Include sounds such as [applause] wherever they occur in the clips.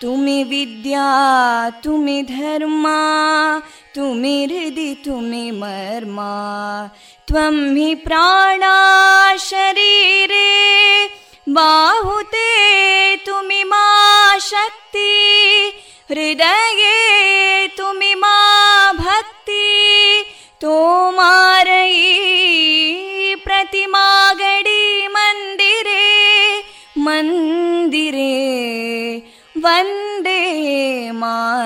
तुमि विद्या तुमि धर्मा तुमि हृदि तुमि मर्मा त्वं हि प्राणा शरीरे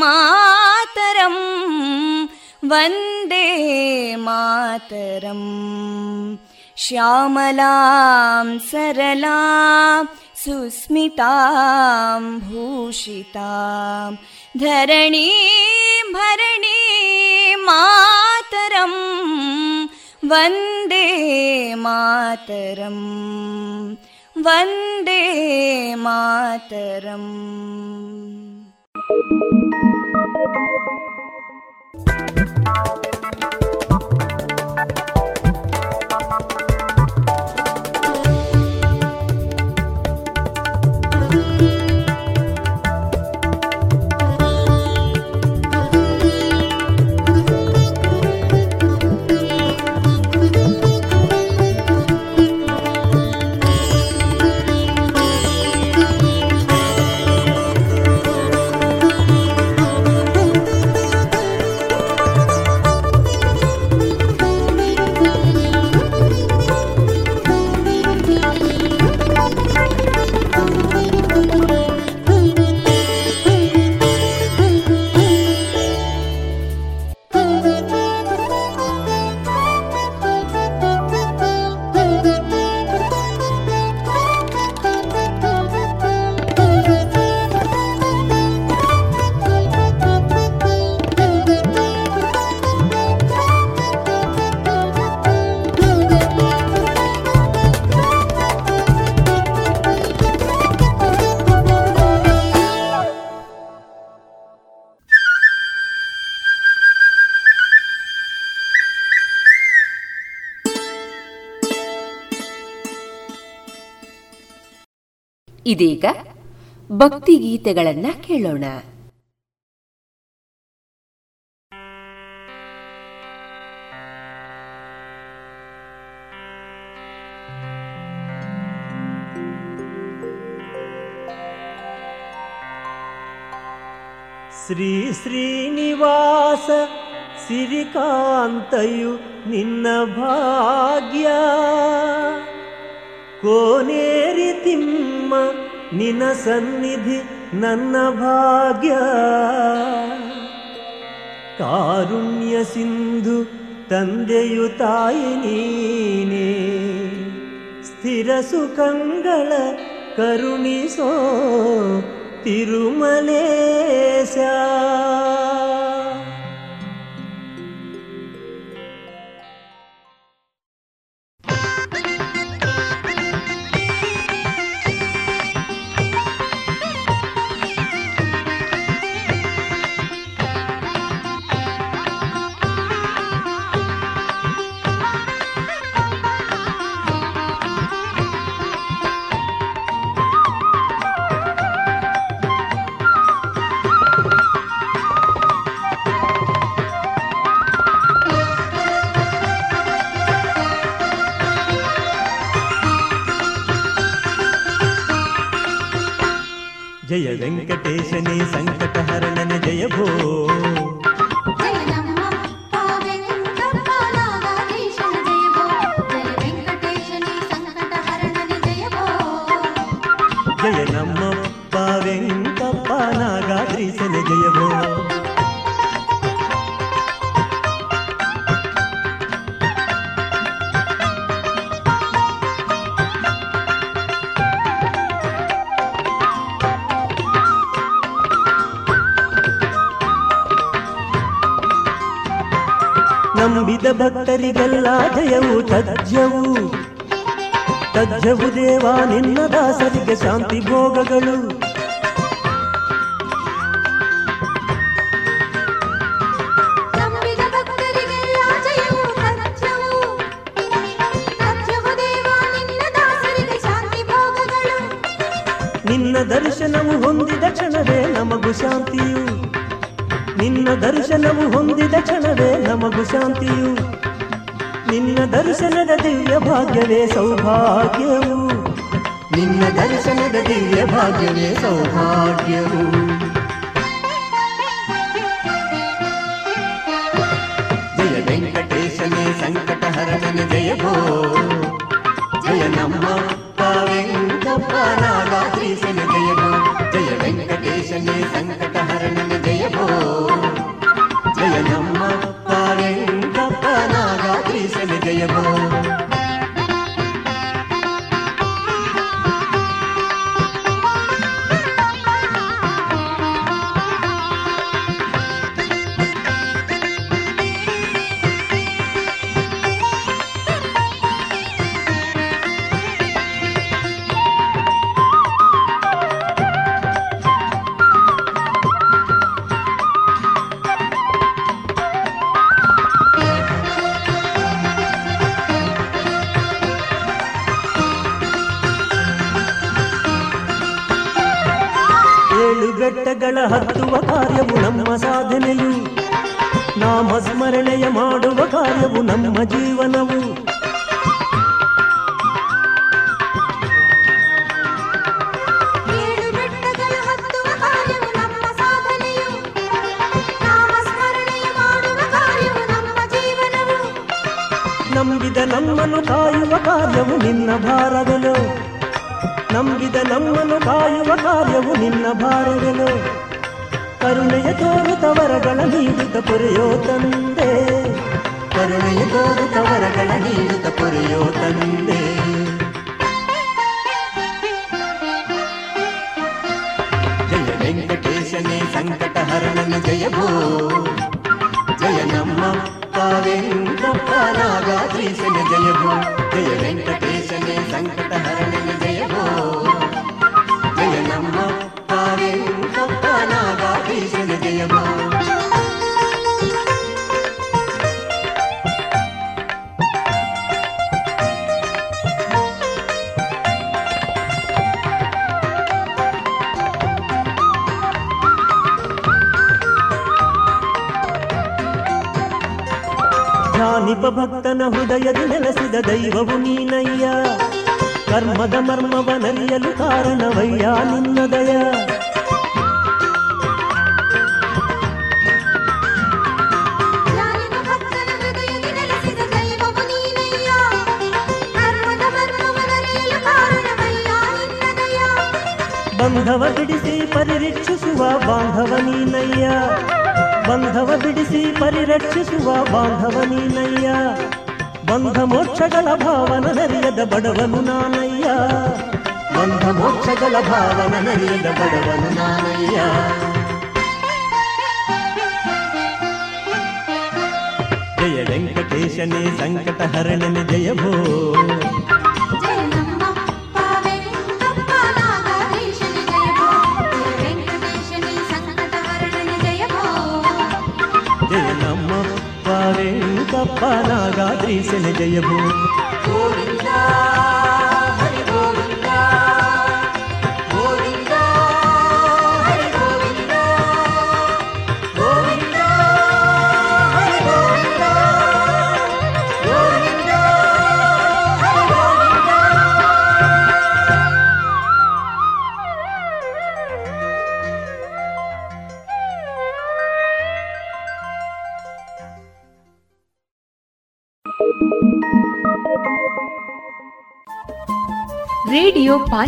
मातरम् वन्दे मातरम् श्यामलां सरलां सुस्मितां भूषितां धरणीं भरणीं मातरं वन्दे मातरम् वन्दे मातरम् Thank you. ಇದೀಗ ಭಕ್ತಿಗೀತೆಗಳನ್ನ ಕೇಳೋಣ. ಶ್ರೀ ಶ್ರೀನಿವಾಸ ಸಿರಿಕಾಂತಯು ನಿನ್ನ ಭಾಗ್ಯ. ಕೋನೇರಿ ತಿಮ್ಮ ನಿನ ಸನ್ನಿಧಿ ನನ್ನ ಭಾಗ್ಯ. ಕಾರುಣ್ಯ ಸಿಂಧು, ತಂದೆಯು ತಾಯಿ ನೀನೇ. ಸ್ಥಿರ ಸುಖಂಗಳ ಕರುಣಿಸೋ ತಿರುಮಲೇಶ. ಸಂಘಟನೆ ಸಂಘ జయ వెంకటే ನೆಲೆಯದು ನೆಲೆಸಿದ ದೈವವು ನೀನಯ್ಯ ಕರ್ಮದ ಮರ್ಮವ ನರಿಯಲು ಕಾರಣವಯ್ಯ ನಿನ್ನದಯ ಬಂಧವ ಬಿಡಿಸಿ ಪರಿರಕ್ಷಿಸುವ ಬಾಂಧವ ನೀನಯ್ಯ ಬಂಧವ ಬಿಡಿಸಿ ಪರಿರಕ್ಷಿಸುವ ಬಾಂಧವ ನೀನಯ್ಯ ಬಂಧ ಮೋಕ್ಷಗಳ ಭಾವನ ನರಿಯದ ಬಡವನು ನಾನಯ್ಯ ಬಂಧ ಮೋಕ್ಷಗಳ ಭಾವನ ನರಿಯದ ಬಡವನು ನಾನಯ್ಯ ಜಯ ವೆಂಕಟೇಶನೇ ಸಂಕಟ ಹರಣನೆ ಜಯ ಭೋ ಜಯ ನಮ್ಮಪ್ಪ ವೆಂಕಪ್ಪ से जय भू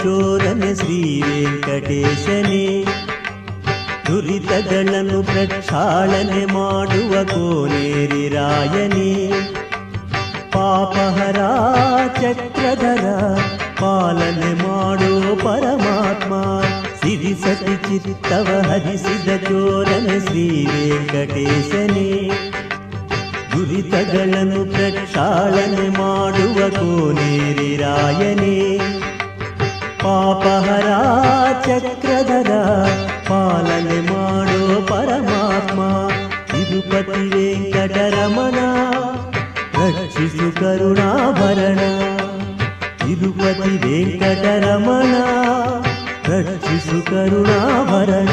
ಪ್ರಚೋದನ ಶ್ರೀ ವೆಂಕಟೇಶನೇ, ದುರಿತಗಳನ್ನು ಪ್ರಕ್ಷಾಳನೆ ಮಾಡುವ ಕೋನೇರಿರಾಯನೇ ಪಾಪಹರ ಚಕ್ರಧರ ಪಾಲನೆ ಮಾಡೋ ಪರಮಾತ್ಮ, ಸಿರಿ ಸತಿ ಚಿತ್ತವ ಹರಿಸಿದ ಚೋರನ ಶ್ರೀ ವೆಂಕಟೇಶನೇ. ದುರಿತಗಳನ್ನು ಪ್ರಕ್ಷಾಳನೆ ಮಾಡುವ ಕೋನೇರಿರಾಯನೇ ಪಾಪಹರಾ ಚಕ್ರಧರ ಪಾಲನೆ ಮಾಡೋ ಪರಮಾತ್ಮ ತಿರುಪತಿ ವೆಂಕಟರಮಣ ರಕ್ಷಿಸು ಕರುಣಾಭರಣ ತಿರುಪತಿ ವೆಂಕಟರಮಣ ರಕ್ಷಿಸು ಕರುಣಾಭರಣ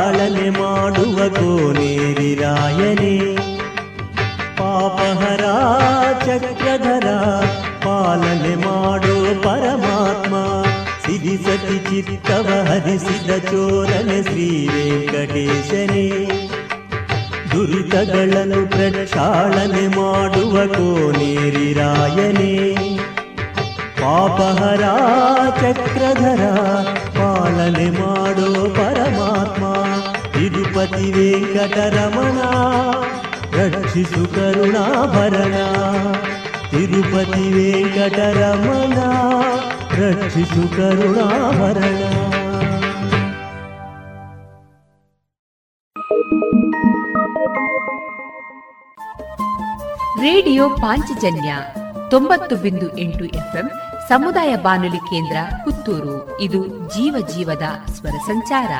ಪ್ರಕ್ಷಾಳನೆ ಮಾಡುವ ಕೋನೇರಿರಾಯನೇ ಪಾಪಹರ ಚಕ್ರಧರ ಪಾಲನೆ ಮಾಡೋ ಪರಮಾತ್ಮ ಸಿರಿಸತಿ ಚಿತ್ತವ ಹರಿಸಿದ ಚೋರನೆ ಶ್ರೀ ವೆಂಕಟೇಶನೇ ದುರಿತಗಳನ್ನು ಪ್ರಕ್ಷಾಳನೆ ಮಾಡುವ ಕೋನೇರಿರಾಯನೇ ಪಾಪಹರ ಚಕ್ರಧರ ಪಾಲನೆ ಮಾಡೋ ಪರಮಾತ್ಮ ತಿರುಪತಿ ವೆಂಕಟರಮಣ ರಕ್ಷಿಸು ಕರುಣಾಭರಣ ತಿರುಪತಿ ವೆಂಕಟರಮಣ ರಕ್ಷಿಸು ಕರುಣಾಭರಣ ರೇಡಿಯೋ ಪಾಂಚಜನ್ಯ ತೊಂಬತ್ತು ಬಿಂದು ಎಂಟು ಎಫ್ಎಂ ಸಮುದಾಯ ಬಾನುಲಿ ಕೇಂದ್ರ ಪುತ್ತೂರು. ಇದು ಜೀವ ಜೀವದ ಸ್ವರ ಸಂಚಾರ.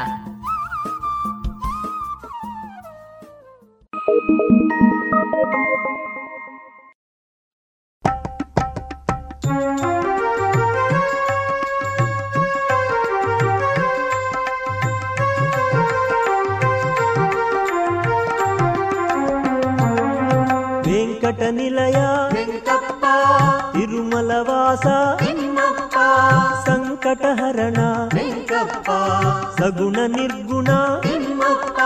ವೆಂಕಟ ನಿಲಯ ತಿರುಮಲ ವಾಸ ತಿಮ್ಮಪ್ಪ ಸಂಕಟ ಹರಣ ವೆಂಕಪ್ಪ ಸಗುಣ ನಿರ್ಗುಣ ತಿಮ್ಮಪ್ಪ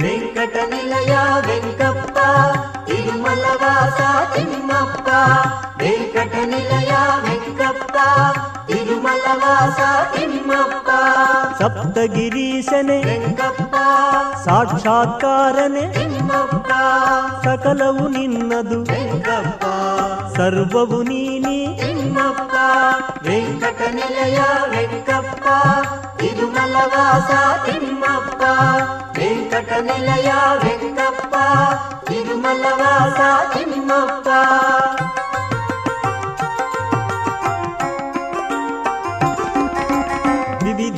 ವೆಂಕಟ ನಿಲಯ ವೆಂಕಪ್ಪ ತಿರುಮಲ ವಾಸ ತಿಮ್ಮಪ್ಪ ವೆಂಕಟ ನಿಲಯ ವೆಂಕಪ್ಪ ತಿರುಮಲ ವಾಸ ತಿಮ್ಮಪ್ಪ ಸಪ್ತಗಿರೀಶನೆ ವೆಂಕಪ್ಪ ಸಾಕ್ಷಾತ್ಕಾರನೆ ತಿಮ್ಮಪ್ಪ ಸಕಲವು ನಿನ್ನದು ವೆಂಕಪ್ಪ ಸರ್ವವು ನೀನಿ ತಿಮ್ಮಪ್ಪ ವೆಂಕಟ ನಿಲಯ ವೆಂಕಪ್ಪ ತಿರುಮಲ ವಾಸ ತಿಮ್ಮಪ್ಪ ವೆಂಕಟ ನಿಲಯ ವೆಂಕಪ್ಪ ತಿರುಮಲ ವಾಸ ತಿಮ್ಮಪ್ಪ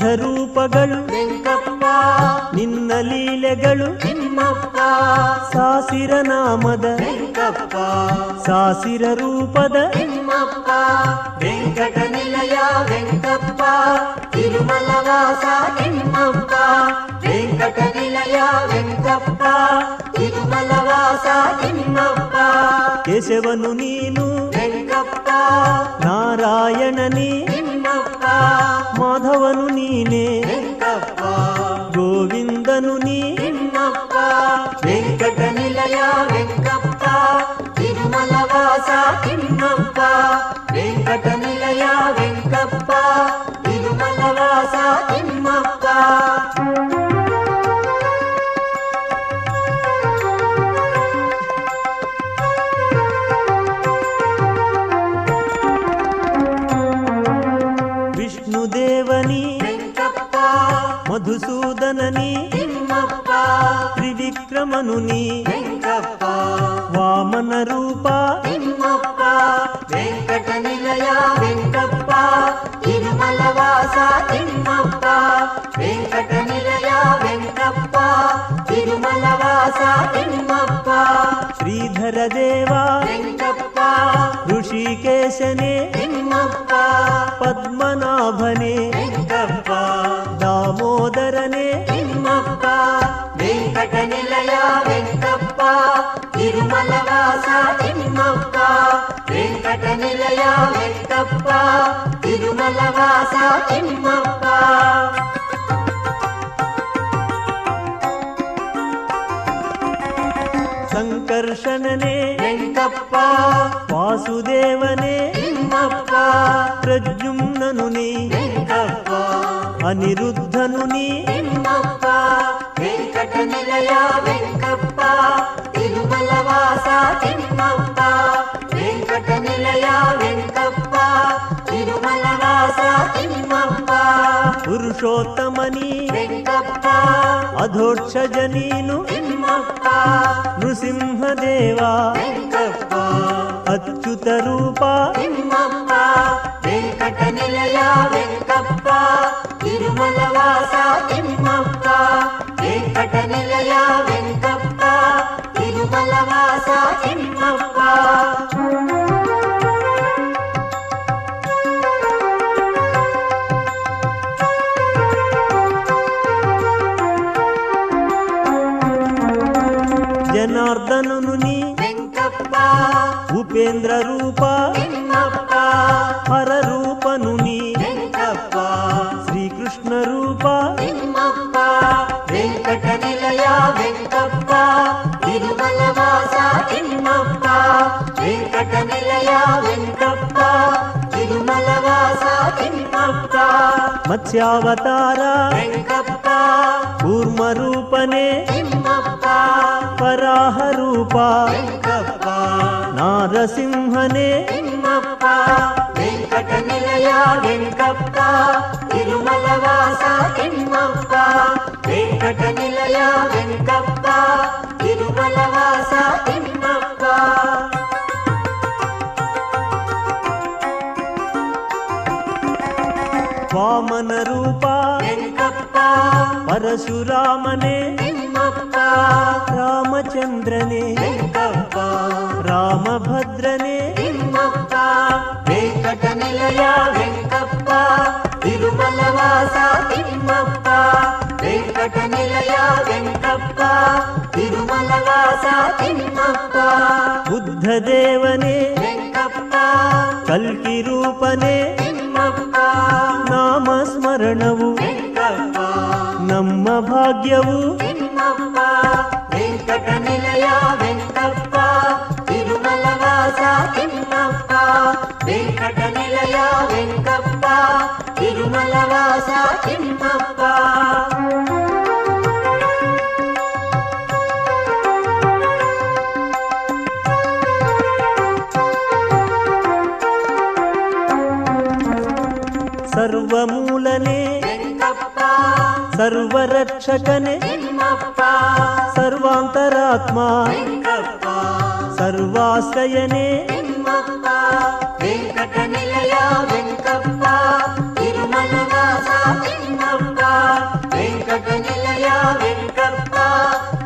ವಿವಿಧ ರೂಪಗಳು ವೆಂಕಪ್ಪ ನಿನ್ನ ಲೀಲೆಗಳು. ತಿಮ್ಮಪ್ಪ ಸಾಸಿರ ನಾಮದ ವೆಂಕಪ್ಪ ಸಾಸಿರ ರೂಪದ ತಿಮ್ಮಪ್ಪ ವೆಂಕಟ ನಿಲಯ ವೆಂಕಪ್ಪ ತಿರುಮಲ ವಾಸ ತಿಮ್ಮಪ್ಪ ವೆಂಕಟ ನಿಲಯ ವೆಂಕಪ್ಪ ತಿರುಮಲ ವಾಸ ತಿಮ್ಮಪ್ಪ ಕೇಶವನು ನೀನು ವೆಂಕಪ್ಪ ನಾರಾಯಣನೇ ತಿಮ್ಮಪ್ಪ ಮಾಧವನು ನೀನೇ ವೆಂಕಪ್ಪ ಗೋವಿಂದನು ನೀ ತಿಮ್ಮಪ್ಪ ವೆಂಕಟ ನಿಲಯ ವೆಂಕಪ್ಪ ತಿರುಮಲ ವಾಸ ತಿಮ್ಮಪ್ಪ ವೆಂಕಟ ನಿಲಯ ವೆಂಕಪ್ಪ ತಿರುಮಲ ವಾಸ ತಿಮ್ಮಪ್ಪ ವಿಷ್ಣುದೇವನಿ ವೆಂಕಪ್ಪ ಮಧುಸೂದನನಿ ತಿಮ್ಮಪ್ಪ ತ್ರಿವಿಕ್ರಮನು ನೀ ವೆಂಕಪ್ಪ ವಾಮನ ರೂಪ ತಿಮ್ಮಪ್ಪ ವೆಂಕಟ ನಿಲಯ ವೆಂಕಪ್ಪ ತಿರುಮಲ ವಾಸ ತಿಮ್ಮಪ್ಪ ವೆಂಕಟ ನಿಲಯ ವೆಂಕಪ್ಪ ತಿರುಮಲ ವಾಸ ತಿಮ್ಮಪ್ಪ ಶ್ರೀಧರ ದೇವ ವೆಂಕಪ್ಪ ಋಷಿಕೇಶನೇ ತಿಮ್ಮಪ್ಪ ಪದ್ಮನಾಭನೇ ತಿರುಮಲ ವಾಸ ತಿಮ್ಮಪ್ಪ ವೆಂಕಟ ನಿಲಯ ವೆಂಕಪ್ಪ ತಿರುಮಲ ವಾಸ ತಿಮ್ಮಪ್ಪ ಸಂಕರ್ಷಣನೇ ವೆಂಕಪ್ಪ ವಾಸುದೇವನೇ ತಿಮ್ಮಪ್ಪ ಪ್ರದ್ಯುಮ್ನನು ನೀ ವೆಂಕಪ್ಪ ಅನಿರುದ್ಧನು పురుషోత్తమని. అధోక్షజనీను నృసింహదేవా. అచ్యుత రూపా. వెంకట వెంకప్ప. తిరుమల వాస వెంకప్ప. తిరుమల దేవేంద్ర రూప. పరరూపను రూపను శ్రీకృష్ణ రూప. వెంకట నిలయ వెంకప్ప. తిరుమల తిమ్మప్ప. వెంకట నిలయ వెంకప్ప. తిరుమల తిమ్మప్ప. మత్స్యావతార. వెంకప్ప. తిమ్మప్ప. పరాహ రూప. వెంకప్ప. ವೆಂಕಪ್ಪ ನಾರಸಿಂಹನೇ ತಿಮ್ಮಪ್ಪ ವೆಂಕಟ ನಿಲಯ ವೆಂಕಪ್ಪ ತಿರುಮಲವಾಸ ತಿಮ್ಮಪ್ಪ ವೆಂಕಟ ನಿಲಯ ವೆಂಕಪ್ಪ ತಿರುಮಲವಾಸ ತಿಮ್ಮಪ್ಪ ವಾಮನ ರೂಪ ವೆಂಕಪ್ಪ ಪರಶುರಾಮನೇ ತಿಮ್ಮಪ್ಪ ರಾಮಚಂದ್ರನೇ ವೆಂಕಪ್ಪ ರಾಮಭದ್ರನೇ ತಿಮ್ಮಪ್ಪ ವೆಂಕಟ ನಿಲಯ ವೆಂಕಪ್ಪ ತಿರುಮಲವಾಸ ತಿಮ್ಮಪ್ಪ ವೆಂಕಟ ನಿಲಯ ವೆಂಕಪ್ಪ ತಿರುಮಲವಾಸ ತಿಮ್ಮಪ್ಪ ಬುದ್ಧ ದೇವನೇ ವೆಂಕಪ್ಪ ಕಲ್ಕಿ ರೂಪನೇ ತಿಮ್ಮಪ್ಪ ನಾಮಸ್ಮರಣವು ವೆಂಕಪ್ಪ ನಮ್ಮ ಭಾಗ್ಯವು ತಿಮ್ಮಪ್ಪ ವೆಂಕಟ ನಿಲಯ ವೆಂಕಪ್ಪ ತಿರುಮಲವಾಸ ತಿಮ್ಮಪ್ಪ ವೆಂಕಟ ನಿಲಯ ವೆಂಕಪ್ಪ ತಿರುಮಲವಾಸ ತಿಮ್ಮಪ್ಪ ಸರ್ವರಕ್ಷಕನೇ ತಿಮ್ಮಪ್ಪ ಸರ್ವಾಂತರಾತ್ಮ ವೆಂಕಪ್ಪ ಸರ್ವಾಶ್ರಯನೇ ತಿಮ್ಮಪ್ಪ ವೆಂಕಟ ನಿಲಯ ವೆಂಕಪ್ಪ ತಿರುಮಲವಾಸ ತಿಮ್ಮಪ್ಪ ವೆಂಕಟ ನಿಲಯ ವೆಂಕಪ್ಪ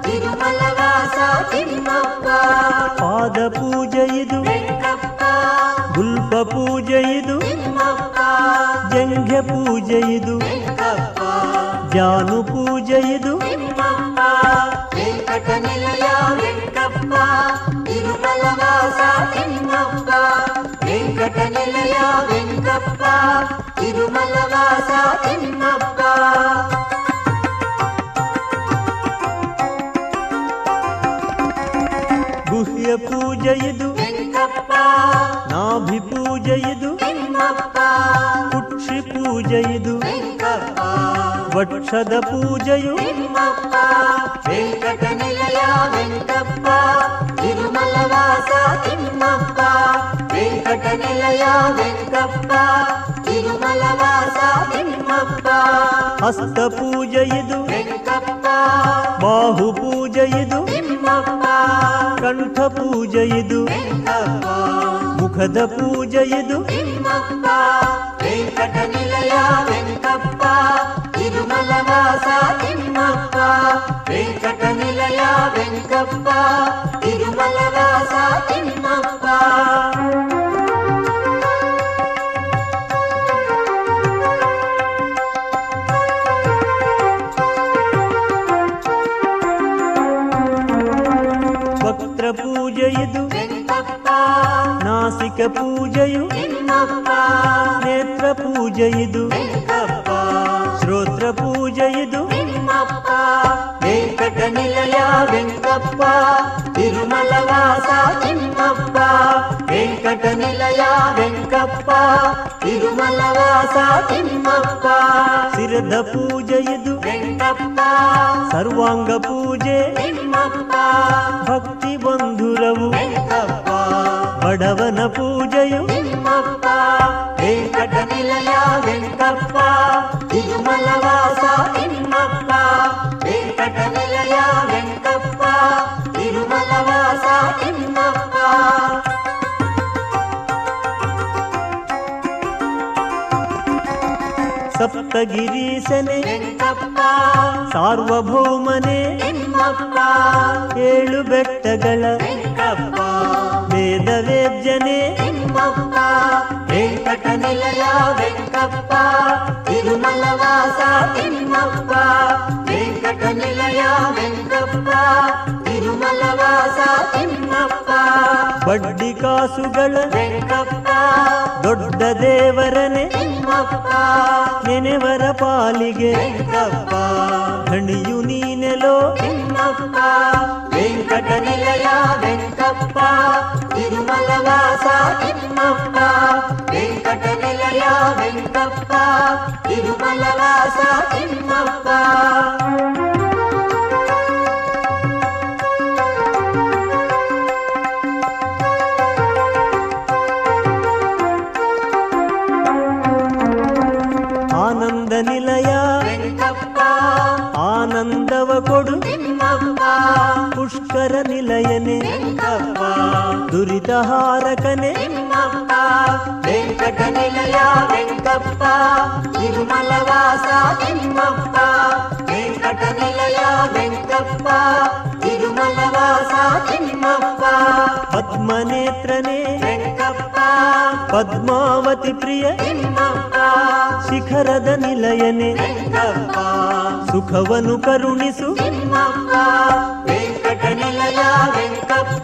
ತಿರುಮಲವಾಸ ತಿಮ್ಮಪ್ಪ ಪಾದ ಪೂಜೆ ಇದು ವೆಂಕಪ್ಪ ಗುಲ್ಪ ಪೂಜೆ ಇದು ತಿಮ್ಮಪ್ಪ ಜಂಘ್ಯ ಪೂಜೆ ಇದು ವೆಂಕಪ್ಪ ಜಾನು ಪೂಜೆ ಇದು ತಿಮ್ಮಪ್ಪ ವೆಂಕಟ ನಿಲಯ ವೆಂಕಪ್ಪ ತಿರುಮಲವಾಸ ತಿಮ್ಮಪ್ಪ ವೆಂಕಟ ನಿಲಯ ವೆಂಕಪ್ಪ ತಿರುಮಲವಾಸ ತಿಮ್ಮಪ್ಪ ಗುಹ್ಯ ಪೂಜೆ ಇದು ವೆಂಕಪ್ಪ ನಾಭಿ ಪೂಜೆ ಇದು ತಿಮ್ಮಪ್ಪ ಕುಕ್ಷಿ ಪೂಜೆ ಇದು ವೆಂಕಪ್ಪ ವಕ್ಷದ ಪೂಜೆಯು ತಿಮ್ಮಪ್ಪ ವೆಂಕಟ ನಿಲಯ ವೆಂಕಪ್ಪ ತಿರುಮಲವಾಸ ತಿಮ್ಮಪ್ಪ ವೆಂಕಟ ನಿಲಯ ವೆಂಕಪ್ಪ ತಿರುಮಲವಾಸ ತಿಮ್ಮಪ್ಪ ಹಸ್ತ ಪೂಜೆ ಇದು ವೆಂಕಪ್ಪ ಬಾಹು ಪೂಜೆ ಇದು ತಿಮ್ಮಪ್ಪ ಕಂಠ ಪೂಜೆ ಇದು ವೆಂಕಪ್ಪ ಮುಖದ ಪೂಜೆ ಇದು ತಿಮ್ಮಪ್ಪ ವೆಂಕಟ ನಿಲಯ ವೆಂಕಪ್ಪ ತಿರುಮಲವಾಸ ತಿಮ್ಮಪ್ಪ ವೆಂಕಟ ನಿಲಯ ವೆಂಕಪ್ಪ ತಿರುಮಲವಾಸ ತಿಮ್ಮಪ್ಪ ವಕ್ರ ಪೂಜೆ ಇದು ವೆಂಕಪ್ಪ ನಾಸಿಕ ಪೂಜೆಯು ತಿಮ್ಮಪ್ಪ ನೇತ್ರ ಪೂಜೆ ಇದು ವೆಂಕಪ್ಪ ಶ್ರೋತ್ರ ಪೂಜೆ ಇದು ತಿಮ್ಮಪ್ಪ ವೆಂಕಟ ನಿಲಯ ವೆಂಕಪ್ಪ ತಿರುಮಲವಾಸ ತಿಮ್ಮಪ್ಪ ವೆಂಕಟ ನಿಲಯ ವೆಂಕಪ್ಪ ತಿರುಮಲವಾಸ ತಿಮ್ಮಪ್ಪ ಶಿರದ ಪೂಜೆ ಇದು ವೆಂಕಪ್ಪ ಸರ್ವಾಂಗ ಪೂಜೆ ತಿಮ್ಮಪ್ಪ ಭಕ್ತಿ ಬಂಧುರವು ವೆಂಕಪ್ಪ ಬಡವನ ಪೂಜೆಯು ತಿಮ್ಮಪ್ಪ ವೆಂಕಟ ನಿಲಯ ವೆಂಕಪ್ಪ ತಿರುಮಲವಾಸ ತಿಮ್ಮಪ್ಪ ಸಪ್ತಗಿರೀಶನೆ ಸಾರ್ವಭೌಮನೆ ಏಳು ಬೆಟ್ಟಗಳ ವೇದ ವೇದ್ಯನೆ ವೆಂಕಟ ನಿಲಯ ವೆಂಕಪ್ಪ? ತಿರುಮಲವಾಸ ತಿಮ್ಮಪ್ಪ ನಿಲಯ ವೆಂಕಪ್ಪ ತಿರುಮಲವಾಸ ತಿಮ್ಮಪ್ಪ. ಬಡ್ಡಿ ಕಾಸುಗಳ ವೆಂಕಪ್ಪ. ದೊಡ್ಡ ದೇವರನೆ ತಿಮ್ಮಪ್ಪ. ನೆನೆವರ ಪಾಲಿಗೆ ವೆಂಕಪ್ಪ. ಹಣಿಯು ನೀನೆಲೋ? ತಿಮ್ಮಪ್ಪ. ವೆಂಕಟ ನಿಲಯ ವೆಂಕಪ್ಪ ತಿರುಮಲವಾಸ ತಿಮ್ಮಪ್ಪ. ವೆಂಕಟ ನಿಲಯ ವೆಂಕಪ್ಪ ತಿರುಮಲ ನಿಲಯ ಪುಷ್ಕರ ನಿಲಯನೆ ವೆಂಕಪ್ಪ ದುರಿತಹಾರಕನೆ ತಿಮ್ಮಪ್ಪ ವೆಂಕಟ ನಿಲಯ ವೆಂಕಪ್ಪ ತಿರುಮಲ ವಾಸ ತಿಮ್ಮಪ್ಪ ವೆಂಕಟ ನಿಲಯ ವೆಂಕಪ್ಪ ತಿರುಮಲ ವಾಸ ತಿಮ್ಮಪ್ಪ ಪದ್ಮನೇತ್ರನೆ ವೆಂಕಪ್ಪ ಪದ್ಮಾವತಿ ಪ್ರಿಯ ತಿಮ್ಮಪ್ಪ ಶಿಖರದ ನಿಲಯನೆ ವೆಂಕಪ್ಪ ಸುಖವನು ಕರುಣಿಸು ತಿಮ್ಮಪ್ಪ ವೆಂಕಟ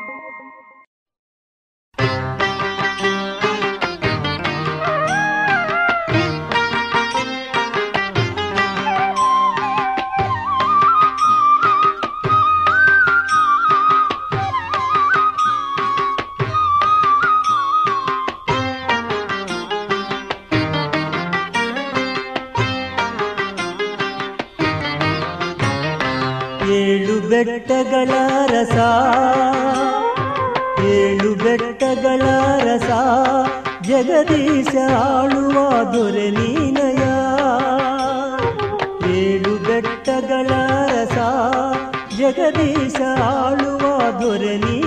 ಜಗದೀಶ ಆಳುವ ದೊರೆ ನೀನಯ. ಏಳು ಬೆಟ್ಟಗಳ ರಸ ಜಗದೀಶ ಆಳುವ ದೊರೆ ನೀನಯ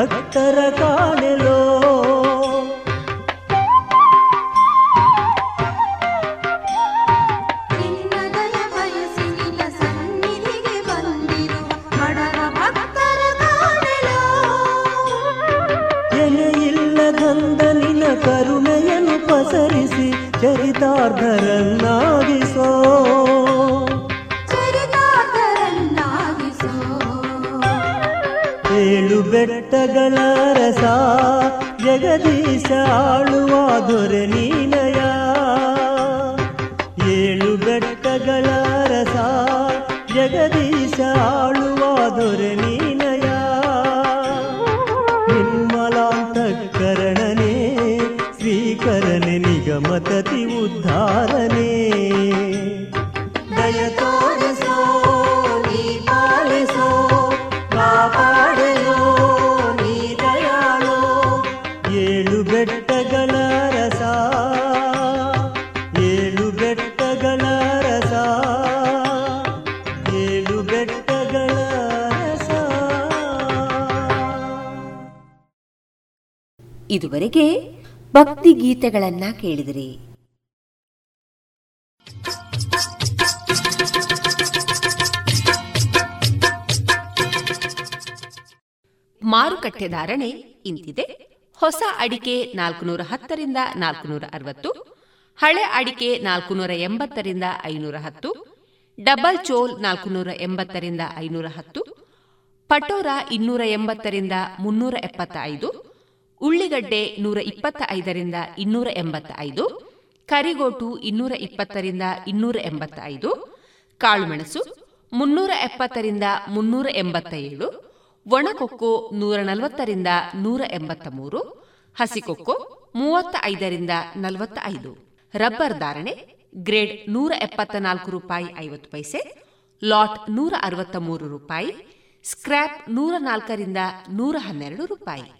ಭಕ್ತರ ಕಾಣೆಲೋ ಜಗಲರಸ ಜಗದೀಶ ಆಳುವ ದೊರೆ ನೀಲಯ. ಏಳು ಬೆಟ್ಟಗಳ ರಸ, ಜಗದೀಶ ಆಳುವ ದೊರೆ ನೀನಯ ನಿರ್ಮಲಾಂತಕರಣನೆ ಶ್ರೀಕರನೆ ನಿಗಮತತಿ ಉದ್ಧಾರನೇ. ಇದುವರೆಗೆ ಭಕ್ತಿ ಗೀತೆಗಳನ್ನ ಕೇಳಿದ್ರಿ. ಮಾರುಕಟ್ಟೆ ಧಾರಣೆ ಇಂತಿದೆ. ಹೊಸ ಅಡಿಕೆ ನಾಲ್ಕುನೂರ ಹತ್ತರಿಂದ ನಾಲ್ಕುನೂರ ಅರವತ್ತು ಹಳೆ ಅಡಿಕೆ ನಾಲ್ಕುನೂರ ಎಂಬತ್ತರಿಂದ ಐನೂರ ಹತ್ತು ಡಬಲ್ ಚೋಲ್ ನಾಲ್ಕುನೂರ ಎಂಬತ್ತರಿಂದ ಐನೂರ ಹತ್ತು ಪಟೋರ ಇನ್ನೂರ ಎಂಬತ್ತರಿಂದ ಮುನ್ನೂರ ಎಪ್ಪತ್ತ ಐದು ಉಳ್ಳಿಗಡ್ಡೆ ನೂರ ಇಪ್ಪತ್ತ ಐದರಿಂದ ಇನ್ನೂರ ಎಂಬತ್ತ ಐದು ಕರಿಗೋಟು ಇನ್ನೂರ ಇಪ್ಪತ್ತರಿಂದ ಇನ್ನೂರ ಎಂಬತ್ತ ಐದು ಕಾಳುಮೆಣಸು ಮುನ್ನೂರ ಎಪ್ಪತ್ತರಿಂದ ಮುನ್ನೂರ ಎಂಬತ್ತ ಏಳು ಒಣಕೊಕ್ಕೋ ನೂರ ನಲವತ್ತರಿಂದ ನೂರ ಎಂಬತ್ತ ಮೂರು ಹಸಿಕೊಕ್ಕೋ ಮೂವತ್ತ ಐದರಿಂದ ನಲವತ್ತ ಐದು ರಬ್ಬರ್ ಧಾರಣೆ, ಗ್ರೇಡ್ ನೂರ ಎಪ್ಪತ್ತ ನಾಲ್ಕು ರೂಪಾಯಿ ಐವತ್ತು ಪೈಸೆ, ಲಾಟ್ ನೂರ ಅರವತ್ತ ಮೂರು ರೂಪಾಯಿ, ಸ್ಕ್ರ್ಯಾಪ್ ನೂರ ನಾಲ್ಕರಿಂದ ನೂರ ಹನ್ನೆರಡು ರೂಪಾಯಿ.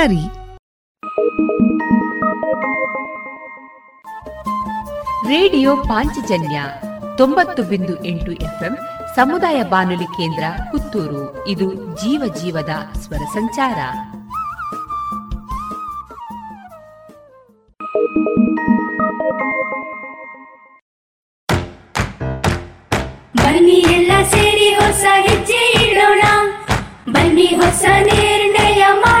ರೇಡಿಯೋ ಪಾಂಚಜನ್ಯ ತೊಂಬತ್ತು ಬಿಂದು ಎಂಟು ಎಫ್ಎಂ ಸಮುದಾಯ ಬಾನುಲಿ ಕೇಂದ್ರ ಪುತ್ತೂರು. ಇದು ಜೀವ ಜೀವದ ಸ್ವರ ಸಂಚಾರ. ಬನ್ನಿ ಎಲ್ಲ ಸೇರಿ ಹೊಸ ಹೆಜ್ಜೆ ಇಡೋಣ. ಬನ್ನಿ ಹೊಸ ನಿರ್ಣಯ ಮಾಡಿ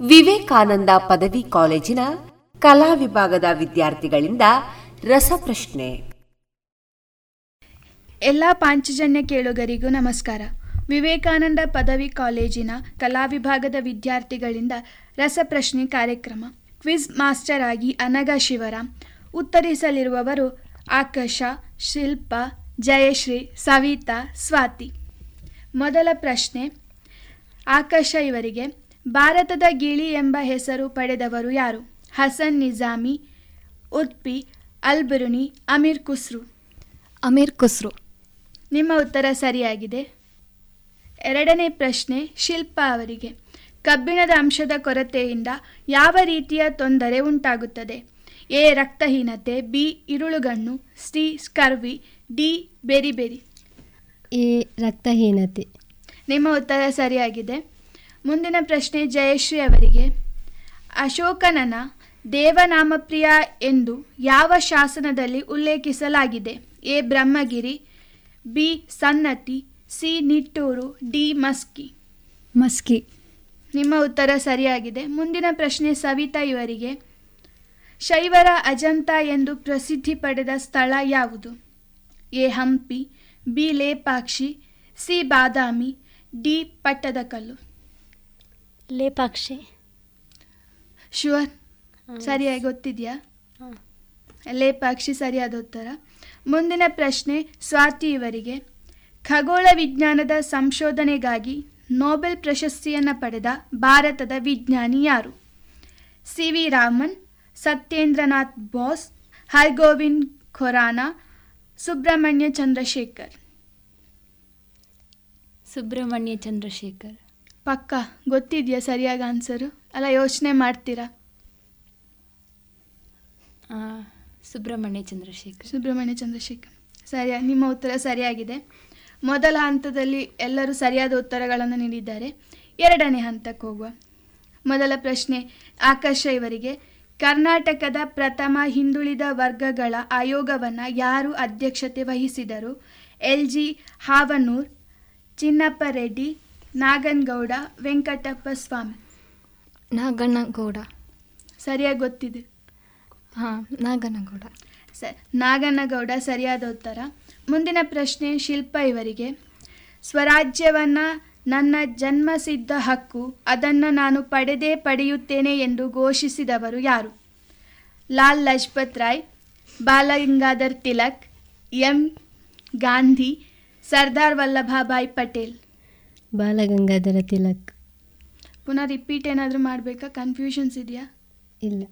ವಿವೇಕಾನಂದ ಪದವಿ ಕಾಲೇಜಿನ ಕಲಾ ವಿಭಾಗದ ವಿದ್ಯಾರ್ಥಿಗಳಿಂದ ರಸಪ್ರಶ್ನೆ. ಎಲ್ಲ ಪಾಂಚಜನ್ಯ ಕೇಳುಗರಿಗೂ ನಮಸ್ಕಾರ. ವಿವೇಕಾನಂದ ಪದವಿ ಕಾಲೇಜಿನ ಕಲಾ ವಿಭಾಗದ ವಿದ್ಯಾರ್ಥಿಗಳಿಂದ ರಸಪ್ರಶ್ನೆ ಕಾರ್ಯಕ್ರಮ. ಕ್ವಿಜ್ ಮಾಸ್ಟರ್ ಆಗಿ ಅನಗ ಶಿವರಾಮ್. ಉತ್ತರಿಸಲಿರುವವರು ಆಕಾಶ ಶಿಲ್ಪ, ಜಯಶ್ರೀ, ಸವಿತಾ, ಸ್ವಾತಿ. ಮೊದಲ ಪ್ರಶ್ನೆ ಆಕಾಶ ಇವರಿಗೆ. ಭಾರತದ ಗಿಳಿ ಎಂಬ ಹೆಸರು ಪಡೆದವರು ಯಾರು? ಹಸನ್ ನಿಜಾಮಿ ಉತ್ಪಿ ಅಲ್ಬರುನಿ ಅಮೀರ್ ಖುಸ್ರು. ಅಮೀರ್ ಖುಸ್ರು. ನಿಮ್ಮ ಉತ್ತರ ಸರಿಯಾಗಿದೆ. ಎರಡನೇ ಪ್ರಶ್ನೆ ಶಿಲ್ಪ ಅವರಿಗೆ. ಕಬ್ಬಿಣದ ಅಂಶದ ಕೊರತೆಯಿಂದ ಯಾವ ರೀತಿಯ ತೊಂದರೆ ಉಂಟಾಗುತ್ತದೆ? ಎ ರಕ್ತಹೀನತೆ B ಇರುಳುಗಣ್ಣು C scurvy D beriberi A ರಕ್ತಹೀನತೆ. ನಿಮ್ಮ ಉತ್ತರ ಸರಿಯಾಗಿದೆ. ಮುಂದಿನ ಪ್ರಶ್ನೆ ಜಯಶ್ರೀ ಅವರಿಗೆ. ಅಶೋಕನನ ದೇವನಾಮಪ್ರಿಯ ಎಂದು ಯಾವ ಶಾಸನದಲ್ಲಿ ಉಲ್ಲೇಖಿಸಲಾಗಿದೆ? A. Brahmagiri B. Sannati C. Nittur D. Maski. Maski. ನಿಮ್ಮ ಉತ್ತರ ಸರಿಯಾಗಿದೆ. ಮುಂದಿನ ಪ್ರಶ್ನೆ ಸವಿತಾ ಇವರಿಗೆ. ಶೈವರ ಅಜಂತ ಎಂದು ಪ್ರಸಿದ್ಧಿ ಪಡೆದ ಸ್ಥಳ ಯಾವುದು? A. Hampi B. Lepakshi C. Badami D. Pattadakal. Lepakshi sure ಸರಿಯಾಗಿ ಗೊತ್ತಿದೆಯಾ? ಲೇಪಾಕ್ಷಿ ಸರಿಯಾದ ಉತ್ತರ. ಮುಂದಿನ ಪ್ರಶ್ನೆ ಸ್ವಾತಿ ಇವರಿಗೆ. ಖಗೋಳ ವಿಜ್ಞಾನದ ಸಂಶೋಧನೆಗಾಗಿ ನೊಬೆಲ್ ಪ್ರಶಸ್ತಿಯನ್ನು ಪಡೆದ ಭಾರತದ ವಿಜ್ಞಾನಿ ಯಾರು? C V Raman Satyendranath Bose Hargobind Khorana Subrahmanyan Chandrasekhar. Subrahmanya Chandrasekhar. ಪಕ್ಕ ಗೊತ್ತಿದೆಯಾ ಸರಿಯಾಗಿ ಆನ್ಸರು ಅಲ್ಲ ಯೋಚನೆ ಮಾಡ್ತೀರಾ? ಸುಬ್ರಹ್ಮಣ್ಯ ಚಂದ್ರಶೇಖರ್. ಸುಬ್ರಹ್ಮಣ್ಯ ಚಂದ್ರಶೇಖರ್. ಸರಿಯಾ ನಿಮ್ಮ ಉತ್ತರ ಸರಿಯಾಗಿದೆ. ಮೊದಲ ಹಂತದಲ್ಲಿ ಎಲ್ಲರೂ ಸರಿಯಾದ ಉತ್ತರಗಳನ್ನು ನೀಡಿದ್ದಾರೆ. ಎರಡನೇ ಹಂತಕ್ಕೆ ಹೋಗುವ. ಮೊದಲ ಪ್ರಶ್ನೆ ಆಕಾಶ ಇವರಿಗೆ. ಕರ್ನಾಟಕದ ಪ್ರಥಮ ಹಿಂದುಳಿದ ವರ್ಗಗಳ ಆಯೋಗವನ್ನು ಯಾರು ಅಧ್ಯಕ್ಷತೆ ವಹಿಸಿದರು? L G Havanur Chinnappa Reddy Naganagowda Venkatappa Swamy Naganagowda. ಸರಿಯಾಗಿ ಗೊತ್ತಿದೆ? ಹಾಂ ನಾಗನಗೌಡ. ಸ ನಾಗನಗೌಡ ಸರಿಯಾದ ಉತ್ತರ. ಮುಂದಿನ ಪ್ರಶ್ನೆ ಶಿಲ್ಪ ಇವರಿಗೆ. ಸ್ವರಾಜ್ಯವನ್ನು ನನ್ನ ಜನ್ಮಸಿದ್ಧ ಹಕ್ಕು ಅದನ್ನು ನಾನು ಪಡೆದೇ ಪಡೆಯುತ್ತೇನೆ ಎಂದು ಘೋಷಿಸಿದವರು ಯಾರು? ಲಾಲ್ ಲಜಪತ್ ರಾಯ್ ಬಾಲಗಂಗಾಧರ್ ತಿಲಕ್ ಎಂ ಗಾಂಧಿ ಸರ್ದಾರ್ ವಲ್ಲಭಾಭಾಯ್ ಪಟೇಲ್. ಬಾಲಗಂಗಾಧರ ತಿಲಕ್. ಪುನಃ ರಿಪೀಟ್ ಏನಾದರೂ ಮಾಡಬೇಕಾ? ಕನ್ಫ್ಯೂಷನ್ಸ್ ಇದೆಯಾ? ಇಲ್ಲ.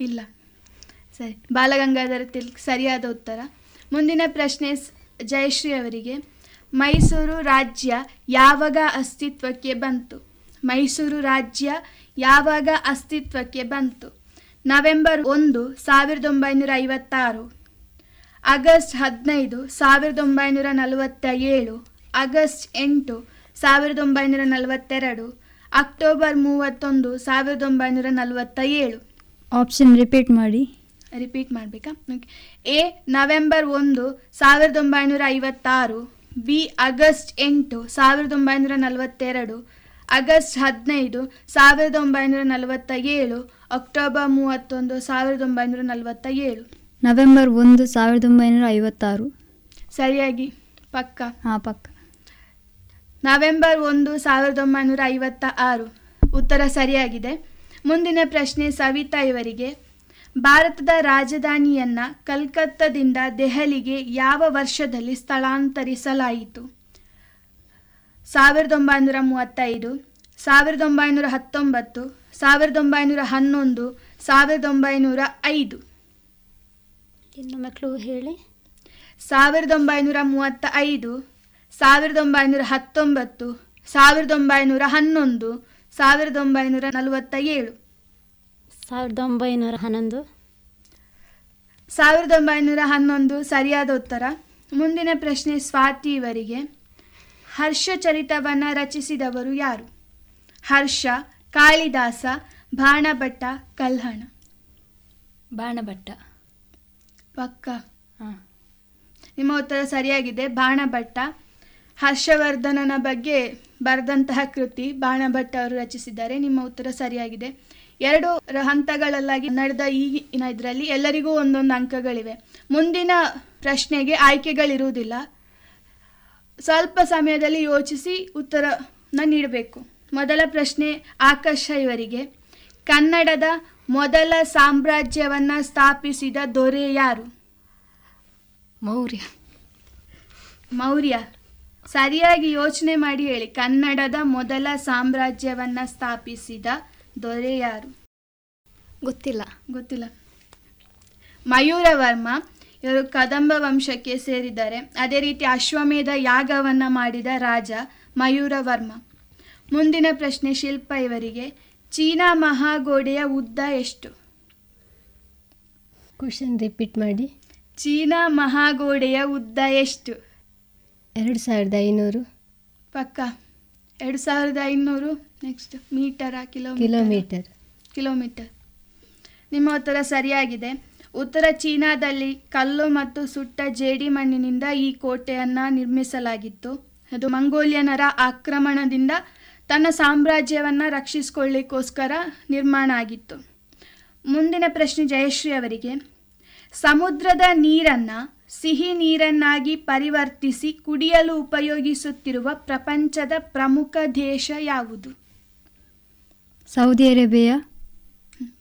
ಇಲ್ಲ. ಸರಿ. ಬಾಲಗಂಗಾಧರ ತಿಲಕ್ ಸರಿಯಾದ ಉತ್ತರ. ಮುಂದಿನ ಪ್ರಶ್ನೆ ಸ್- ಜಯಶ್ರೀ ಅವರಿಗೆ. ಮೈಸೂರು ರಾಜ್ಯ ಯಾವಾಗ ಅಸ್ತಿತ್ವಕ್ಕೆ ಬಂತು? ಮೈಸೂರು ರಾಜ್ಯ ಯಾವಾಗ ಅಸ್ತಿತ್ವಕ್ಕೆ ಬಂತು? ನವೆಂಬರ್ ಒಂದು ಸಾವಿರದ ಒಂಬೈನೂರ ಐವತ್ತಾರು. ಆಗಸ್ಟ್ ಹದಿನೈದು ಸಾವಿರದ ಒಂಬೈನೂರ ನಲವತ್ತ ಏಳು ಆಗಸ್ಟ್ ಎಂಟು ಸಾವಿರದ ಒಂಬೈನೂರ ನಲವತ್ತೆರಡು ಅಕ್ಟೋಬರ್ ಮೂವತ್ತೊಂದು ಸಾವಿರದ ಒಂಬೈನೂರ ನಲವತ್ತ ಏಳು ಆಪ್ಷನ್ ರಿಪೀಟ್ ಮಾಡಿ. ರಿಪೀಟ್ ಮಾಡಬೇಕಾ? ಎ ನವೆಂಬರ್ ಒಂದು ಸಾವಿರದ ಒಂಬೈನೂರ ಐವತ್ತಾರು. ಬಿ ಆಗಸ್ಟ್ ಎಂಟು ಸಾವಿರದ ಒಂಬೈನೂರ ನಲವತ್ತೆರಡು. ಆಗಸ್ಟ್ ಹದಿನೈದು ಸಾವಿರದ ಒಂಬೈನೂರ ನಲವತ್ತ ಏಳು ಅಕ್ಟೋಬರ್ ಮೂವತ್ತೊಂದು ಸಾವಿರದ ಒಂಬೈನೂರ ನಲವತ್ತ ಏಳು ನವೆಂಬರ್ ಒಂದು ಸಾವಿರದ ಒಂಬೈನೂರ ಐವತ್ತಾರು. ಸರಿಯಾಗಿ? ಪಕ್ಕ? ಹಾಂ ಪಕ್ಕ. ನವೆಂಬರ್ ಒಂದು ಸಾವಿರದ ಒಂಬೈನೂರ ಐವತ್ತ ಆರು ಉತ್ತರ ಸರಿಯಾಗಿದೆ. ಮುಂದಿನ ಪ್ರಶ್ನೆ ಸವಿತಾ ಇವರಿಗೆ. ಭಾರತದ ರಾಜಧಾನಿಯನ್ನು ಕಲ್ಕತ್ತಾದಿಂದ ದೆಹಲಿಗೆ ಯಾವ ವರ್ಷದಲ್ಲಿ ಸ್ಥಳಾಂತರಿಸಲಾಯಿತು? ಸಾವಿರದ ಒಂಬೈನೂರ ಮೂವತ್ತೈದು ಸಾವಿರದ ಒಂಬೈನೂರ ಹತ್ತೊಂಬತ್ತು ಸಾವಿರದ ಒಂಬೈನೂರ ಹನ್ನೊಂದು ಸಾವಿರದ ಒಂಬೈನೂರ ಐದು. ಇನ್ನೊಮ್ಮೆ ಕ್ಲೂ ಹೇಳಿ. ಸಾವಿರದ ಒಂಬೈನೂರ ಮೂವತ್ತ ಐದು ಸಾವಿರದ ಒಂಬೈನೂರ ಹತ್ತೊಂಬತ್ತು ಸಾವಿರದ ಒಂಬೈನೂರ ಹನ್ನೊಂದು ಸಾವಿರದ ಒಂಬೈನೂರ ನಲವತ್ತ ಏಳು ಸಾವಿರದ ಒಂಬೈನೂರ ಹನ್ನೊಂದು. ಸಾವಿರದ ಒಂಬೈನೂರ ಹನ್ನೊಂದು ಸರಿಯಾದ ಉತ್ತರ ಮುಂದಿನ ಪ್ರಶ್ನೆ ಸ್ವಾತಿ ಇವರಿಗೆ. ಹರ್ಷಚರಿತವನ್ನು ರಚಿಸಿದವರು ಯಾರು? ಹರ್ಷ ಕಾಳಿದಾಸ ಬಾಣಭಟ್ಟ ಕಲ್ಹಣ. ಬಾಣಭಟ್ಟ. ಪಕ್ಕ? ಹಾಂ. ನಿಮ್ಮ ಉತ್ತರ ಸರಿಯಾಗಿದೆ. ಬಾಣಭಟ್ಟ ಹರ್ಷವರ್ಧನನ ಬಗ್ಗೆ ಬರೆದಂತಹ ಕೃತಿ ಬಾಣಭಟ್ಟ ಅವರು ರಚಿಸಿದ್ದಾರೆ. ನಿಮ್ಮ ಉತ್ತರ ಸರಿಯಾಗಿದೆ. ಎರಡು ಹಂತಗಳಲ್ಲಾಗಿ ನಡೆದ ಈಗಿನ ಇದರಲ್ಲಿ ಎಲ್ಲರಿಗೂ ಒಂದೊಂದು ಅಂಕಗಳಿವೆ. ಮುಂದಿನ ಪ್ರಶ್ನೆಗೆ ಆಯ್ಕೆಗಳಿರುವುದಿಲ್ಲ. ಸ್ವಲ್ಪ ಸಮಯದಲ್ಲಿ ಯೋಚಿಸಿ ಉತ್ತರನ ನೀಡಬೇಕು. ಮೊದಲ ಪ್ರಶ್ನೆ ಆಕಾಶ ಇವರಿಗೆ ಕನ್ನಡದ ಮೊದಲ ಸಾಮ್ರಾಜ್ಯವನ್ನು ಸ್ಥಾಪಿಸಿದ ದೊರೆ ಯಾರು? ಮೌರ್ಯ. ಮೌರ್ಯ. ಸರಿಯಾಗಿ ಯೋಚನೆ ಮಾಡಿ ಹೇಳಿ. ಕನ್ನಡದ ಮೊದಲ ಸಾಮ್ರಾಜ್ಯವನ್ನ ಸ್ಥಾಪಿಸಿದ ದೊರೆ ಯಾರು? ಗೊತ್ತಿಲ್ಲ. ಗೊತ್ತಿಲ್ಲ. ಮಯೂರವರ್ಮ ಇವರು ಕದಂಬ ವಂಶಕ್ಕೆ ಸೇರಿದ್ದಾರೆ. ಅದೇ ರೀತಿ ಅಶ್ವಮೇಧ ಯಾಗವನ್ನು ಮಾಡಿದ ರಾಜ ಮಯೂರವರ್ಮ. ಮುಂದಿನ ಪ್ರಶ್ನೆ ಶಿಲ್ಪ ಇವರಿಗೆ. ಚೀನಾ ಮಹಾಗೋಡೆಯ ಉದ್ದ ಎಷ್ಟು? ಕ್ವಶನ್ ರಿಪೀಟ್ ಮಾಡಿ. ಚೀನಾ ಮಹಾಗೋಡೆಯ ಉದ್ದ ಎಷ್ಟು? ಎರಡು ಸಾವಿರದ ಐನೂರು. ಪಕ್ಕ. ಎರಡು ಸಾವಿರದ ಐನೂರು next meter kilo kilometer. Kilometer. ನಿಮ್ಮ ಉತ್ತರ ಸರಿಯಾಗಿದೆ. ಉತ್ತರ ಚೀನಾದಲ್ಲಿ ಕಲ್ಲು ಮತ್ತು ಸುಟ್ಟ ಜೇಡಿ ಮಣ್ಣಿನಿಂದ ಈ ಕೋಟೆಯನ್ನು ನಿರ್ಮಿಸಲಾಗಿತ್ತು. ಅದು ಮಂಗೋಲಿಯನರ ಆಕ್ರಮಣದಿಂದ ತನ್ನ ಸಾಮ್ರಾಜ್ಯವನ್ನು ರಕ್ಷಿಸಿಕೊಳ್ಳಿಕ್ಕೋಸ್ಕರ ನಿರ್ಮಾಣ ಆಗಿತ್ತು. ಮುಂದಿನ ಪ್ರಶ್ನೆ ಜಯಶ್ರೀ ಅವರಿಗೆ. ಸಮುದ್ರದ ನೀರನ್ನು ಸಿಹಿ ನೀರನ್ನಾಗಿ ಪರಿವರ್ತಿಸಿ ಕುಡಿಯಲು ಉಪಯೋಗಿಸುತ್ತಿರುವ ಪ್ರಪಂಚದ ಪ್ರಮುಖ ದೇಶ ಯಾವುದು? Saudi Arabia.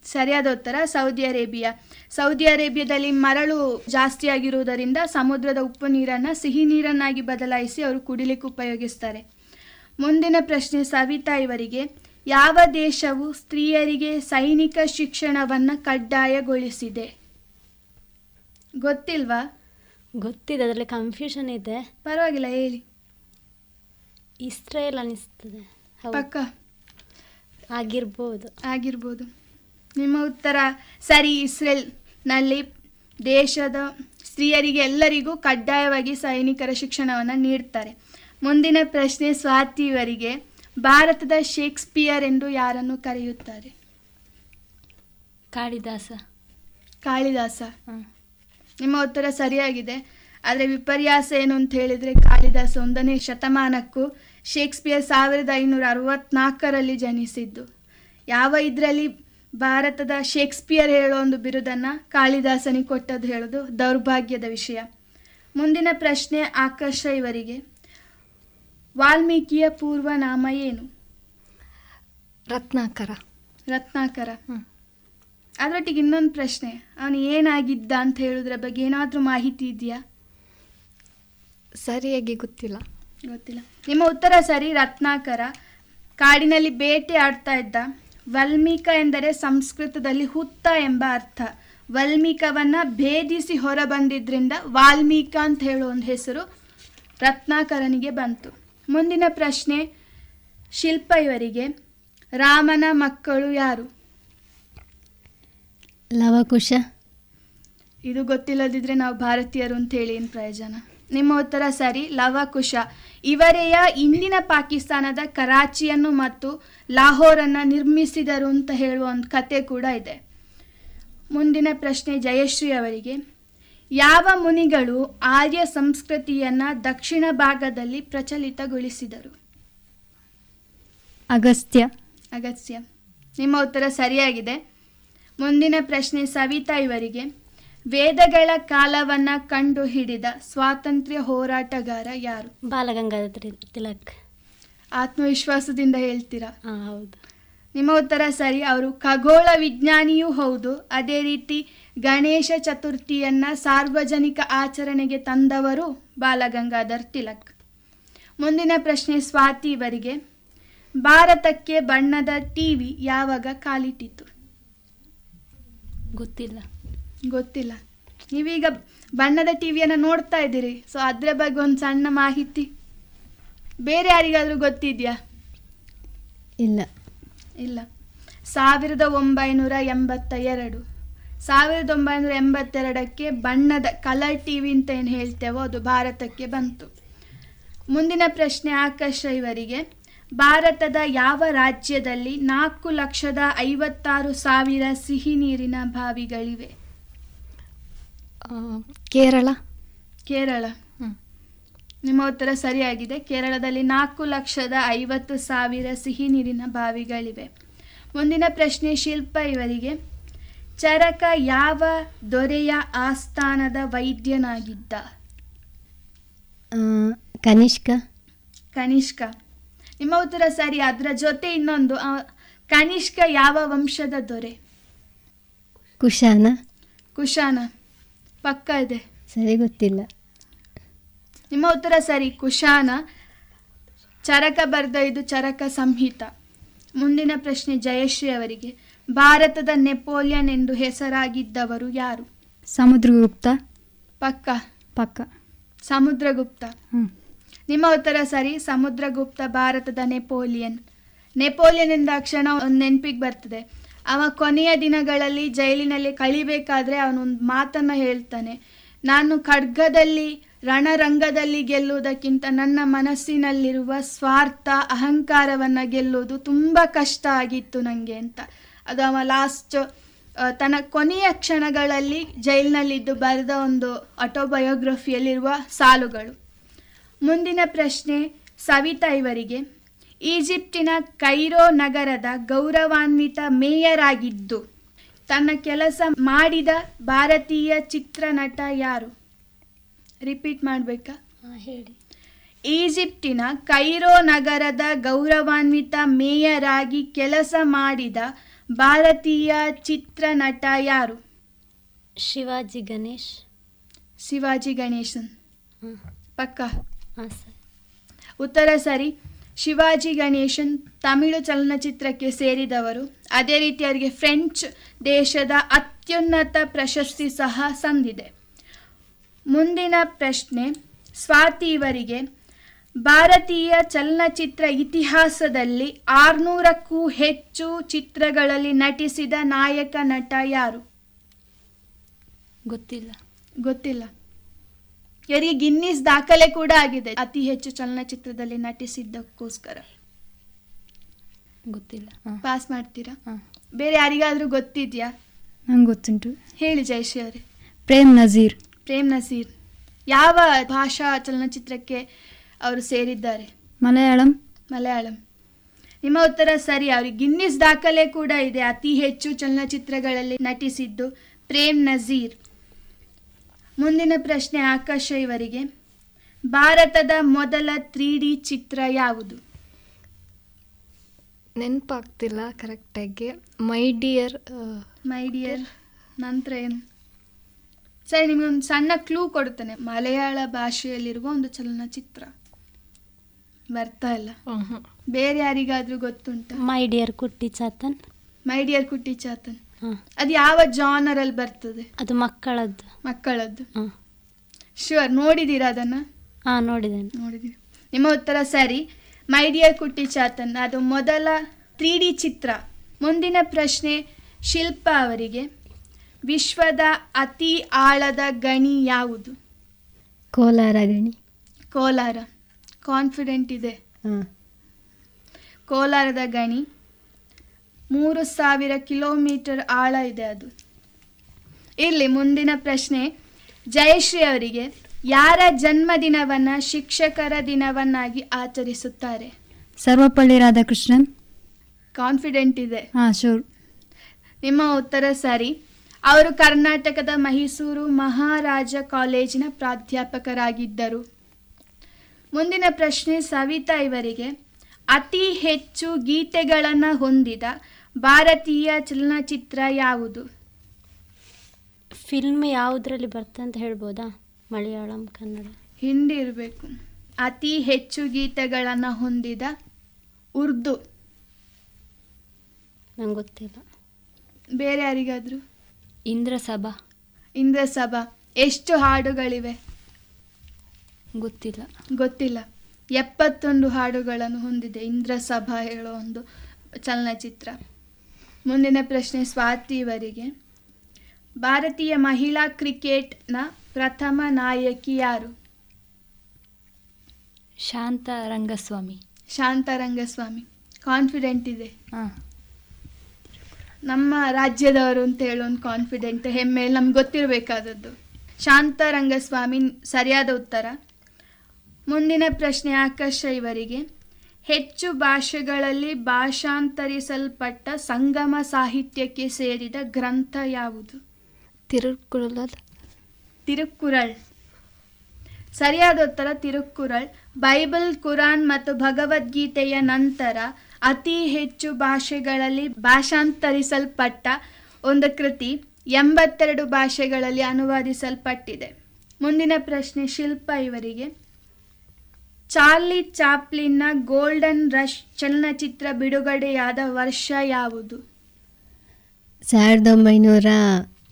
ಸರಿಯಾದ ಉತ್ತರ ಸೌದಿ ಅರೇಬಿಯಾ. ಸೌದಿ ಅರೇಬಿಯಾದಲ್ಲಿ ಮರಳು ಜಾಸ್ತಿಯಾಗಿರುವುದರಿಂದ ಸಮುದ್ರದ ಉಪ್ಪು ನೀರನ್ನು ಸಿಹಿ ನೀರನ್ನಾಗಿ ಬದಲಾಯಿಸಿ ಅವರು ಕುಡಿಲಿಕ್ಕೆ ಉಪಯೋಗಿಸ್ತಾರೆ. ಮುಂದಿನ ಪ್ರಶ್ನೆ ಸವಿತಾ ಇವರಿಗೆ ಯಾವ ದೇಶವು ಸ್ತ್ರೀಯರಿಗೆ ಸೈನಿಕ ಶಿಕ್ಷಣವನ್ನು ಕಡ್ಡಾಯಗೊಳಿಸಿದೆ? ಗೊತ್ತಿಲ್ವಾ? ಗೊತ್ತಿದೆ ಅದರಲ್ಲಿ ಕನ್ಫ್ಯೂಷನ್ ಇದೆ. ಪರವಾಗಿಲ್ಲ ಹೇಳಿ. ಇಸ್ರೇಲ್ ಅನಿಸ್ತದೆ. ಪಕ್ಕ. ಆಗಿರ್ಬೋದು. ಆಗಿರ್ಬೋದು. ನಿಮ್ಮ ಉತ್ತರ ಸರಿ ಇಸ್ರೇಲ್ನಲ್ಲಿ ದೇಶದ ಸ್ತ್ರೀಯರಿಗೆ ಎಲ್ಲರಿಗೂ ಕಡ್ಡಾಯವಾಗಿ ಸೈನಿಕರ ಶಿಕ್ಷಣವನ್ನು ನೀಡ್ತಾರೆ. ಮುಂದಿನ ಪ್ರಶ್ನೆ ಸ್ವಾತಿ ಇವರಿಗೆ ಭಾರತದ ಶೇಕ್ಸ್ಪಿಯರ್ ಎಂದು ಯಾರನ್ನು ಕರೆಯುತ್ತಾರೆ? ಕಾಳಿದಾಸ. ಕಾಳಿದಾಸ. ನಿಮ್ಮ ಉತ್ತರ ಸರಿಯಾಗಿದೆ. ಆದರೆ ವಿಪರ್ಯಾಸ ಏನು ಅಂತ ಹೇಳಿದರೆ ಕಾಳಿದಾಸ ಒಂದನೇ ಶತಮಾನಕ್ಕೂ ಶೇಕ್ಸ್ಪಿಯರ್ ಸಾವಿರದ ಐನೂರ ಅರವತ್ನಾಲ್ಕರಲ್ಲಿ ಜನಿಸಿದ್ದು. ಯಾವ ಇದರಲ್ಲಿ ಭಾರತದ ಶೇಕ್ಸ್ಪಿಯರ್ ಹೇಳೋ ಒಂದು ಬಿರುದನ್ನು ಕಾಳಿದಾಸನಿಗೆ ಕೊಟ್ಟದ್ದು ಹೇಳೋದು ದೌರ್ಭಾಗ್ಯದ ವಿಷಯ. ಮುಂದಿನ ಪ್ರಶ್ನೆ ಆಕರ್ಷ ಇವರಿಗೆ. ವಾಲ್ಮೀಕಿಯ ಪೂರ್ವನಾಮ ಏನು? ರತ್ನಾಕರ. ರತ್ನಾಕರ. ಅದರೊಟ್ಟಿಗೆ ಇನ್ನೊಂದು ಪ್ರಶ್ನೆ. ಅವನು ಏನಾಗಿದ್ದ ಅಂತ ಹೇಳೋದ್ರ ಬಗ್ಗೆ ಏನಾದರೂ ಮಾಹಿತಿ ಇದೆಯಾ? ಸರಿಯಾಗಿ ಗೊತ್ತಿಲ್ಲ. ಗೊತ್ತಿಲ್ಲ. ನಿಮ್ಮ ಉತ್ತರ ಸರಿ ರತ್ನಾಕರ. ಕಾಡಿನಲ್ಲಿ ಬೇಟೆ ಆಡ್ತಾ ಇದ್ದ. ವಲ್ಮೀಕ ಎಂದರೆ ಸಂಸ್ಕೃತದಲ್ಲಿ ಹುತ್ತ ಎಂಬ ಅರ್ಥ. ವಲ್ಮೀಕವನ್ನ ಭೇದಿಸಿ ಹೊರ ಬಂದಿದ್ರಿಂದ ವಾಲ್ಮೀಕ ಅಂತ ಹೇಳೋ ಒಂದು ಹೆಸರು ರತ್ನಾಕರನಿಗೆ ಬಂತು. ಮುಂದಿನ ಪ್ರಶ್ನೆ ಶಿಲ್ಪ ಇವರಿಗೆ ರಾಮನ ಮಕ್ಕಳು ಯಾರು? ಲವಕುಶ. ಇದು ಗೊತ್ತಿಲ್ಲದಿದ್ರೆ ನಾವು ಭಾರತೀಯರು ಅಂತ ಹೇಳಿ ಏನು ಪ್ರಯೋಜನ? ನಿಮ್ಮ ಉತ್ತರ ಸರಿ ಲವಕುಶ. ಇವರೆಯ ಇಂದಿನ ಪಾಕಿಸ್ತಾನದ ಕರಾಚಿಯನ್ನು ಮತ್ತು ಲಾಹೋರನ್ನು ನಿರ್ಮಿಸಿದರು ಅಂತ ಹೇಳುವ ಒಂದು ಕತೆ ಕೂಡ ಇದೆ. ಮುಂದಿನ ಪ್ರಶ್ನೆ ಜಯಶ್ರೀ ಅವರಿಗೆ. ಯಾವ ಮುನಿಗಳು ಆರ್ಯ ಸಂಸ್ಕೃತಿಯನ್ನು ದಕ್ಷಿಣ ಭಾಗದಲ್ಲಿ ಪ್ರಚಲಿತಗೊಳಿಸಿದರು? ಅಗಸ್ತ್ಯ. ಅಗಸ್ತ್ಯ. ನಿಮ್ಮ ಉತ್ತರ ಸರಿಯಾಗಿದೆ. ಮುಂದಿನ ಪ್ರಶ್ನೆ ಸವಿತಾ ಇವರಿಗೆ. ವೇದಗಳ ಕಾಲವನ್ನ ಕಂಡು ಹಿಡಿದ ಸ್ವಾತಂತ್ರ್ಯ ಹೋರಾಟಗಾರ ಯಾರು? ಬಾಲಗಂಗಾಧರ ತಿಲಕ್. ಆತ್ಮವಿಶ್ವಾಸದಿಂದ ಹೇಳ್ತೀರಾ? ಹೌದು. ನಿಮ್ಮ ಉತ್ತರ ಸರಿ ಅವರು ಖಗೋಳ ವಿಜ್ಞಾನಿಯೂ ಹೌದು. ಅದೇ ರೀತಿ ಗಣೇಶ ಚತುರ್ಥಿಯನ್ನ ಸಾರ್ವಜನಿಕ ಆಚರಣೆಗೆ ತಂದವರು ಬಾಲಗಂಗಾಧರ್ ತಿಲಕ್. ಮುಂದಿನ ಪ್ರಶ್ನೆ ಸ್ವಾತಿ ಇವರಿಗೆ. ಭಾರತಕ್ಕೆ ಬಣ್ಣದ ಟಿವಿ ಯಾವಾಗ ಕಾಲಿಟ್ಟಿತು ಗೊತ್ತಿಲ್ಲ. ಗೊತ್ತಿಲ್ಲ. ನೀವೀಗ ಬಣ್ಣದ ಟಿವಿಯನ್ನು ನೋಡ್ತಾ ಇದ್ದೀರಿ. ಸೊ ಅದರ ಬಗ್ಗೆ ಒಂದು ಸಣ್ಣ ಮಾಹಿತಿ. ಬೇರೆ ಯಾರಿಗಾದರೂ ಗೊತ್ತಿದೆಯಾ? ಇಲ್ಲ. ಇಲ್ಲ. ಸಾವಿರದ ಒಂಬೈನೂರ ಎಂಬತ್ತ ಎರಡು ಸಾವಿರದ ಒಂಬೈನೂರ ಎಂಬತ್ತೆರಡಕ್ಕೆ ಬಣ್ಣದ ಕಲರ್ ಟಿ ವಿ ಅಂತ ಏನು ಹೇಳ್ತೇವೋ ಅದು ಭಾರತಕ್ಕೆ ಬಂತು. ಮುಂದಿನ ಪ್ರಶ್ನೆ ಆಕಾಶ ಇವರಿಗೆ ಭಾರತದ ಯಾವ ರಾಜ್ಯದಲ್ಲಿ ನಾಲ್ಕು ಲಕ್ಷದ ಐವತ್ತಾರು ಸಾವಿರ ಸಿಹಿ ನೀರಿನ ಬಾವಿಗಳಿವೆ? ಕೇರಳ. ಕೇರಳ. ನಿಮ್ಮ ಉತ್ತರ ಸರಿಯಾಗಿದೆ. ಕೇರಳದಲ್ಲಿ ನಾಲ್ಕು ಲಕ್ಷದ ಐವತ್ತು ಸಾವಿರ ಸಿಹಿ ನೀರಿನ ಬಾವಿಗಳಿವೆ. ಮುಂದಿನ ಪ್ರಶ್ನೆ ಶಿಲ್ಪ ಇವರಿಗೆ. ಚರಕ ಯಾವ ದೊರೆಯ ಆಸ್ಥಾನದ ವೈದ್ಯನಾಗಿದ್ದ? ಕನಿಷ್ಕ. ಕನಿಷ್ಕ. ನಿಮ್ಮ ಉತ್ತರ ಸರಿ ಅದರ ಜೊತೆ ಇನ್ನೊಂದು ಕನಿಷ್ಕ ಯಾವ ವಂಶದ ದೊರೆ? ಕುಶಾನ. ಕುಶಾನ. ಪಕ್ಕ ಇದೆ. ಸರಿ ಗೊತ್ತಿಲ್ಲ. ನಿಮ್ಮ ಉತ್ತರ ಸರಿ ಕುಶಾನ. ಚರಕ ಬರೆದ ಇದು ಚರಕ ಸಂಹಿತ. ಮುಂದಿನ ಪ್ರಶ್ನೆ ಜಯಶ್ರೀ ಅವರಿಗೆ. ಭಾರತದ ನೆಪೋಲಿಯನ್ ಎಂದು ಹೆಸರಾಗಿದ್ದವರು ಯಾರು? ಸಮುದ್ರಗುಪ್ತ. ಪಕ್ಕ. ಪಕ್ಕ. ಸಮುದ್ರಗುಪ್ತ. ಹ್ಮ್. ನಿಮ್ಮ ಉತ್ತರ ಸರಿ, ಸಮುದ್ರಗುಪ್ತ ಭಾರತದ ನೆಪೋಲಿಯನ್. ನೆಪೋಲಿಯನ್ ಎಂದ ಕ್ಷಣ ಒಂದು ನೆನಪಿಗೆ ಬರ್ತದೆ. ಅವ ಕೊನೆಯ ದಿನಗಳಲ್ಲಿ ಜೈಲಿನಲ್ಲಿ ಕಳಿಬೇಕಾದ್ರೆ ಅವನೊಂದು ಮಾತನ್ನು ಹೇಳ್ತಾನೆ. ನಾನು ಖಡ್ಗದಲ್ಲಿ, ರಣರಂಗದಲ್ಲಿ ಗೆಲ್ಲುವುದಕ್ಕಿಂತ ನನ್ನ ಮನಸ್ಸಿನಲ್ಲಿರುವ ಸ್ವಾರ್ಥ, ಅಹಂಕಾರವನ್ನು ಗೆಲ್ಲುವುದು ತುಂಬ ಕಷ್ಟ ಆಗಿತ್ತು ನನಗೆ ಅಂತ. ಅದು ಅವ ಲಾಸ್ಟ್ ತನ್ನ ಕೊನೆಯ ಕ್ಷಣಗಳಲ್ಲಿ ಜೈಲಿನಲ್ಲಿದ್ದು ಬರೆದ ಒಂದು ಆಟೋಬಯೋಗ್ರಫಿಯಲ್ಲಿರುವ ಸಾಲುಗಳು. ಮುಂದಿನ ಪ್ರಶ್ನೆ ಸವಿತಾ ಇವರಿಗೆ. ಈಜಿಪ್ಟಿನ ಕೈರೋ ನಗರದ ಗೌರವಾನ್ವಿತ ಮೇಯರ್ ಆಗಿದ್ದು ತನ್ನ ಕೆಲಸ ಮಾಡಿದ ಭಾರತೀಯ ಚಿತ್ರನಟ ಯಾರು? ರಿಪೀಟ್ ಮಾಡಬೇಕಾ? ಹೇಳಿ. ಈಜಿಪ್ಟಿನ ಕೈರೋ ನಗರದ ಗೌರವಾನ್ವಿತ ಮೇಯರ್ ಆಗಿ ಕೆಲಸ ಮಾಡಿದ ಭಾರತೀಯ ಚಿತ್ರನಟ ಯಾರು? ಶಿವಾಜಿ ಗಣೇಶ್. ಶಿವಾಜಿ ಗಣೇಶನ್. ಪಕ್ಕ. ಹಾಂ ಸರ್. ಉತ್ತರ ಸರಿ. ಶಿವಾಜಿ ಗಣೇಶನ್ ತಮಿಳು ಚಲನಚಿತ್ರಕ್ಕೆ ಸೇರಿದವರು. ಅದೇ ರೀತಿ ಅವರಿಗೆ ಫ್ರೆಂಚ್ ದೇಶದ ಅತ್ಯುನ್ನತ ಪ್ರಶಸ್ತಿ ಸಹ ಸಂದಿದೆ. ಮುಂದಿನ ಪ್ರಶ್ನೆ ಸ್ವಾತಿ ಇವರಿಗೆ ಭಾರತೀಯ ಚಲನಚಿತ್ರ ಇತಿಹಾಸದಲ್ಲಿ ಆರುನೂರಕ್ಕೂ ಹೆಚ್ಚು ಚಿತ್ರಗಳಲ್ಲಿ ನಟಿಸಿದ ನಾಯಕ ನಟ ಯಾರು? ಗೊತ್ತಿಲ್ಲ. ಗೊತ್ತಿಲ್ಲ. ಇವರಿಗೆ ಗಿನ್ನಿಸ್ ದಾಖಲೆ ಕೂಡ ಆಗಿದೆ. ಅತಿ ಹೆಚ್ಚು ಚಲನಚಿತ್ರದಲ್ಲಿ ನಟಿಸಿದ್ದಕ್ಕೋಸ್ಕರ. ಗೊತ್ತಿಲ್ಲ. ಪಾಸ್ ಮಾಡ್ತೀರಾ? ಬೇರೆ ಯಾರಿಗಾದ್ರೂ ಗೊತ್ತಿದ್ಯಾ? ನಂಗೆ ಗೊತ್ತುಂಟು. ಹೇಳಿ ಜಯಶ್ರೀ ಅವರೇ. ಪ್ರೇಮ್ ನಜೀರ್. ಪ್ರೇಮ್ ನಜೀರ್. ಯಾವ ಭಾಷಾ ಚಲನಚಿತ್ರಕ್ಕೆ ಅವರು ಸೇರಿದ್ದಾರೆ? ಮಲಯಾಳಂ. ಮಲಯಾಳಂ. ನಿಮ್ಮ ಉತ್ತರ ಸರಿ. ಅವ್ರಿಗೆ ಗಿನ್ನಿಸ್ ದಾಖಲೆ ಕೂಡ ಇದೆ. ಅತಿ ಹೆಚ್ಚು ಚಲನಚಿತ್ರಗಳಲ್ಲಿ ನಟಿಸಿದ್ದು ಪ್ರೇಮ್ ನಜೀರ್. ಮುಂದಿನ ಪ್ರಶ್ನೆ ಆಕಾಶ ಇವರಿಗೆ. ಭಾರತದ ಮೊದಲ ತ್ರೀ ಡಿ ಚಿತ್ರ ಯಾವುದು? ನೆನಪಾಗ್ತಿಲ್ಲ ಕರೆಕ್ಟಾಗಿ. ಮೈ ಡಿಯರ್ ಮೈ ಡಿಯರ್ ನಂತರ ಏನು? ಸರಿ ನಿಮಗೆ ಒಂದು ಸಣ್ಣ ಕ್ಲೂ ಕೊಡ್ತೇನೆ. ಮಲಯಾಳ ಭಾಷೆಯಲ್ಲಿರುವ ಒಂದು ಚಲನಚಿತ್ರ. ಬರ್ತಾ ಇಲ್ಲ. ಬೇರೆ ಯಾರಿಗಾದ್ರೂ ಗೊತ್ತುಂಟ? My dear Kutty ಚಾತನ್ my dear ಕುಟ್ಟಿ ಚಾತನ್ ಅದು ಯಾವ ಜಾನರ್ ಅಲ್ಲಿ ಬರ್ತದೆ? ಅದು ಮಕ್ಕಳದ್ದು. ಮಕ್ಕಳದ್ದು. ಶ್ಯೂರ್ ಶೂರ್ ನೋಡಿದ್ದೀರಾ ಅದನ್ನ? ಹಾಂ ನೋಡಿದ್ದೇನೆ. ನೋಡಿದ್ದೀರಿ ನಿಮ್ಮ ಉತ್ತರ ಸರಿ. ಮೈ ಡಿಯರ್ ಕುಟ್ಟಿ ಚಾತನ್ ಅದು ಮೊದಲ ತ್ರೀ ಡಿ ಚಿತ್ರ. ಮುಂದಿನ ಪ್ರಶ್ನೆ ಶಿಲ್ಪ ಅವರಿಗೆ. ವಿಶ್ವದ ಅತಿ ಆಳದ ಗಣಿ ಯಾವುದು? ಕೋಲಾರ ಗಣಿ. ಕೋಲಾರ. ಕಾನ್ಫಿಡೆಂಟ್ ಇದೆ. ಹಾಂ. ಕೋಲಾರದ ಗಣಿ. ಮೂರು ಸಾವಿರ ಕಿಲೋಮೀಟರ್ ಆಳ ಇದೆ ಅದು. ಇಲ್ಲಿ ಮುಂದಿನ ಪ್ರಶ್ನೆ. ಜಯಶ್ರೀ ಅವರಿಗೆ ಯಾರ ಜನ್ಮದಿನವನ್ನ ಶಿಕ್ಷಕರ ದಿನವನ್ನಾಗಿ ಆಚರಿಸುತ್ತಾರೆ? ಸರ್ವಪಳ್ಳಿ ರಾಧಾಕೃಷ್ಣನ್. ಕಾನ್ಫಿಡೆಂಟ್ ಇದೆ. ಹಾಂ ಶೂರ್ ನಿಮ್ಮ ಉತ್ತರ ಸರಿ. ಅವರು ಕರ್ನಾಟಕದ ಮೈಸೂರು ಮಹಾರಾಜ ಕಾಲೇಜಿನ ಪ್ರಾಧ್ಯಾಪಕರಾಗಿದ್ದರು. ಮುಂದಿನ ಪ್ರಶ್ನೆ ಸವಿತಾ ಇವರಿಗೆ. ಅತಿ ಹೆಚ್ಚು ಗೀತೆಗಳನ್ನು ಹೊಂದಿದ ಭಾರತೀಯ ಚಲನಚಿತ್ರ ಯಾವುದು? ಫಿಲ್ಮ್ ಯಾವುದ್ರಲ್ಲಿ ಬರ್ತದೆ ಅಂತ ಹೇಳ್ಬೋದಾ? ಮಲಯಾಳಂ ಕನ್ನಡ. ಹಿಂದಿ ಇರಬೇಕು. ಅತಿ ಹೆಚ್ಚು ಗೀತೆಗಳನ್ನು ಹೊಂದಿದ ಉರ್ದು. ನಂಗೆ ಗೊತ್ತಿಲ್ಲ. ಬೇರೆ ಯಾರಿಗಾದರೂ? ಇಂದ್ರಸಭಾ. ಇಂದ್ರಸಭಾ. ಎಷ್ಟು ಹಾಡುಗಳಿವೆ? ಗೊತ್ತಿಲ್ಲ. ಗೊತ್ತಿಲ್ಲ. ಎಪ್ಪತ್ತೊಂದು ಹಾಡುಗಳನ್ನು ಹೊಂದಿದೆ. ಇಂದ್ರಸಭಾ ಹೇಳೋ ಒಂದು ಚಲನಚಿತ್ರ. ಮುಂದಿನ ಪ್ರಶ್ನೆ ಸ್ವಾತಿ ಇವರಿಗೆ ಭಾರತೀಯ ಮಹಿಳಾ ಕ್ರಿಕೆಟ್ನ ಪ್ರಥಮ ನಾಯಕಿ ಯಾರು? ಶಾಂತ ರಂಗಸ್ವಾಮಿ. ಶಾಂತ ರಂಗಸ್ವಾಮಿ. ಕಾನ್ಫಿಡೆಂಟ್ ಇದೆ? ಹಾಂ. ನಮ್ಮ ರಾಜ್ಯದವರು ಅಂತ ಹೇಳೋ ಒಂದು ಕಾನ್ಫಿಡೆಂಟ್ ಹೆಮ್ಮೆ ನಮ್ಗೆ ಗೊತ್ತಿರಬೇಕಾದದ್ದು. ಶಾಂತ ರಂಗಸ್ವಾಮಿ ಸರಿಯಾದ ಉತ್ತರ. ಮುಂದಿನ ಪ್ರಶ್ನೆ ಆಕರ್ಷ ಇವರಿಗೆ. ಹೆಚ್ಚು ಭಾಷೆಗಳಲ್ಲಿ ಭಾಷಾಂತರಿಸಲ್ಪಟ್ಟ ಸಂಗಮ ಸಾಹಿತ್ಯಕ್ಕೆ ಸೇರಿದ ಗ್ರಂಥ ಯಾವುದು? ತಿರುಕುರಲ್ ತಿರುಕುರಳ್ ಸರಿಯಾದ ಉತ್ತರ ತಿರುಕುರಳ್ ಬೈಬಲ್ ಕುರಾನ್ ಮತ್ತು ಭಗವದ್ಗೀತೆಯ ನಂತರ ಅತಿ ಹೆಚ್ಚು ಭಾಷೆಗಳಲ್ಲಿ ಭಾಷಾಂತರಿಸಲ್ಪಟ್ಟ ಒಂದು ಕೃತಿ ಎಂಬತ್ತೆರಡು ಭಾಷೆಗಳಲ್ಲಿ ಅನುವಾದಿಸಲ್ಪಟ್ಟಿದೆ. ಮುಂದಿನ ಪ್ರಶ್ನೆ ಶಿಲ್ಪ ಇವರಿಗೆ. ಚಾರ್ಲಿ ಚಾಪ್ಲಿನ್ನ ಗೋಲ್ಡನ್ ರಶ್ ಚಲನಚಿತ್ರ ಬಿಡುಗಡೆಯಾದ ವರ್ಷ ಯಾವುದು? ಸಾವಿರದ ಒಂಬೈನೂರ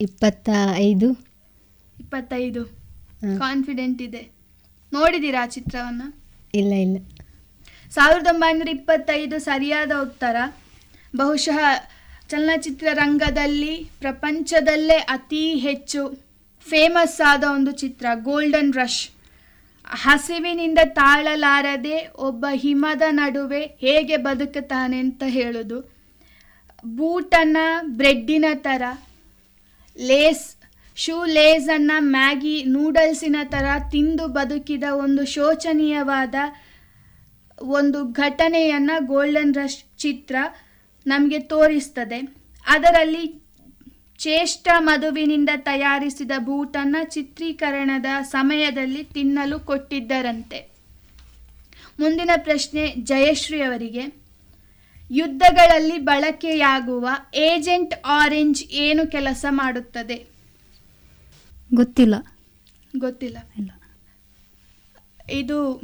ಇಪ್ಪತ್ತ ಐದು ಇಪ್ಪತ್ತೈದು. ಕಾನ್ಫಿಡೆಂಟ್ ಇದೆ. ನೋಡಿದ್ದೀರಾ ಆ ಚಿತ್ರವನ್ನು? ಇಲ್ಲ ಇಲ್ಲ. ಸಾವಿರದ ಒಂಬೈನೂರ ಇಪ್ಪತ್ತೈದು ಸರಿಯಾದ ಉತ್ತರ. ಬಹುಶಃ ಚಲನಚಿತ್ರ ರಂಗದಲ್ಲಿ ಪ್ರಪಂಚದಲ್ಲೇ ಅತಿ ಹೆಚ್ಚು ಫೇಮಸ್ ಆದ ಒಂದು ಚಿತ್ರ ಗೋಲ್ಡನ್ ರಶ್. ಹಸಿವಿನಿಂದ ತಾಳಲಾರದೆ ಒಬ್ಬ ಹಿಮದ ನಡುವೆ ಹೇಗೆ ಬದುಕುತ್ತಾನೆ ಅಂತ ಹೇಳೋದು. ಬೂಟನ್ನ ಬ್ರೆಡ್ಡಿನ ಥರ ಲೇಸ್, ಶೂ ಲೇಸನ್ನು ಮ್ಯಾಗಿ ನೂಡಲ್ಸಿನ ಥರ ತಿಂದು ಬದುಕಿದ ಒಂದು ಶೋಚನೀಯವಾದ ಒಂದು ಘಟನೆಯನ್ನು ಗೋಲ್ಡನ್ ರಶ್ ಚಿತ್ರ ನಮಗೆ ತೋರಿಸ್ತದೆ. ಅದರಲ್ಲಿ ಚೇಷ್ಟ ಮಧುವಿನಿಂದ ತಯಾರಿಸಿದ ಬೂಟನ್ನ ಚಿತ್ರೀಕರಣದ ಸಮಯದಲ್ಲಿ ತಿನ್ನಲು ಕೊಟ್ಟಿದ್ದರಂತೆ. ಮುಂದಿನ ಪ್ರಶ್ನೆ ಜಯಶ್ರೀ ಅವರಿಗೆ ಯುದ್ಧಗಳಲ್ಲಿ ಬಳಕೆಯಾಗುವ ಏಜೆಂಟ್ ಆರೆಂಜ್ ಏನು ಕೆಲಸ ಮಾಡುತ್ತದೆ? ಗೊತ್ತಿಲ್ಲ. ಗೊತ್ತಿಲ್ಲ. ಇಲ್ಲ. ಇದು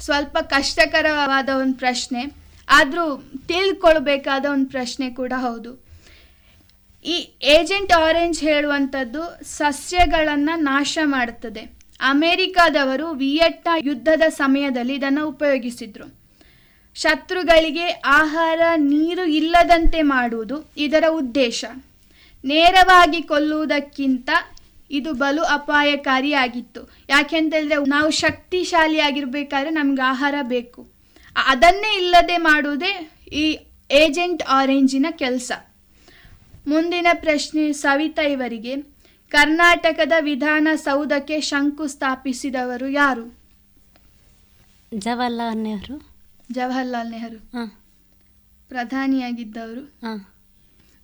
ಸ್ವಲ್ಪ ಕಷ್ಟಕರವಾದ ಒಂದು ಪ್ರಶ್ನೆ. ಆದರೂ ತಿಳ್ಕೊಳ್ಬೇಕಾದ ಒಂದು ಪ್ರಶ್ನೆ ಕೂಡ ಹೌದು. ಈ ಏಜೆಂಟ್ ಆರೆಂಜ್ ಹೇಳುವಂಥದ್ದು ಸಸ್ಯಗಳನ್ನು ನಾಶ ಮಾಡುತ್ತದೆ ಅಮೆರಿಕಾದವರು ವಿಯೆಟ್ನ ಯುದ್ಧದ ಸಮಯದಲ್ಲಿ ಇದನ್ನು ಉಪಯೋಗಿಸಿದ್ರು. ಶತ್ರುಗಳಿಗೆ ಆಹಾರ, ನೀರು ಇಲ್ಲದಂತೆ ಮಾಡುವುದು ಇದರ ಉದ್ದೇಶ. ನೇರವಾಗಿ ಕೊಲ್ಲುವುದಕ್ಕಿಂತ ಇದು ಬಲು ಅಪಾಯಕಾರಿಯಾಗಿತ್ತು. ಯಾಕೆಂತೇಳಿದ್ರೆ ನಾವು ಶಕ್ತಿಶಾಲಿಯಾಗಿರ್ಬೇಕಾದ್ರೆ ನಮ್ಗೆ ಆಹಾರ ಬೇಕು. ಅದನ್ನೇ ಇಲ್ಲದೆ ಮಾಡುವುದೇ ಈ ಏಜೆಂಟ್ ಆರೆಂಜಿನ ಕೆಲಸ. ಮುಂದಿನ ಪ್ರಶ್ನೆ ಸವಿತಾ ಇವರಿಗೆ. ಕರ್ನಾಟಕದ ವಿಧಾನಸೌಧಕ್ಕೆ ಶಂಕು ಸ್ಥಾಪಿಸಿದವರು ಯಾರು? ಜವಾಹರ್ಲಾಲ್ ನೆಹರು. ಜವಾಹರ್ಲಾಲ್ ನೆಹರು. ಹಾಂ. ಪ್ರಧಾನಿಯಾಗಿದ್ದವರು. ಹಾಂ.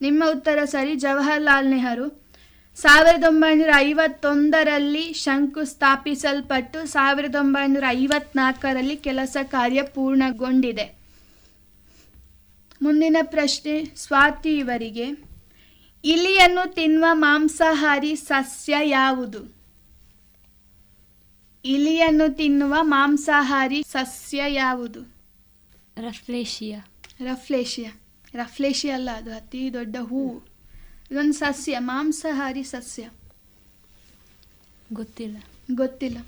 ನಿಮ್ಮ ಉತ್ತರ ಸರಿ ಜವಾಹರ್ಲಾಲ್ ನೆಹರು. ಸಾವಿರದ ಒಂಬೈನೂರ ಐವತ್ತೊಂದರಲ್ಲಿ ಶಂಕು ಸ್ಥಾಪಿಸಲ್ಪಟ್ಟು ಸಾವಿರದ ಒಂಬೈನೂರ ಐವತ್ನಾಲ್ಕರಲ್ಲಿ ಕೆಲಸ ಕಾರ್ಯ ಪೂರ್ಣಗೊಂಡಿದೆ. ಮುಂದಿನ ಪ್ರಶ್ನೆ ಸ್ವಾತಿ ಇವರಿಗೆ. ಇಲಿಯನ್ನು ತಿನ್ನುವ ಮಾಂಸಾಹಾರಿ ಸಸ್ಯ ಯಾವುದು? ಇಲಿಯನ್ನು ತಿನ್ನುವ ಮಾಂಸಾಹಾರಿ ಸಸ್ಯ ಯಾವುದು? ರಫ್ಲೇಶಿಯಾ. ರಫ್ಲೇಶಿಯಾ. ರಫ್ಲೇಶಿಯಾ ಅಲ್ಲ ಅದು ಅತಿ ದೊಡ್ಡ ಹೂವು ಇದೊಂದು ಸಸ್ಯ ಮಾಂಸಾಹಾರಿ ಸಸ್ಯ. ಗೊತ್ತಿಲ್ಲ. ಗೊತ್ತಿಲ್ಲ.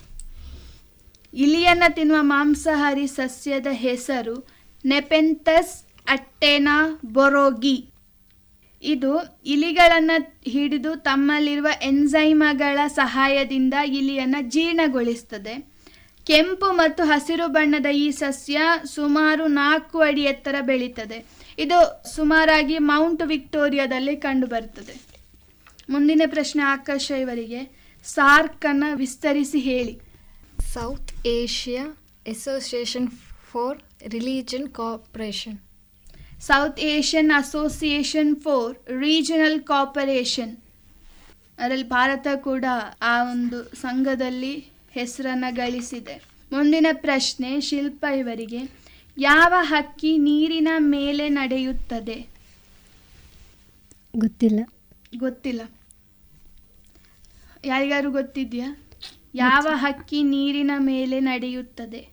ಇಲಿಯನ್ನು ತಿನ್ನುವ ಮಾಂಸಾಹಾರಿ ಸಸ್ಯದ ಹೆಸರು ನೆಪೆಂಥಸ್ ಅಟ್ಟೆನಾ ಬೊರೋಗಿ ಇದು ಇಲಿಗಳನ್ನು ಹಿಡಿದು ತಮ್ಮಲ್ಲಿರುವ ಎನ್ಸೈಮಗಳ ಸಹಾಯದಿಂದ ಇಲಿಯನ್ನು ಜೀರ್ಣಗೊಳಿಸ್ತದೆ. ಕೆಂಪು ಮತ್ತು ಹಸಿರು ಬಣ್ಣದ ಈ ಸಸ್ಯ ಸುಮಾರು ನಾಲ್ಕು ಅಡಿ ಎತ್ತರ ಬೆಳೀತದೆ. ಇದು ಸುಮಾರಾಗಿ ಮೌಂಟ್ ವಿಕ್ಟೋರಿಯಾದಲ್ಲಿ ಕಂಡುಬರುತ್ತದೆ. ಮುಂದಿನ ಪ್ರಶ್ನೆ ಆಕಾಶ ಇವರಿಗೆ. ಸಾರ್ಕನ್ನು ವಿಸ್ತರಿಸಿ ಹೇಳಿ. South Asia Association for Religion Cooperation South Asian Association for Regional Cooperation ಅದರಲ್ಲಿ ಭಾರತ ಕೂಡ ಆ ಒಂದು ಸಂಘದಲ್ಲಿ ಹೆಸರನ್ನು ಗಳಿಸಿದೆ. ಮುಂದಿನ ಪ್ರಶ್ನೆ ಶಿಲ್ಪ ಇವರಿಗೆ ಯಾವ ಹಕ್ಕಿ ನೀರಿನ ಮೇಲೆ ನಡೆಯುತ್ತದೆ? ಗೊತ್ತಿಲ್ಲ. ಗೊತ್ತಿಲ್ಲ. ಯಾರಿಗಾರು ಗೊತ್ತಿದ್ಯಾ? ಯಾವ ಹಕ್ಕಿ ನೀರಿನ ಮೇಲೆ ನಡೆಯುತ್ತದೆ?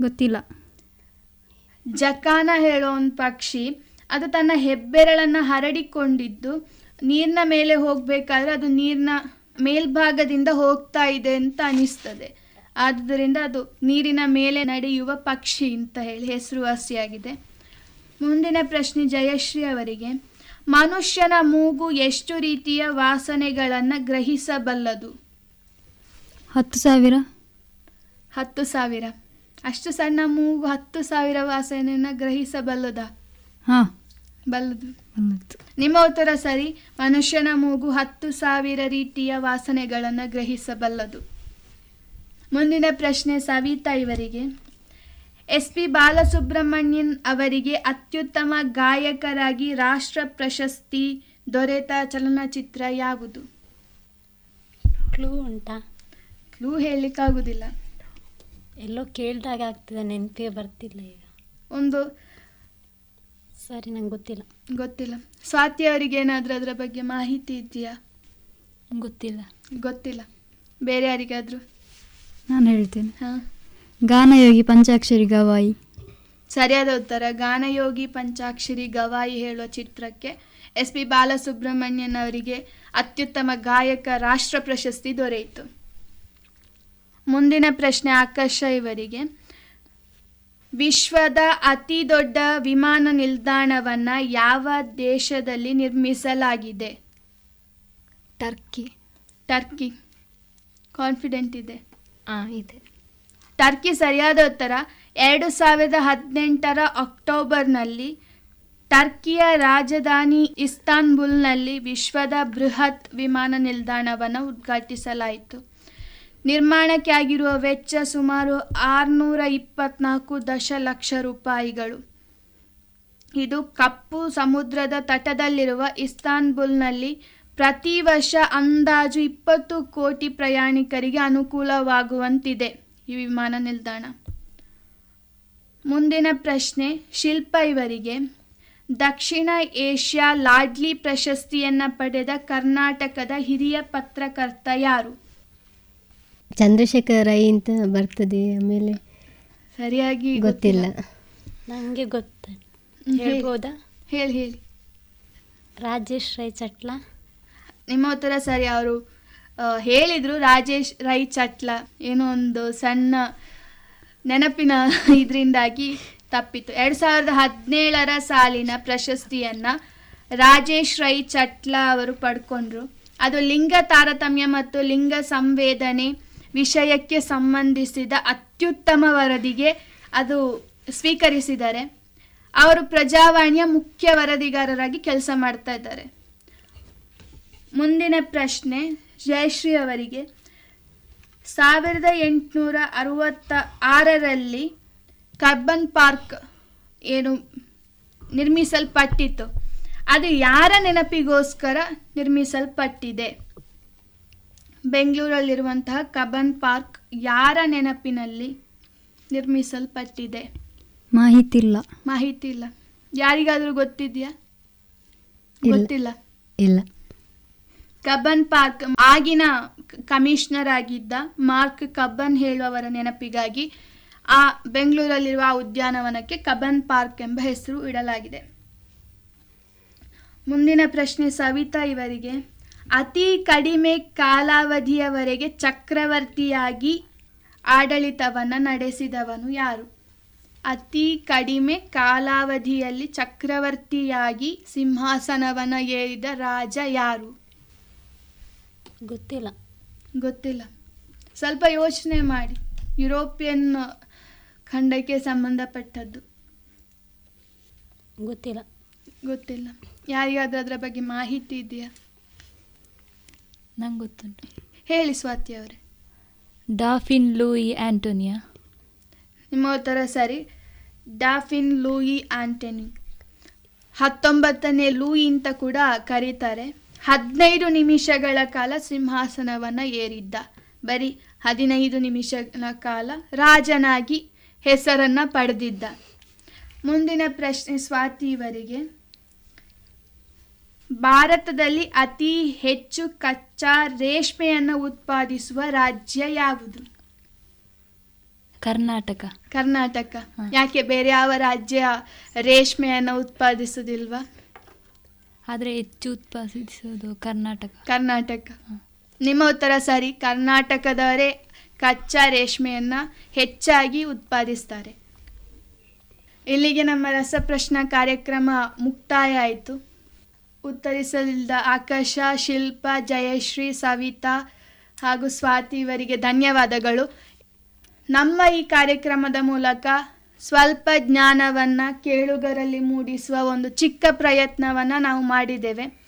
ಗೊತ್ತಿಲ್ಲ. ಜಕಾನ ಹೇಳೋ ಒಂದು ಪಕ್ಷಿ ಅದು ತನ್ನ ಹೆಬ್ಬೆರಳನ್ನು ಹರಡಿಕೊಂಡಿದ್ದು ನೀರಿನ ಮೇಲೆ ಹೋಗಬೇಕಾದ್ರೆ ಅದು ನೀರಿನ ಮೇಲ್ಭಾಗದಿಂದ ಹೋಗ್ತಾ ಇದೆ ಅಂತ ಅನಿಸ್ತದೆ. ಆದ್ದರಿಂದ ಅದು ನೀರಿನ ಮೇಲೆ ನಡೆಯುವ ಪಕ್ಷಿ ಅಂತ ಹೇಳಿ ಹೆಸರುವಾಸಿಯಾಗಿದೆ. ಮುಂದಿನ ಪ್ರಶ್ನೆ ಜಯಶ್ರೀ ಅವರಿಗೆ ಮನುಷ್ಯನ ಮೂಗು ಎಷ್ಟು ರೀತಿಯ ವಾಸನೆಗಳನ್ನು ಗ್ರಹಿಸಬಲ್ಲದು? ಹತ್ತು ಸಾವಿರ. ಹತ್ತು ಸಾವಿರ. ಅಷ್ಟು ಸಣ್ಣ ಮೂಗು ಹತ್ತು ಸಾವಿರ ವಾಸನೆಯನ್ನು ಗ್ರಹಿಸಬಲ್ಲದ? ಹಾಂ. ಬಲ್ಲದು. ಬಲ್ಲದು ನಿಮ್ಮ ಉತ್ತರ ಸರಿ. ಮನುಷ್ಯನ ಮೂಗು ಹತ್ತು ಸಾವಿರ ರೀತಿಯ ವಾಸನೆಗಳನ್ನು ಗ್ರಹಿಸಬಲ್ಲದು. ಮುಂದಿನ ಪ್ರಶ್ನೆ ಸವಿತಾ ಇವರಿಗೆ. ಎಸ್ ಪಿ ಬಾಲಸುಬ್ರಹ್ಮಣ್ಯನ್ ಅವರಿಗೆ ಅತ್ಯುತ್ತಮ ಗಾಯಕರಾಗಿ ರಾಷ್ಟ್ರ ಪ್ರಶಸ್ತಿ ದೊರೆತ ಚಲನಚಿತ್ರ ಯಾವುದು? ಕ್ಲೂ ಉಂಟಾ. ಕ್ಲೂ ಹೇಳಲಿಕ್ಕಾಗುವುದಿಲ್ಲ ಎಲ್ಲೋ ಕೇಳಿದಾಗ ಆಗ್ತಿದೆ ನೆನಪಿಗೆ ಬರ್ತಿಲ್ಲ ಈಗ. ಒಂದು ಸರಿ ನಂಗೆ ಗೊತ್ತಿಲ್ಲ. ಗೊತ್ತಿಲ್ಲ. ಸ್ವಾತಿ ಅವರಿಗೆ ಏನಾದರೂ ಅದರ ಬಗ್ಗೆ ಮಾಹಿತಿ ಇದೆಯಾ? ಗೊತ್ತಿಲ್ಲ. ಗೊತ್ತಿಲ್ಲ. ಬೇರೆ ಯಾರಿಗಾದರೂ? ನಾನು ಹೇಳ್ತೇನೆ. ಹಾಂ. ಗಾನಯೋಗಿ ಪಂಚಾಕ್ಷರಿ ಗವಾಯಿ. ಸರಿಯಾದ ಉತ್ತರ. ಗಾನಯೋಗಿ ಪಂಚಾಕ್ಷರಿ ಗವಾಯಿ ಹೇಳುವ ಚಿತ್ರಕ್ಕೆ ಎಸ್ ಪಿ ಬಾಲಸುಬ್ರಹ್ಮಣ್ಯನ್ ಅವರಿಗೆ ಅತ್ಯುತ್ತಮ ಗಾಯಕ ರಾಷ್ಟ್ರ ಪ್ರಶಸ್ತಿ ದೊರೆಯಿತು. ಮುಂದಿನ ಪ್ರಶ್ನೆ ಆಕಾಶ ಇವರಿಗೆ. ವಿಶ್ವದ ಅತಿ ದೊಡ್ಡ ವಿಮಾನ ನಿಲ್ದಾಣವನ್ನು ಯಾವ ದೇಶದಲ್ಲಿ ನಿರ್ಮಿಸಲಾಗಿದೆ? ಟರ್ಕಿ. ಟರ್ಕಿ. ಕಾನ್ಫಿಡೆಂಟ್ ಇದೆ? ಹಾಂ ಇದೆ. ಟರ್ಕಿ ಸರಿಯಾದ ಉತ್ತರ. ಎರಡು ಸಾವಿರದ ಹದಿನೆಂಟರ ಅಕ್ಟೋಬರ್ನಲ್ಲಿ ಟರ್ಕಿಯ ರಾಜಧಾನಿ ಇಸ್ತಾನ್ಬುಲ್ನಲ್ಲಿ ವಿಶ್ವದ ಬೃಹತ್ ವಿಮಾನ ನಿಲ್ದಾಣವನ್ನು ಉದ್ಘಾಟಿಸಲಾಯಿತು. ನಿರ್ಮಾಣಕ್ಕೆ ಆಗಿರುವ ವೆಚ್ಚ ಸುಮಾರು ಆರುನೂರ ಇಪ್ಪತ್ನಾಲ್ಕು ದಶಲಕ್ಷ ರೂಪಾಯಿಗಳು. ಇದು ಕಪ್ಪು ಸಮುದ್ರದ ತಟದಲ್ಲಿರುವ ಇಸ್ತಾನ್ಬುಲ್ನಲ್ಲಿ ಪ್ರತಿ ವರ್ಷ ಅಂದಾಜು ಇಪ್ಪತ್ತು ಕೋಟಿ ಪ್ರಯಾಣಿಕರಿಗೆ ಅನುಕೂಲವಾಗುವಂತಿದೆ. ಈ ವಿಮಾನ ನಿಲ್ದಾಣ. ಮುಂದಿನ ಪ್ರಶ್ನೆ, ಶಿಲ್ಪ ಇವರಿಗೆ. ದಕ್ಷಿಣ ಏಷ್ಯಾ ಲಾಡ್ಲಿ ಪ್ರಶಸ್ತಿಯನ್ನು ಪಡೆದ ಕರ್ನಾಟಕದ ಹಿರಿಯ ಪತ್ರಕರ್ತ ಯಾರು? ಚಂದ್ರಶೇಖರ್ ರೈ ಅಂತ ಬರ್ತದೆ ಆಮೇಲೆ ಸರಿಯಾಗಿ ಗೊತ್ತಿಲ್ಲ. ನನಗೆ ಗೊತ್ತ. ಹೇಳಿ. ಹೇಳ್ಬೋದಾ? ಹೇಳಿ ಹೇಳಿ. ರಾಜೇಶ್ ರೈ ಚಟ್ಲ. ನಿಮ್ಮ ಉತ್ತರ ಸರಿ ಅವರು ಹೇಳಿದ್ರು ರಾಜೇಶ್ ರೈ ಚಟ್ಲ. ಏನೋ ಒಂದು ಸಣ್ಣ ನೆನಪಿನ [laughs] ಇದರಿಂದಾಗಿ ತಪ್ಪಿತು ಎರಡು ಸಾವಿರದ ಹದಿನೇಳರ ಸಾಲಿನ ಪ್ರಶಸ್ತಿಯನ್ನು ರಾಜೇಶ್ ರೈ ಚಟ್ಲ ಅವರು ಪಡ್ಕೊಂಡ್ರು. ಅದು ಲಿಂಗ ತಾರತಮ್ಯ ಮತ್ತು ಲಿಂಗ ಸಂವೇದನೆ ವಿಷಯಕ್ಕೆ ಸಂಬಂಧಿಸಿದ ಅತ್ಯುತ್ತಮ ವರದಿಗೆ ಅದು ಸ್ವೀಕರಿಸಿದ್ದಾರೆ ಅವರು ಪ್ರಜಾವಾಣಿಯ ಮುಖ್ಯ ವರದಿಗಾರರಾಗಿ ಕೆಲಸ ಮಾಡ್ತಾ ಇದ್ದಾರೆ. ಮುಂದಿನ ಪ್ರಶ್ನೆ ಜಯಶ್ರೀ ಅವರಿಗೆ. ಸಾವಿರದ ಎಂಟುನೂರ ಅರವತ್ತ ಆರರಲ್ಲಿ ಕಬ್ಬನ್ ಪಾರ್ಕ್ ಏನು ನಿರ್ಮಿಸಲ್ಪಟ್ಟಿತ್ತು, ಅದು ಯಾರ ನೆನಪಿಗೋಸ್ಕರ ನಿರ್ಮಿಸಲ್ಪಟ್ಟಿದೆ? ಬೆಂಗಳೂರಲ್ಲಿರುವಂತಹ ಕಬ್ಬನ್ ಪಾರ್ಕ್ ಯಾರ ನೆನಪಿನಲ್ಲಿ ನಿರ್ಮಿಸಲ್ಪಟ್ಟಿದೆ? ಮಾಹಿತಿ ಇಲ್ಲ ಮಾಹಿತಿ ಇಲ್ಲ ಯಾರಿಗಾದರೂ ಗೊತ್ತಿದೆಯಾ? ಗೊತ್ತಿಲ್ಲ. ಇಲ್ಲ. ಕಬ್ಬನ್ ಪಾರ್ಕ್ ಆಗಿನ ಕಮಿಷನರ್ ಆಗಿದ್ದ ಮಾರ್ಕ್ ಕಬ್ಬನ್ ಹೇಳುವವರ ನೆನಪಿಗಾಗಿ ಆ ಬೆಂಗಳೂರಲ್ಲಿರುವ ಆ ಉದ್ಯಾನವನಕ್ಕೆ ಕಬ್ಬನ್ ಪಾರ್ಕ್ ಎಂಬ ಹೆಸರು ಇಡಲಾಗಿದೆ. ಮುಂದಿನ ಪ್ರಶ್ನೆ ಸವಿತಾ ಇವರಿಗೆ. ಅತಿ ಕಡಿಮೆ ಕಾಲಾವಧಿಯವರೆಗೆ ಚಕ್ರವರ್ತಿಯಾಗಿ ಆಡಳಿತವನ್ನು ನಡೆಸಿದವನು ಯಾರು? ಅತಿ ಕಡಿಮೆ ಕಾಲಾವಧಿಯಲ್ಲಿ ಚಕ್ರವರ್ತಿಯಾಗಿ ಸಿಂಹಾಸನವನ್ನು ಏರಿದ ರಾಜ ಯಾರು? ಗೊತ್ತಿಲ್ಲ. ಗೊತ್ತಿಲ್ಲ. ಸ್ವಲ್ಪ ಯೋಚನೆ ಮಾಡಿ. ಯುರೋಪಿಯನ್ ಖಂಡಕ್ಕೆ ಸಂಬಂಧಪಟ್ಟದ್ದು. ಗೊತ್ತಿಲ್ಲ. ಗೊತ್ತಿಲ್ಲ. ಯಾರಿಗಾದ್ರೂ ಅದರ ಬಗ್ಗೆ ಮಾಹಿತಿ ಇದೆಯಾ? ನಂಗೆ ಗೊತ್ತುಂಟು. ಹೇಳಿ ಸ್ವಾತಿ ಅವರೇ. Dauphin Louis Antonia. ನಿಮ್ಮ ಉತ್ತರ ಸರಿ. Dauphin Louis Antony. ಹತ್ತೊಂಬತ್ತನೇ ಲೂಯಿ ಅಂತ ಕೂಡ ಕರೀತಾರೆ. ಹದಿನೈದು ನಿಮಿಷಗಳ ಕಾಲ ಸಿಂಹಾಸನವನ್ನು ಏರಿದ್ದ. ಬರೀ ಹದಿನೈದು ನಿಮಿಷಗಳ ಕಾಲ ರಾಜನಾಗಿ ಹೆಸರನ್ನು ಪಡೆದಿದ್ದ. ಮುಂದಿನ ಪ್ರಶ್ನೆ ಸ್ವಾತಿ ಇವರಿಗೆ. ಭಾರತದಲ್ಲಿ ಅತಿ ಹೆಚ್ಚು ಕಚ್ಚಾ ರೇಷ್ಮೆಯನ್ನು ಉತ್ಪಾದಿಸುವ ರಾಜ್ಯ ಯಾವುದು? ಕರ್ನಾಟಕ. ಕರ್ನಾಟಕ. ಯಾಕೆ ಬೇರೆ ಯಾವ ರಾಜ್ಯ ರೇಷ್ಮೆಯನ್ನು ಉತ್ಪಾದಿಸುವುದಿಲ್ವಾ? ಆದರೆ ಹೆಚ್ಚು ಉತ್ಪಾದಿಸುವುದು ಕರ್ನಾಟಕ. ಕರ್ನಾಟಕ. ನಿಮ್ಮ ಉತ್ತರ ಸರಿ. ಕರ್ನಾಟಕದವರೇ ಕಚ್ಚಾ ರೇಷ್ಮೆಯನ್ನು ಹೆಚ್ಚಾಗಿ ಉತ್ಪಾದಿಸ್ತಾರೆ. ಇಲ್ಲಿಗೆ ನಮ್ಮ ರಸಪ್ರಶ್ನ ಕಾರ್ಯಕ್ರಮ ಮುಕ್ತಾಯ ಆಯಿತು. ಉತ್ತರಿಸಲಿದ್ದ ಆಕಾಶ ಶಿಲ್ಪ ಜಯಶ್ರೀ ಸವಿತಾ ಹಾಗೂ ಸ್ವಾತಿ ಇವರಿಗೆ ಧನ್ಯವಾದಗಳು. ನಮ್ಮ ಈ ಕಾರ್ಯಕ್ರಮದ ಮೂಲಕ ಸ್ವಲ್ಪ ಜ್ಞಾನವನ್ನು ಕೇಳುಗರಲ್ಲಿ ಮೂಡಿಸುವ ಒಂದು ಚಿಕ್ಕ ಪ್ರಯತ್ನವನ್ನು ನಾವು ಮಾಡಿದ್ದೇವೆ.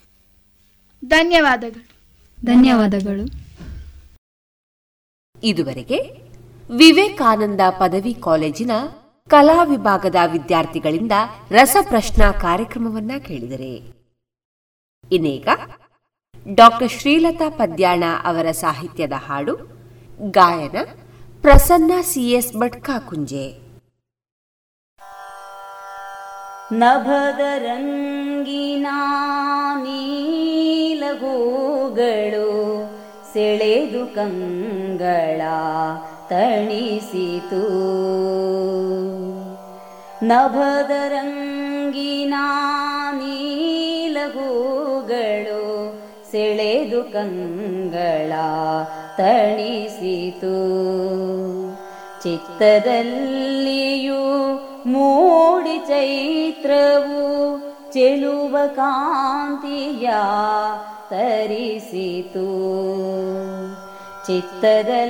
ಧನ್ಯವಾದಗಳು. ಧನ್ಯವಾದಗಳು. ಇದುವರೆಗೆ ವಿವೇಕಾನಂದ ಪದವಿ ಕಾಲೇಜಿನ ಕಲಾ ವಿಭಾಗದ ವಿದ್ಯಾರ್ಥಿಗಳಿಂದ ರಸಪ್ರಶ್ನಾ ಕಾರ್ಯಕ್ರಮವನ್ನ ಕೇಳಿದರೆ. ಇನ್ನೀಗ ಡಾಕ್ಟರ್ ಶ್ರೀಲತಾ ಪದ್ಯಾಣ ಅವರ ಸಾಹಿತ್ಯದ ಹಾಡು, ಗಾಯನ, ಪ್ರಸನ್ನ ಸಿಎಸ್ ಭಟ್ಕಾಕುಂಜೆ ನಭದರಂಗಿನ ನೀಲಗೂಗಳು ಸೆಳೆದು ಕಂಗಳ ತಣಿಸಿತು. ನಭದರಂಗಿನ ನೀಲಗೂಗಳು ಸೆಳೆದು ಕಂಗಳ ತಣಿಸಿತು. ಚಿತ್ತದಲ್ಲಿಯೂ ಮೂಡಿ ಚೈತ್ರವು ಚೆಲುವ ಕಾಂತಿಯ ತರಿಸಿತು. ಚಿತ್ತದಲ್ಲಿಯೂ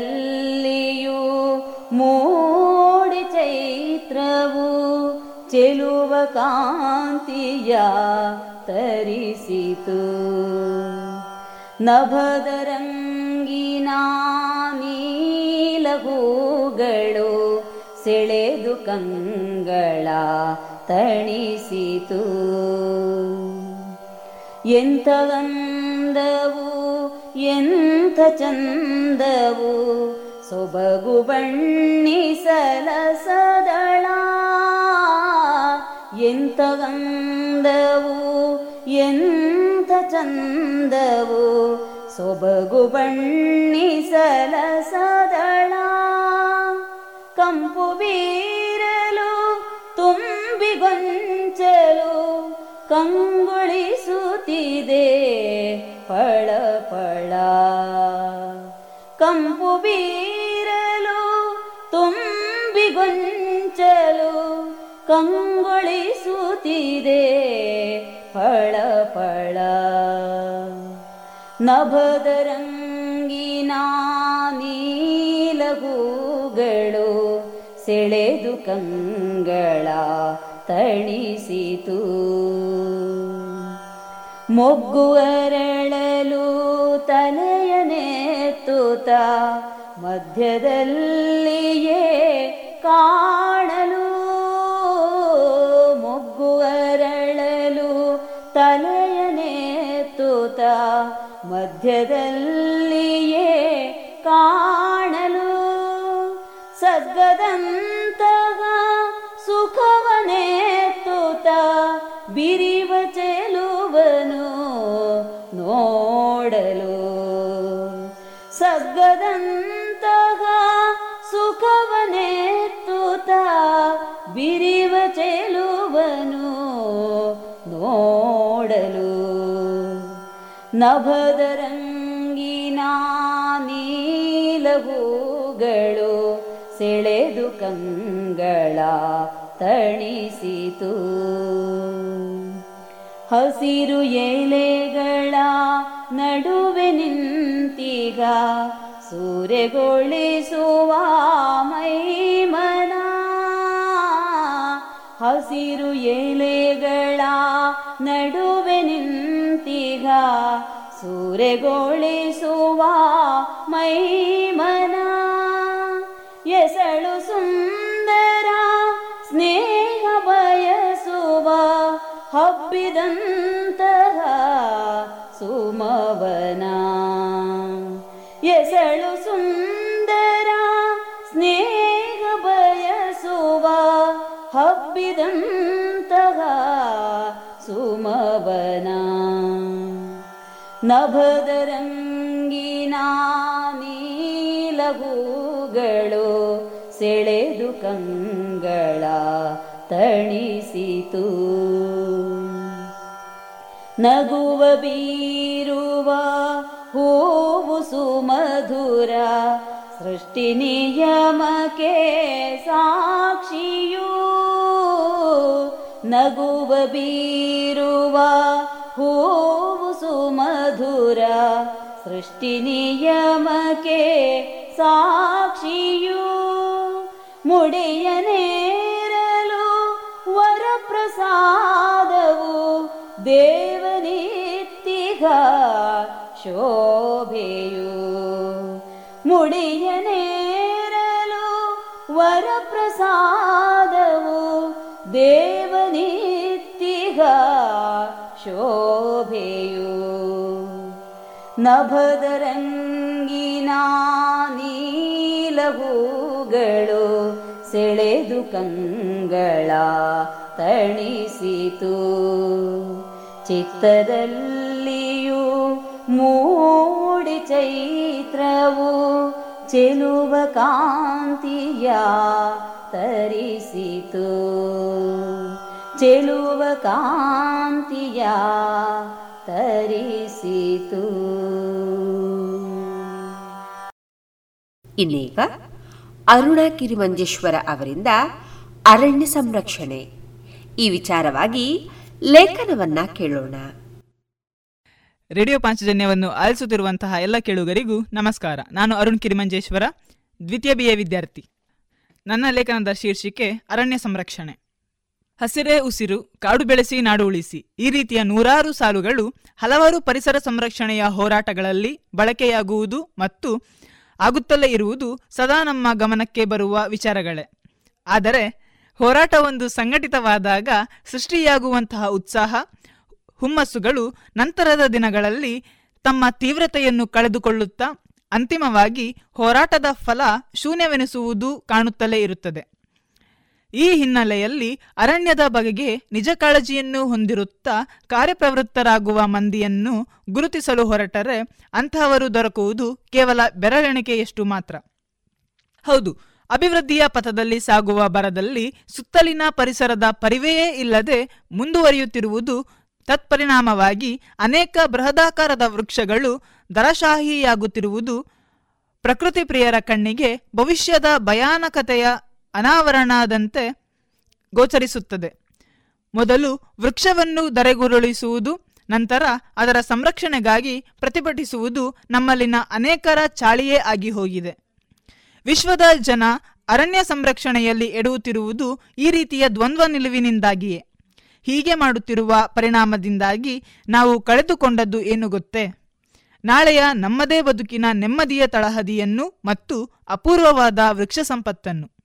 ಮೂಡಿ ಚೈತ್ರವು ಚೆಲುವ ಕಾಂತಿಯ ತರಿಸಿತು. ನಭದರಂಗಿನ ನೀಲಹೂಗಳು ಸೆಳೆದು ಕಂಗಳ ತಣಿಸಿತು. ಎಂಥ ಎಂಥ ಚಂದವು ಸೊಬಗು ಬಣ್ಣಿಸಲ ಸದಳ ಗಂಧವು ಎಂಥ ಚಂದವು, ಸೊಬಗು ಬಣ್ಣಿಸಲ ಸದಳ ಕಂಪು ಬೀರಲು ತುಂಬಿಗೊಂಚಲು ಕಂಗೊಳಿಸುತ್ತಿದೆ ಫಳ ಫಳ ಕಂಪು ಬೀರಲು ತುಂಬಿಗೊಂಚಲು ಕಂಗೊಳಿಸುತ್ತಿದೆ ಫಳ ಫಳ ನಭದರಂಗಿನ ನೀಲಗೂಗಳು ಸೆಳೆದು ಕಂಗಳ ತಣಿಸಿತು. ಮೊಗ್ಗುವರಳಲು ತಲೆಯನೆತ್ತುತ್ತ ಮಧ್ಯದಲ್ಲಿಯೇ ಕಾಣಲು ಮಧ್ಯದಲ್ಲಿಯೇ ಕಾಣಲು ಸಗ್ಗದಂತಹ ಸುಖವನೇತುತ ಬಿರಿವ ಚೆಲುವನು ನೋಡಲು. ಸದ್ಗದಂತಹ ಸುಖವನೇತುತ ಬಿರಿವ ಚೆಲುವನು ನಭದರಂಗಿನ ನೀಲಹೂಗಳು ಸೆಳೆದು ಕಂಗಳ ತಣಿಸಿತು. ಹಸಿರು ಎಲೆಗಳ ನಡುವೆ ನಿಂತೀಗ ಸೂರ್ಯಗೊಳಿಸುವ ಮೈಮನ. ಹಸಿರು ಎಲೆಗಳ ನಡುವೆ ನಿಂತೀಗ ಸೂರ್ಯಗೊಳಿಸುವ ಮೈಮನ. ಎಸಳು ಸುಂದರ ಸ್ನೇಹ ಬಯಸುವ ಹಬ್ಬಿದಂತಹ ಸುಮವನ. ಎಸಳು ಸುಂದರ ಸ್ನೇಹ ಬಯಸುವ ಹಬ್ಬಿದಂತಹ ನಭದರಂಗಿನ ನೀಲಹೂಗಳು ಸೆಳೆದು ಕಂಗಳ ತಣಿಸಿತು. ನಗುವ ಬೀರುವ ಹೂವು ಸುಮಧುರ ಸೃಷ್ಟಿ ನಿಯಮಕ್ಕೆ ಸಾಕ್ಷಿಯೂ. ನಗುವ ಬೀರುವ ಹೂವು ಸುಮಧುರ ಸೃಷ್ಟಿ ನಿಯಮಕ್ಕೆ ಸಾಕ್ಷಿಯೂ. ಮುಡಿಯನೇರಲು ವರಪ್ರಸಾದವು ದೇವನಿತ್ತಿಗ ಶೋಭೆಯು. ಮುಡಿಯನೇರಲು ವರಪ್ರಸಾದವು ದೇವನಿತ್ತಿಗ ಶೋಭೆಯು ನಭದರಂಗಿನ ನೀಲವುಗಳು ಸೆಳೆದು ಕಂಗಳ ತಣಿಸಿತು. ಚಿತ್ತದಲ್ಲಿಯೂ ಮೂಡಿ ಚೈತ್ರವು ಚೆಲುವ ಕಾಂತಿಯ ತರಿಸಿತು. ಚೆಲುವ ಕಾಂತಿಯ ತರಿಸಿತು. ಇನ್ನೀಗ ಅರುಣ ಕಿರಿಮಂಜೇಶ್ವರ ಅವರಿಂದ ಅರಣ್ಯ ಸಂರಕ್ಷಣೆ. ಈ ವಿಚಾರವಾಗಿ ಲೇಖನವನ್ನ ಕೇಳೋಣ. ರೇಡಿಯೋ ಪಾಂಚಜನ್ಯವನ್ನು ಆಲಿಸುತ್ತಿರುವಂತಹ ಎಲ್ಲ ಕೇಳುಗರಿಗೂ ನಮಸ್ಕಾರ. ನಾನು ಅರುಣ್ ಕಿರಿಮಂಜೇಶ್ವರ, ದ್ವಿತೀಯ ಬಿ ಎ ವಿದ್ಯಾರ್ಥಿ. ನನ್ನ ಲೇಖನದ ಶೀರ್ಷಿಕೆ ಅರಣ್ಯ ಸಂರಕ್ಷಣೆ. ಹಸಿರೇ ಉಸಿರು, ಕಾಡು ಬೆಳೆಸಿ, ನಾಡು ಉಳಿಸಿ. ಈ ರೀತಿಯ ನೂರಾರು ಸಾಲುಗಳು ಹಲವಾರು ಪರಿಸರ ಸಂರಕ್ಷಣೆಯ ಹೋರಾಟಗಳಲ್ಲಿ ಬಳಕೆಯಾಗುವುದು ಮತ್ತು ಆಗುತ್ತಲೇ ಇರುವುದು ಸದಾ ನಮ್ಮ ಗಮನಕ್ಕೆ ಬರುವ ವಿಚಾರಗಳೇ. ಆದರೆ ಹೋರಾಟವೊಂದು ಸಂಘಟಿತವಾದಾಗ ಸೃಷ್ಟಿಯಾಗುವಂತಹ ಉತ್ಸಾಹ, ಹುಮ್ಮಸ್ಸುಗಳು ನಂತರದ ದಿನಗಳಲ್ಲಿ ತಮ್ಮ ತೀವ್ರತೆಯನ್ನು ಕಳೆದುಕೊಳ್ಳುತ್ತಾ, ಅಂತಿಮವಾಗಿ ಹೋರಾಟದ ಫಲ ಶೂನ್ಯವೆನಿಸುವುದು ಕಾಣುತ್ತಲೇ ಇರುತ್ತದೆ. ಈ ಹಿನ್ನೆಲೆಯಲ್ಲಿ ಅರಣ್ಯದ ಬಗೆಗೆ ನಿಜ ಕಾಳಜಿಯನ್ನು ಹೊಂದಿರುತ್ತಾ ಕಾರ್ಯಪ್ರವೃತ್ತರಾಗುವ ಮಂದಿಯನ್ನು ಗುರುತಿಸಲು ಹೊರಟರೆ ಅಂತಹವರು ದೊರಕುವುದು ಕೇವಲ ಬೆರಳೆಣಿಕೆಯಷ್ಟು ಮಾತ್ರ. ಹೌದು, ಅಭಿವೃದ್ಧಿಯ ಪಥದಲ್ಲಿ ಸಾಗುವ ಬರದಲ್ಲಿ ಸುತ್ತಲಿನ ಪರಿಸರದ ಪರಿವೆಯೇ ಇಲ್ಲದೆ ಮುಂದುವರಿಯುತ್ತಿರುವುದು ತತ್ಪರಿಣಾಮವಾಗಿ ಅನೇಕ ಬೃಹದಾಕಾರದ ವೃಕ್ಷಗಳು ದರಶಾಹಿಯಾಗುತ್ತಿರುವುದು ಪ್ರಕೃತಿ ಪ್ರಿಯರ ಕಣ್ಣಿಗೆ ಭವಿಷ್ಯದ ಭಯಾನಕತೆಯ ಅನಾವರಣದಂತೆ ಗೋಚರಿಸುತ್ತದೆ. ಮೊದಲು ವೃಕ್ಷವನ್ನು ಧರೆಗುರುಳಿಸುವುದು, ನಂತರ ಅದರ ಸಂರಕ್ಷಣೆಗಾಗಿ ಪ್ರತಿಭಟಿಸುವುದು ನಮ್ಮಲ್ಲಿನ ಅನೇಕರ ಚಾಳಿಯೇ ಆಗಿ ಹೋಗಿದೆ. ವಿಶ್ವದ ಜನ ಅರಣ್ಯ ಸಂರಕ್ಷಣೆಯಲ್ಲಿ ಎಡುವುತ್ತಿರುವುದು ಈ ರೀತಿಯ ದ್ವಂದ್ವ ನಿಲುವಿನಿಂದಾಗಿಯೇ. ಹೀಗೆ ಮಾಡುತ್ತಿರುವ ಪರಿಣಾಮದಿಂದಾಗಿ ನಾವು ಕಳೆದುಕೊಂಡದ್ದು ಏನು ಗೊತ್ತೇ? ನಾಳೆಯ ನಮ್ಮದೇ ಬದುಕಿನ ನೆಮ್ಮದಿಯ ತಳಹದಿಯನ್ನು ಮತ್ತು ಅಪೂರ್ವವಾದ ವೃಕ್ಷ ಸಂಪತ್ತನ್ನು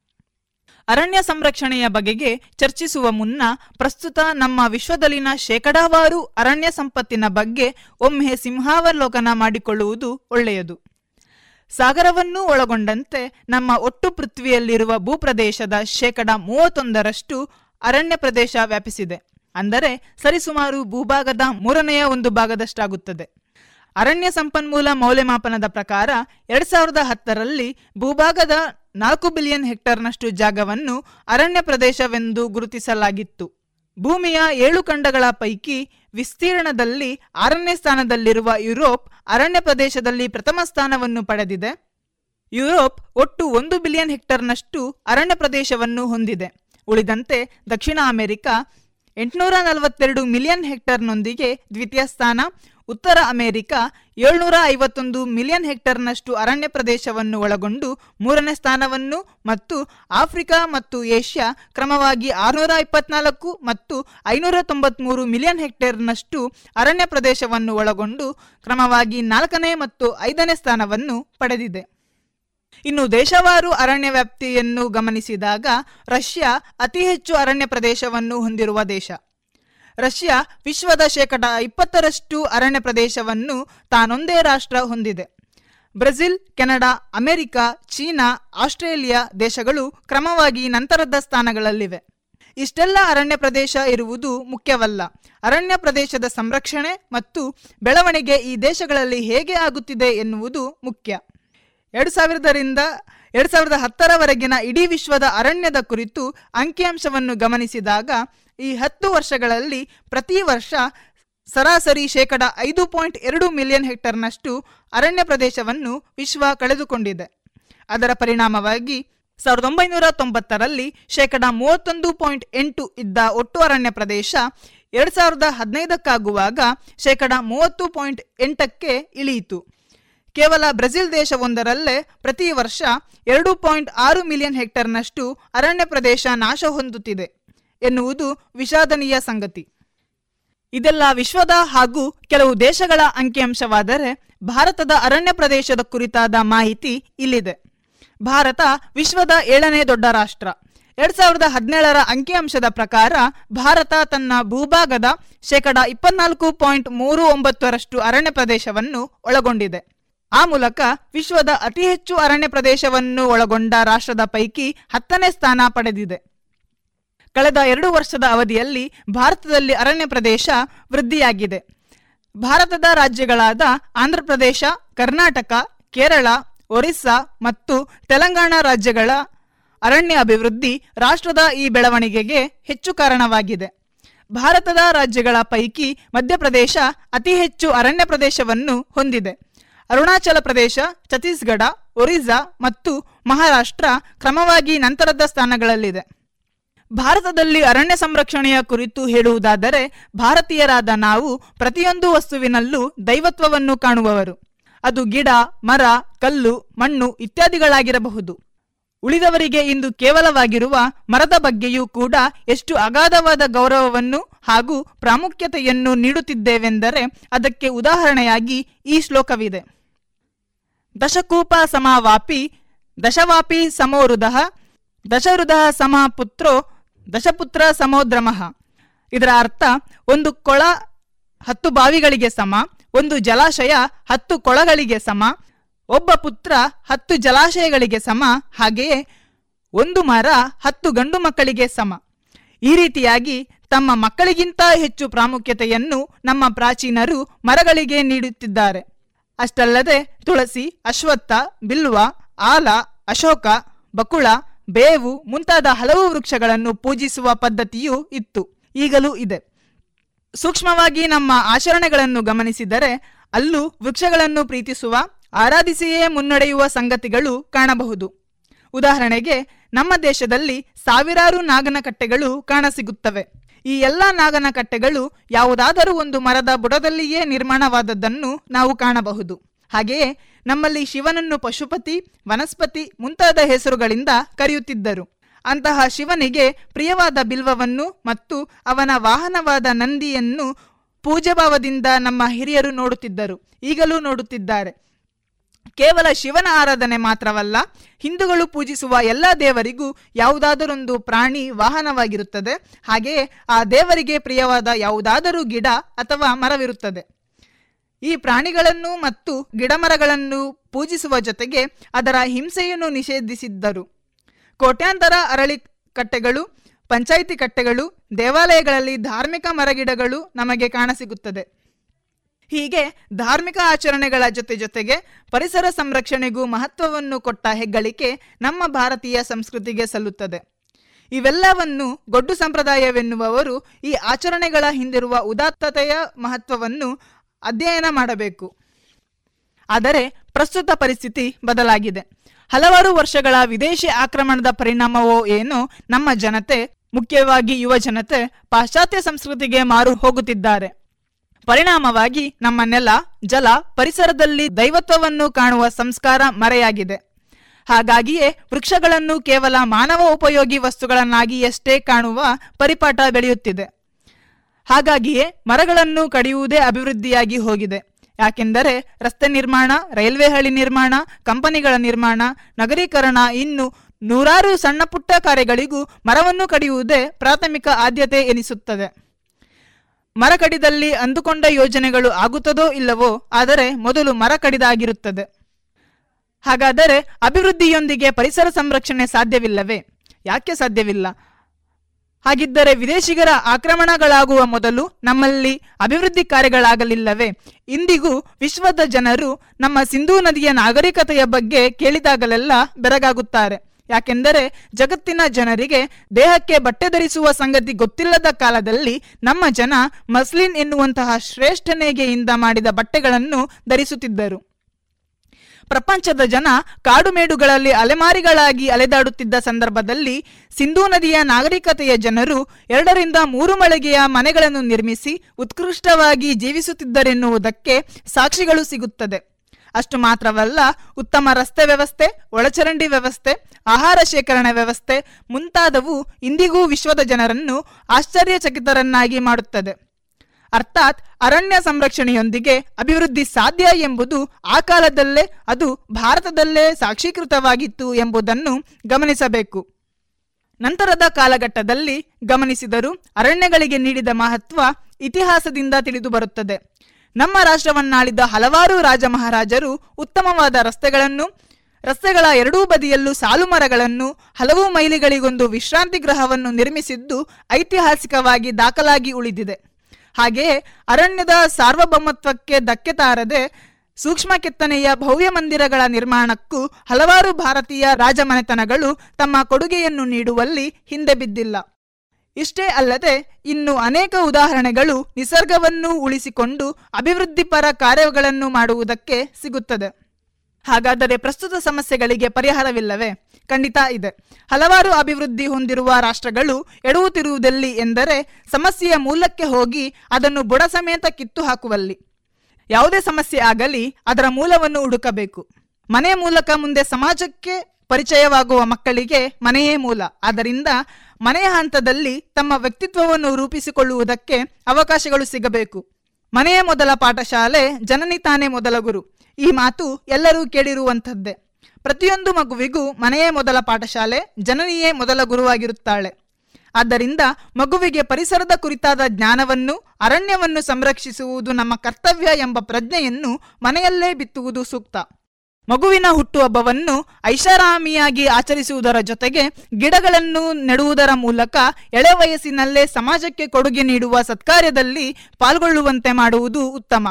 ಅರಣ್ಯ ಸಂರಕ್ಷಣೆಯ ಬಗೆಗೆ ಚರ್ಚಿಸುವ ಮುನ್ನ ಪ್ರಸ್ತುತ ನಮ್ಮ ವಿಶ್ವದಲ್ಲಿನ ಶೇಕಡಾವಾರು ಅರಣ್ಯ ಸಂಪತ್ತಿನ ಬಗ್ಗೆ ಒಮ್ಮೆ ಸಿಂಹಾವಲೋಕನ ಮಾಡಿಕೊಳ್ಳುವುದು ಒಳ್ಳೆಯದು. ಸಾಗರವನ್ನೂ ಒಳಗೊಂಡಂತೆ ನಮ್ಮ ಒಟ್ಟು ಪೃಥ್ವಿಯಲ್ಲಿರುವ ಭೂಪ್ರದೇಶದ ಶೇಕಡ ಮೂವತ್ತೊಂದರಷ್ಟು ಅರಣ್ಯ ಪ್ರದೇಶ ವ್ಯಾಪಿಸಿದೆ. ಅಂದರೆ ಸರಿಸುಮಾರು ಭೂಭಾಗದ ಮೂರನೆಯ ಒಂದು ಭಾಗದಷ್ಟಾಗುತ್ತದೆ. ಅರಣ್ಯ ಸಂಪನ್ಮೂಲ ಮೌಲ್ಯಮಾಪನದ ಪ್ರಕಾರ ಎರಡ್ ಸಾವಿರದ ಹತ್ತರಲ್ಲಿ ಭೂಭಾಗದ ನಾಲ್ಕು ಬಿಲಿಯನ್ ಹೆಕ್ಟರ್ನಷ್ಟು ಜಾಗವನ್ನು ಅರಣ್ಯ ಪ್ರದೇಶವೆಂದು ಗುರುತಿಸಲಾಗಿತ್ತು. ಭೂಮಿಯ ಏಳು ಖಂಡಗಳ ಪೈಕಿ ವಿಸ್ತೀರ್ಣದಲ್ಲಿ ಆರನೇ ಸ್ಥಾನದಲ್ಲಿರುವ ಯುರೋಪ್ ಅರಣ್ಯ ಪ್ರದೇಶದಲ್ಲಿ ಪ್ರಥಮ ಸ್ಥಾನವನ್ನು ಪಡೆದಿದೆ. ಯುರೋಪ್ ಒಟ್ಟು ಒಂದು ಬಿಲಿಯನ್ ಹೆಕ್ಟರ್ನಷ್ಟು ಅರಣ್ಯ ಪ್ರದೇಶವನ್ನು ಹೊಂದಿದೆ. ಉಳಿದಂತೆ ದಕ್ಷಿಣ ಅಮೆರಿಕ ಎಂಟುನೂರ ನಲವತ್ತೆರಡು ಮಿಲಿಯನ್ ಹೆಕ್ಟರ್ನೊಂದಿಗೆ ದ್ವಿತೀಯ ಸ್ಥಾನ ಉತ್ತರ ಅಮೆರಿಕ ಏಳ್ನೂರ ಐವತ್ತೊಂದು ಮಿಲಿಯನ್ ಹೆಕ್ಟರ್ನಷ್ಟು ಅರಣ್ಯ ಪ್ರದೇಶವನ್ನು ಒಳಗೊಂಡು ಮೂರನೇ ಸ್ಥಾನವನ್ನು ಮತ್ತು ಆಫ್ರಿಕಾ ಮತ್ತು ಏಷ್ಯಾ ಕ್ರಮವಾಗಿ ಆರುನೂರ ಇಪ್ಪತ್ನಾಲ್ಕು ಮತ್ತು ಐನೂರ ತೊಂಬತ್ಮೂರು ಮಿಲಿಯನ್ ಹೆಕ್ಟೇರ್ನಷ್ಟು ಅರಣ್ಯ ಪ್ರದೇಶವನ್ನು ಒಳಗೊಂಡು ಕ್ರಮವಾಗಿ ನಾಲ್ಕನೇ ಮತ್ತು ಐದನೇ ಸ್ಥಾನವನ್ನು ಪಡೆದಿದೆ. ಇನ್ನು ದೇಶವಾರು ಅರಣ್ಯ ವ್ಯಾಪ್ತಿಯನ್ನು ಗಮನಿಸಿದಾಗ ರಷ್ಯಾ ಅತಿ ಹೆಚ್ಚು ಅರಣ್ಯ ಪ್ರದೇಶವನ್ನು ಹೊಂದಿರುವ ದೇಶ. ರಷ್ಯಾ ವಿಶ್ವದ ಶೇಕಡ ಇಪ್ಪತ್ತರಷ್ಟು ಅರಣ್ಯ ಪ್ರದೇಶವನ್ನು ತಾನೊಂದೇ ರಾಷ್ಟ್ರ ಹೊಂದಿದೆ. Brazil, Canada, America, China, Australia ದೇಶಗಳು ಕ್ರಮವಾಗಿ ನಂತರದ ಸ್ಥಾನಗಳಲ್ಲಿವೆ. ಇಷ್ಟೆಲ್ಲ ಅರಣ್ಯ ಪ್ರದೇಶ ಇರುವುದು ಮುಖ್ಯವಲ್ಲ. ಅರಣ್ಯ ಪ್ರದೇಶದ ಸಂರಕ್ಷಣೆ ಮತ್ತು ಬೆಳವಣಿಗೆ ಈ ದೇಶಗಳಲ್ಲಿ ಹೇಗೆ ಆಗುತ್ತಿದೆ ಎನ್ನುವುದು ಮುಖ್ಯ. ಎರಡು ಸಾವಿರದರಿಂದ ಎರಡು ಸಾವಿರದ ಹತ್ತರವರೆಗಿನ ಇಡೀ ವಿಶ್ವದ ಅರಣ್ಯದ ಕುರಿತು ಅಂಕಿಅಂಶವನ್ನು ಗಮನಿಸಿದಾಗ ಈ ಹತ್ತು ವರ್ಷಗಳಲ್ಲಿ ಪ್ರತಿ ವರ್ಷ ಸರಾಸರಿ ಶೇಕಡ ಐದು ಪಾಯಿಂಟ್ ಎರಡು ಮಿಲಿಯನ್ ಹೆಕ್ಟರ್ನಷ್ಟು ಅರಣ್ಯ ಪ್ರದೇಶವನ್ನು ವಿಶ್ವ ಕಳೆದುಕೊಂಡಿದೆ. ಅದರ ಪರಿಣಾಮವಾಗಿ ಸಾವಿರದ ಒಂಬೈನೂರ ತೊಂಬತ್ತರಲ್ಲಿ ಶೇಕಡ ಮೂವತ್ತೊಂದು ಪಾಯಿಂಟ್ ಎಂಟು ಇದ್ದ ಒಟ್ಟು ಅರಣ್ಯ ಪ್ರದೇಶ ಎರಡು ಸಾವಿರದ ಹದಿನೈದಕ್ಕಾಗುವಾಗ ಶೇಕಡ ಮೂವತ್ತು ಪಾಯಿಂಟ್ ಎಂಟಕ್ಕೆ ಇಳಿಯಿತು. ಕೇವಲ ಬ್ರೆಜಿಲ್ ದೇಶವೊಂದರಲ್ಲೇ ಪ್ರತಿ ವರ್ಷ ಎರಡು ಪಾಯಿಂಟ್ ಆರು ಮಿಲಿಯನ್ ಹೆಕ್ಟರ್ನಷ್ಟು ಅರಣ್ಯ ಪ್ರದೇಶ ನಾಶ ಹೊಂದುತ್ತಿದೆ. ಎನ್ನುವುದು ವಿಷಾದನೀಯ ಸಂಗತಿ. ಇದೆಲ್ಲ ವಿಶ್ವದ ಹಾಗೂ ಕೆಲವು ದೇಶಗಳ ಅಂಕಿಅಂಶವಾದರೆ ಭಾರತದ ಅರಣ್ಯ ಪ್ರದೇಶದ ಕುರಿತಾದ ಮಾಹಿತಿ ಇಲ್ಲಿದೆ. ಭಾರತ ವಿಶ್ವದ ಏಳನೇ ದೊಡ್ಡ ರಾಷ್ಟ್ರ. ಎರಡ್ ಸಾವಿರದ ಹದಿನೇಳರ ಅಂಕಿಅಂಶದ ಪ್ರಕಾರ ಭಾರತ ತನ್ನ ಭೂಭಾಗದ ಶೇಕಡ ಇಪ್ಪತ್ನಾಲ್ಕು ಪಾಯಿಂಟ್ ಮೂರು ಒಂಬತ್ತರಷ್ಟು ಅರಣ್ಯ ಪ್ರದೇಶವನ್ನು ಒಳಗೊಂಡಿದೆ. ಆ ಮೂಲಕ ವಿಶ್ವದ ಅತಿ ಹೆಚ್ಚು ಅರಣ್ಯ ಪ್ರದೇಶವನ್ನು ಒಳಗೊಂಡ ರಾಷ್ಟ್ರದ ಪೈಕಿ ಹತ್ತನೇ ಸ್ಥಾನ ಪಡೆದಿದೆ. ಕಳೆದ ಎರಡು ವರ್ಷದ ಅವಧಿಯಲ್ಲಿ ಭಾರತದಲ್ಲಿ ಅರಣ್ಯ ಪ್ರದೇಶ ವೃದ್ಧಿಯಾಗಿದೆ. ಭಾರತದ ರಾಜ್ಯಗಳಾದ ಆಂಧ್ರಪ್ರದೇಶ, ಕರ್ನಾಟಕ, ಕೇರಳ, ಒರಿಸ್ಸಾ ಮತ್ತು ತೆಲಂಗಾಣ ರಾಜ್ಯಗಳ ಅರಣ್ಯ ಅಭಿವೃದ್ಧಿ ರಾಷ್ಟ್ರದ ಈ ಬೆಳವಣಿಗೆಗೆ ಹೆಚ್ಚು ಕಾರಣವಾಗಿದೆ. ಭಾರತದ ರಾಜ್ಯಗಳ ಪೈಕಿ ಮಧ್ಯಪ್ರದೇಶ ಅತಿ ಹೆಚ್ಚು ಅರಣ್ಯ ಪ್ರದೇಶವನ್ನು ಹೊಂದಿದೆ. ಅರುಣಾಚಲ ಪ್ರದೇಶ, ಛತ್ತೀಸ್ಗಢ, ಒರಿಸ್ಸಾ ಮತ್ತು ಮಹಾರಾಷ್ಟ್ರ ಕ್ರಮವಾಗಿ ನಂತರದ ಸ್ಥಾನಗಳಲ್ಲಿದೆ. ಭಾರತದಲ್ಲಿ ಅರಣ್ಯ ಸಂರಕ್ಷಣೆಯ ಕುರಿತು ಹೇಳುವುದಾದರೆ, ಭಾರತೀಯರಾದ ನಾವು ಪ್ರತಿಯೊಂದು ವಸ್ತುವಿನಲ್ಲೂ ದೈವತ್ವವನ್ನು ಕಾಣುವವರು. ಅದು ಗಿಡ, ಮರ, ಕಲ್ಲು, ಮಣ್ಣು ಇತ್ಯಾದಿಗಳಾಗಿರಬಹುದು. ಉಳಿದವರಿಗೆ ಇಂದು ಕೇವಲವಾಗಿರುವ ಮರದ ಬಗ್ಗೆಯೂ ಕೂಡ ಎಷ್ಟು ಅಗಾಧವಾದ ಗೌರವವನ್ನು ಹಾಗೂ ಪ್ರಾಮುಖ್ಯತೆಯನ್ನು ನೀಡುತ್ತಿದ್ದೇವೆಂದರೆ, ಅದಕ್ಕೆ ಉದಾಹರಣೆಯಾಗಿ ಈ ಶ್ಲೋಕವಿದೆ. ದಶಕೂಪ ಸಮವಾಪಿ, ದಶವಾಪಿ ಸಮೋರುದಃ, ದಶರುದಃ ಸಮ ಪುತ್ರೋ ದಶಪುತ್ರ ಸಮೋದ್ರಮಃ. ಇದರ ಅರ್ಥ, ಒಂದು ಕೊಳ ಹತ್ತು ಬಾವಿಗಳಿಗೆ ಸಮ, ಒಂದು ಜಲಾಶಯ ಹತ್ತು ಕೊಳಗಳಿಗೆ ಸಮ, ಒಬ್ಬ ಪುತ್ರ ಹತ್ತು ಜಲಾಶಯಗಳಿಗೆ ಸಮ, ಹಾಗೆಯೇ ಒಂದು ಮರ ಹತ್ತು ಗಂಡು ಮಕ್ಕಳಿಗೆ ಸಮ. ಈ ರೀತಿಯಾಗಿ ತಮ್ಮ ಮಕ್ಕಳಿಗಿಂತ ಹೆಚ್ಚು ಪ್ರಾಮುಖ್ಯತೆಯನ್ನು ನಮ್ಮ ಪ್ರಾಚೀನರು ಮರಗಳಿಗೆ ನೀಡುತ್ತಿದ್ದಾರೆ. ಅಷ್ಟಲ್ಲದೆ ತುಳಸಿ, ಅಶ್ವತ್ಥ, ಬಿಲ್ವ, ಆಲ, ಅಶೋಕ, ಬಕುಳ ಬೇವು ಮುಂತಾದ ಹಲವು ವೃಕ್ಷಗಳನ್ನು ಪೂಜಿಸುವ ಪದ್ಧತಿಯೂ ಇತ್ತು. ಈಗಲೂ ಇದೆ. ಸೂಕ್ಷ್ಮವಾಗಿ ನಮ್ಮ ಆಚರಣೆಗಳನ್ನು ಗಮನಿಸಿದರೆ ಅಲ್ಲೂ ವೃಕ್ಷಗಳನ್ನು ಪ್ರೀತಿಸುವ, ಆರಾಧಿಸಿಯೇ ಮುನ್ನಡೆಯುವ ಸಂಗತಿಗಳು ಕಾಣಬಹುದು. ಉದಾಹರಣೆಗೆ, ನಮ್ಮ ದೇಶದಲ್ಲಿ ಸಾವಿರಾರು ನಾಗನಕಟ್ಟೆಗಳು ಕಾಣಸಿಗುತ್ತವೆ. ಈ ಎಲ್ಲ ನಾಗನಕಟ್ಟೆಗಳು ಯಾವುದಾದರೂ ಒಂದು ಮರದ ಬುಡದಲ್ಲಿಯೇ ನಿರ್ಮಾಣವಾದದ್ದನ್ನು ನಾವು ಕಾಣಬಹುದು. ಹಾಗೆಯೇ ನಮ್ಮಲ್ಲಿ ಶಿವನನ್ನು ಪಶುಪತಿ, ವನಸ್ಪತಿ ಮುಂತಾದ ಹೆಸರುಗಳಿಂದ ಕರೆಯುತ್ತಿದ್ದರು. ಅಂತಹ ಶಿವನಿಗೆ ಪ್ರಿಯವಾದ ಬಿಲ್ವವನ್ನು ಮತ್ತು ಅವನ ವಾಹನವಾದ ನಂದಿಯನ್ನು ಪೂಜಾಭಾವದಿಂದ ನಮ್ಮ ಹಿರಿಯರು ನೋಡುತ್ತಿದ್ದರು. ಈಗಲೂ ನೋಡುತ್ತಿದ್ದಾರೆ. ಕೇವಲ ಶಿವನ ಆರಾಧನೆ ಮಾತ್ರವಲ್ಲ, ಹಿಂದೂಗಳು ಪೂಜಿಸುವ ಎಲ್ಲ ದೇವರಿಗೂ ಯಾವುದಾದರೊಂದು ಪ್ರಾಣಿ ವಾಹನವಾಗಿರುತ್ತದೆ. ಹಾಗೆಯೇ ಆ ದೇವರಿಗೆ ಪ್ರಿಯವಾದ ಯಾವುದಾದರೂ ಗಿಡ ಅಥವಾ ಮರವಿರುತ್ತದೆ. ಈ ಪ್ರಾಣಿಗಳನ್ನು ಮತ್ತು ಗಿಡಮರಗಳನ್ನು ಪೂಜಿಸುವ ಜೊತೆಗೆ ಅದರ ಹಿಂಸೆಯನ್ನು ನಿಷೇಧಿಸಿದ್ದರು. ಕೋಟ್ಯಾಂತರ ಅರಳಿ ಕಟ್ಟೆಗಳು, ಪಂಚಾಯಿತಿ ಕಟ್ಟೆಗಳು, ದೇವಾಲಯಗಳಲ್ಲಿ ಧಾರ್ಮಿಕ ಮರಗಿಡಗಳು ನಮಗೆ ಕಾಣಸಿಗುತ್ತದೆ. ಹೀಗೆ ಧಾರ್ಮಿಕ ಆಚರಣೆಗಳ ಜೊತೆ ಜೊತೆಗೆ ಪರಿಸರ ಸಂರಕ್ಷಣೆಗೂ ಮಹತ್ವವನ್ನು ಕೊಟ್ಟ ಹೆಗ್ಗಳಿಕೆ ನಮ್ಮ ಭಾರತೀಯ ಸಂಸ್ಕೃತಿಗೆ ಸಲ್ಲುತ್ತದೆ. ಇವೆಲ್ಲವನ್ನು ಗೊಡ್ಡು ಸಂಪ್ರದಾಯವೆನ್ನುವವರು ಈ ಆಚರಣೆಗಳ ಹಿಂದಿರುವ ಉದಾತ್ತತೆಯ ಮಹತ್ವವನ್ನು ಅಧ್ಯಯನ ಮಾಡಬೇಕು. ಆದರೆ ಪ್ರಸ್ತುತ ಪರಿಸ್ಥಿತಿ ಬದಲಾಗಿದೆ. ಹಲವಾರು ವರ್ಷಗಳ ವಿದೇಶಿ ಆಕ್ರಮಣದ ಪರಿಣಾಮವೋ ಏನು ನಮ್ಮ ಜನತೆ, ಮುಖ್ಯವಾಗಿ ಯುವ ಜನತೆ, ಪಾಶ್ಚಾತ್ಯ ಸಂಸ್ಕೃತಿಗೆ ಮಾರು ಹೋಗುತ್ತಿದ್ದಾರೆ. ಪರಿಣಾಮವಾಗಿ ನಮ್ಮ ನೆಲ, ಜಲ, ಪರಿಸರದಲ್ಲಿ ದೈವತ್ವವನ್ನು ಕಾಣುವ ಸಂಸ್ಕಾರ ಮರೆಯಾಗಿದೆ. ಹಾಗಾಗಿಯೇ ವೃಕ್ಷಗಳನ್ನು ಕೇವಲ ಮಾನವ ಉಪಯೋಗಿ ವಸ್ತುಗಳನ್ನಾಗಿಯಷ್ಟೇ ಕಾಣುವ ಪರಿಪಾಠ ಬೆಳೆಯುತ್ತಿದೆ. ಹಾಗಾಗಿಯೇ ಮರಗಳನ್ನು ಕಡಿಯುವುದೇ ಅಭಿವೃದ್ಧಿಯಾಗಿ ಹೋಗಿದೆ. ಯಾಕೆಂದರೆ ರಸ್ತೆ ನಿರ್ಮಾಣ, ರೈಲ್ವೆ ಹಳಿ ನಿರ್ಮಾಣ, ಕಂಪನಿಗಳ ನಿರ್ಮಾಣ, ನಗರೀಕರಣ ಇನ್ನು ನೂರಾರು ಸಣ್ಣ ಪುಟ್ಟ ಕಾರ್ಯಗಳಿಗೂ ಮರವನ್ನು ಕಡಿಯುವುದೇ ಪ್ರಾಥಮಿಕ ಆದ್ಯತೆ ಎನಿಸುತ್ತದೆ. ಮರ ಕಡಿದಲ್ಲಿ ಅಂದುಕೊಂಡ ಯೋಜನೆಗಳು ಆಗುತ್ತದೋ ಇಲ್ಲವೋ ಆದರೆ ಮೊದಲು ಮರ ಕಡಿದಾಗಿರುತ್ತದೆ. ಹಾಗಾದರೆ ಅಭಿವೃದ್ಧಿಯೊಂದಿಗೆ ಪರಿಸರ ಸಂರಕ್ಷಣೆ ಸಾಧ್ಯವಿಲ್ಲವೇ? ಯಾಕೆ ಸಾಧ್ಯವಿಲ್ಲ? ಹಾಗಿದ್ದರೆ ವಿದೇಶಿಗರ ಆಕ್ರಮಣಗಳಾಗುವ ಮೊದಲು ನಮ್ಮಲ್ಲಿ ಅಭಿವೃದ್ಧಿ ಕಾರ್ಯಗಳಾಗಲಿಲ್ಲವೇ? ಇಂದಿಗೂ ವಿಶ್ವದ ಜನರು ನಮ್ಮ ಸಿಂಧೂ ನದಿಯ ನಾಗರಿಕತೆಯ ಬಗ್ಗೆ ಕೇಳಿದಾಗಲೆಲ್ಲ ಬೆರಗಾಗುತ್ತಾರೆ. ಯಾಕೆಂದರೆ ಜಗತ್ತಿನ ಜನರಿಗೆ ದೇಹಕ್ಕೆ ಬಟ್ಟೆ ಧರಿಸುವ ಸಂಗತಿ ಗೊತ್ತಿಲ್ಲದ ಕಾಲದಲ್ಲಿ ನಮ್ಮ ಜನ ಮಸ್ಲಿನ್ ಎನ್ನುವಂತಹ ಶ್ರೇಷ್ಠ ನೇಗೆಯಿಂದ ಮಾಡಿದ ಬಟ್ಟೆಗಳನ್ನು ಧರಿಸುತ್ತಿದ್ದರು. ಪ್ರಪಂಚದ ಜನ ಕಾಡುಮೇಡುಗಳಲ್ಲಿ ಅಲೆಮಾರಿಗಳಾಗಿ ಅಲೆದಾಡುತ್ತಿದ್ದ ಸಂದರ್ಭದಲ್ಲಿ ಸಿಂಧೂ ನದಿಯ ನಾಗರಿಕತೆಯ ಜನರು ಎರಡರಿಂದ ಮೂರು ಮಳಿಗೆಯ ಮನೆಗಳನ್ನು ನಿರ್ಮಿಸಿ ಉತ್ಕೃಷ್ಟವಾಗಿ ಜೀವಿಸುತ್ತಿದ್ದರೆನ್ನುವುದಕ್ಕೆ ಸಾಕ್ಷಿಗಳು ಸಿಗುತ್ತದೆ. ಅಷ್ಟು ಮಾತ್ರವಲ್ಲ, ಉತ್ತಮ ರಸ್ತೆ ವ್ಯವಸ್ಥೆ, ಒಳಚರಂಡಿ ವ್ಯವಸ್ಥೆ, ಆಹಾರ ಶೇಖರಣೆ ವ್ಯವಸ್ಥೆ ಮುಂತಾದವು ಇಂದಿಗೂ ವಿಶ್ವದ ಜನರನ್ನು ಆಶ್ಚರ್ಯಚಕಿತರನ್ನಾಗಿ ಮಾಡುತ್ತದೆ. ಅರ್ಥಾತ್ ಅರಣ್ಯ ಸಂರಕ್ಷಣೆಯೊಂದಿಗೆ ಅಭಿವೃದ್ಧಿ ಸಾಧ್ಯ ಎಂಬುದು ಆ ಕಾಲದಲ್ಲೇ ಅದು ಭಾರತದಲ್ಲೇ ಸಾಕ್ಷೀಕೃತವಾಗಿತ್ತು ಎಂಬುದನ್ನು ಗಮನಿಸಬೇಕು. ನಂತರದ ಕಾಲಘಟ್ಟದಲ್ಲಿ ಗಮನಿಸಿದರೂ ಅರಣ್ಯಗಳಿಗೆ ನೀಡಿದ ಮಹತ್ವ ಇತಿಹಾಸದಿಂದ ತಿಳಿದು ಬರುತ್ತದೆ. ನಮ್ಮ ರಾಷ್ಟ್ರವನ್ನಾಳಿದ ಹಲವಾರು ರಾಜ ಮಹಾರಾಜರು ಉತ್ತಮವಾದ ರಸ್ತೆಗಳನ್ನು, ರಸ್ತೆಗಳ ಎರಡೂ ಬದಿಯಲ್ಲೂ ಸಾಲು ಮರಗಳನ್ನು, ಹಲವು ಮೈಲಿಗಳಿಗೊಂದು ವಿಶ್ರಾಂತಿ ಗೃಹವನ್ನು ನಿರ್ಮಿಸಿದ್ದು ಐತಿಹಾಸಿಕವಾಗಿ ದಾಖಲಾಗಿ ಉಳಿದಿದೆ. ಹಾಗೆಯೇ ಅರಣ್ಯದ ಸಾರ್ವಭೌಮತ್ವಕ್ಕೆ ಧಕ್ಕೆ ತಾರದೆ ಸೂಕ್ಷ್ಮ ಕೆತ್ತನೆಯ ಭವ್ಯ ಮಂದಿರಗಳ ನಿರ್ಮಾಣಕ್ಕೂ ಹಲವಾರು ಭಾರತೀಯ ರಾಜಮನೆತನಗಳು ತಮ್ಮ ಕೊಡುಗೆಯನ್ನು ನೀಡುವಲ್ಲಿ ಹಿಂದೆ ಬಿದ್ದಿಲ್ಲ. ಇಷ್ಟೇ ಅಲ್ಲದೆ ಇನ್ನು ಅನೇಕ ಉದಾಹರಣೆಗಳು ನಿಸರ್ಗವನ್ನು ಉಳಿಸಿಕೊಂಡು ಅಭಿವೃದ್ಧಿಪರ ಕಾರ್ಯಗಳನ್ನು ಮಾಡುವುದಕ್ಕೆ ಸಿಗುತ್ತದೆ. ಹಾಗಾದರೆ ಪ್ರಸ್ತುತ ಸಮಸ್ಯೆಗಳಿಗೆ ಪರಿಹಾರವಿಲ್ಲವೇ? ಖಂಡಿತ ಇದೆ. ಹಲವಾರು ಅಭಿವೃದ್ಧಿ ಹೊಂದಿರುವ ರಾಷ್ಟ್ರಗಳು ಎಡುವುತ್ತಿರುವುದಲ್ಲಿ ಎಂದರೆ ಸಮಸ್ಯೆಯ ಮೂಲಕ್ಕೆ ಹೋಗಿ ಅದನ್ನು ಬುಡ ಸಮೇತ ಕಿತ್ತು ಹಾಕುವಲ್ಲಿ. ಯಾವುದೇ ಸಮಸ್ಯೆ ಆಗಲಿ ಅದರ ಮೂಲವನ್ನು ಹುಡುಕಬೇಕು. ಮನೆ ಮೂಲಕ ಮುಂದೆ ಸಮಾಜಕ್ಕೆ ಪರಿಚಯವಾಗುವ ಮಕ್ಕಳಿಗೆ ಮನೆಯೇ ಮೂಲ. ಆದ್ದರಿಂದ ಮನೆಯ ಹಂತದಲ್ಲಿ ತಮ್ಮ ವ್ಯಕ್ತಿತ್ವವನ್ನು ರೂಪಿಸಿಕೊಳ್ಳುವುದಕ್ಕೆ ಅವಕಾಶಗಳು ಸಿಗಬೇಕು. ಮನೆಯ ಮೊದಲ ಪಾಠಶಾಲೆ ಜನನಿ ತಾನೇ ಮೊದಲ ಗುರು. ಈ ಮಾತು ಎಲ್ಲರೂ ಕೇಳಿರುವಂಥದ್ದೇ. ಪ್ರತಿಯೊಂದು ಮಗುವಿಗೂ ಮನೆಯೇ ಮೊದಲ ಪಾಠಶಾಲೆ, ಜನನಿಯೇ ಮೊದಲ ಗುರುವಾಗಿರುತ್ತಾಳೆ. ಆದ್ದರಿಂದ ಮಗುವಿಗೆ ಪರಿಸರದ ಕುರಿತಾದ ಜ್ಞಾನವನ್ನು, ಅರಣ್ಯವನ್ನು ಸಂರಕ್ಷಿಸುವುದು ನಮ್ಮ ಕರ್ತವ್ಯ ಎಂಬ ಪ್ರಜ್ಞೆಯನ್ನು ಮನೆಯಲ್ಲೇ ಬಿತ್ತುವುದು ಸೂಕ್ತ. ಮಗುವಿನ ಹುಟ್ಟುಹಬ್ಬವನ್ನು ಐಷಾರಾಮಿಯಾಗಿ ಆಚರಿಸುವುದರ ಜೊತೆಗೆ ಗಿಡಗಳನ್ನು ನೆಡುವುದರ ಮೂಲಕ ಎಳೆ ವಯಸ್ಸಿನಲ್ಲೇ ಸಮಾಜಕ್ಕೆ ಕೊಡುಗೆ ನೀಡುವ ಸತ್ಕಾರ್ಯದಲ್ಲಿ ಪಾಲ್ಗೊಳ್ಳುವಂತೆ ಮಾಡುವುದು ಉತ್ತಮ.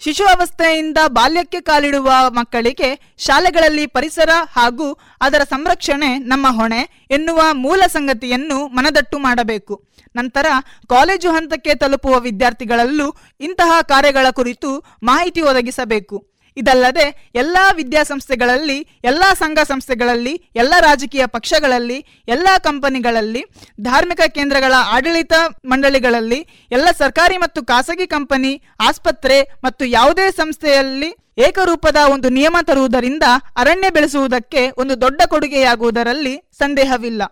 ಶಿಶು ಅವಸ್ಥೆಯಿಂದ ಬಾಲ್ಯಕ್ಕೆ ಕಾಲಿಡುವ ಮಕ್ಕಳಿಗೆ ಶಾಲೆಗಳಲ್ಲಿ ಪರಿಸರ ಹಾಗೂ ಅದರ ಸಂರಕ್ಷಣೆ ನಮ್ಮ ಹೊಣೆ ಎನ್ನುವ ಮೂಲ ಸಂಗತಿಯನ್ನು ಮನದಟ್ಟು ಮಾಡಬೇಕು. ನಂತರ ಕಾಲೇಜು ಹಂತಕ್ಕೆ ತಲುಪುವ ವಿದ್ಯಾರ್ಥಿಗಳಲ್ಲೂ ಇಂತಹ ಕಾರ್ಯಗಳ ಕುರಿತು ಮಾಹಿತಿ ಒದಗಿಸಬೇಕು. ಇದಲ್ಲದೆ ಎಲ್ಲ ವಿದ್ಯಾಸಂಸ್ಥೆಗಳಲ್ಲಿ, ಎಲ್ಲ ಸಂಘ ಸಂಸ್ಥೆಗಳಲ್ಲಿ, ಎಲ್ಲ ರಾಜಕೀಯ ಪಕ್ಷಗಳಲ್ಲಿ, ಎಲ್ಲ ಕಂಪನಿಗಳಲ್ಲಿ, ಧಾರ್ಮಿಕ ಕೇಂದ್ರಗಳ ಆಡಳಿತ ಮಂಡಳಿಗಳಲ್ಲಿ, ಎಲ್ಲ ಸರ್ಕಾರಿ ಮತ್ತು ಖಾಸಗಿ ಕಂಪನಿ, ಆಸ್ಪತ್ರೆ ಮತ್ತು ಯಾವುದೇ ಸಂಸ್ಥೆಯಲ್ಲಿ ಏಕರೂಪದ ಒಂದು ನಿಯಮ ತರುವುದರಿಂದ ಅರಣ್ಯ ಬೆಳೆಸುವುದಕ್ಕೆ ಒಂದು ದೊಡ್ಡ ಕೊಡುಗೆಯಾಗುವುದರಲ್ಲಿ ಸಂದೇಹವಿಲ್ಲ.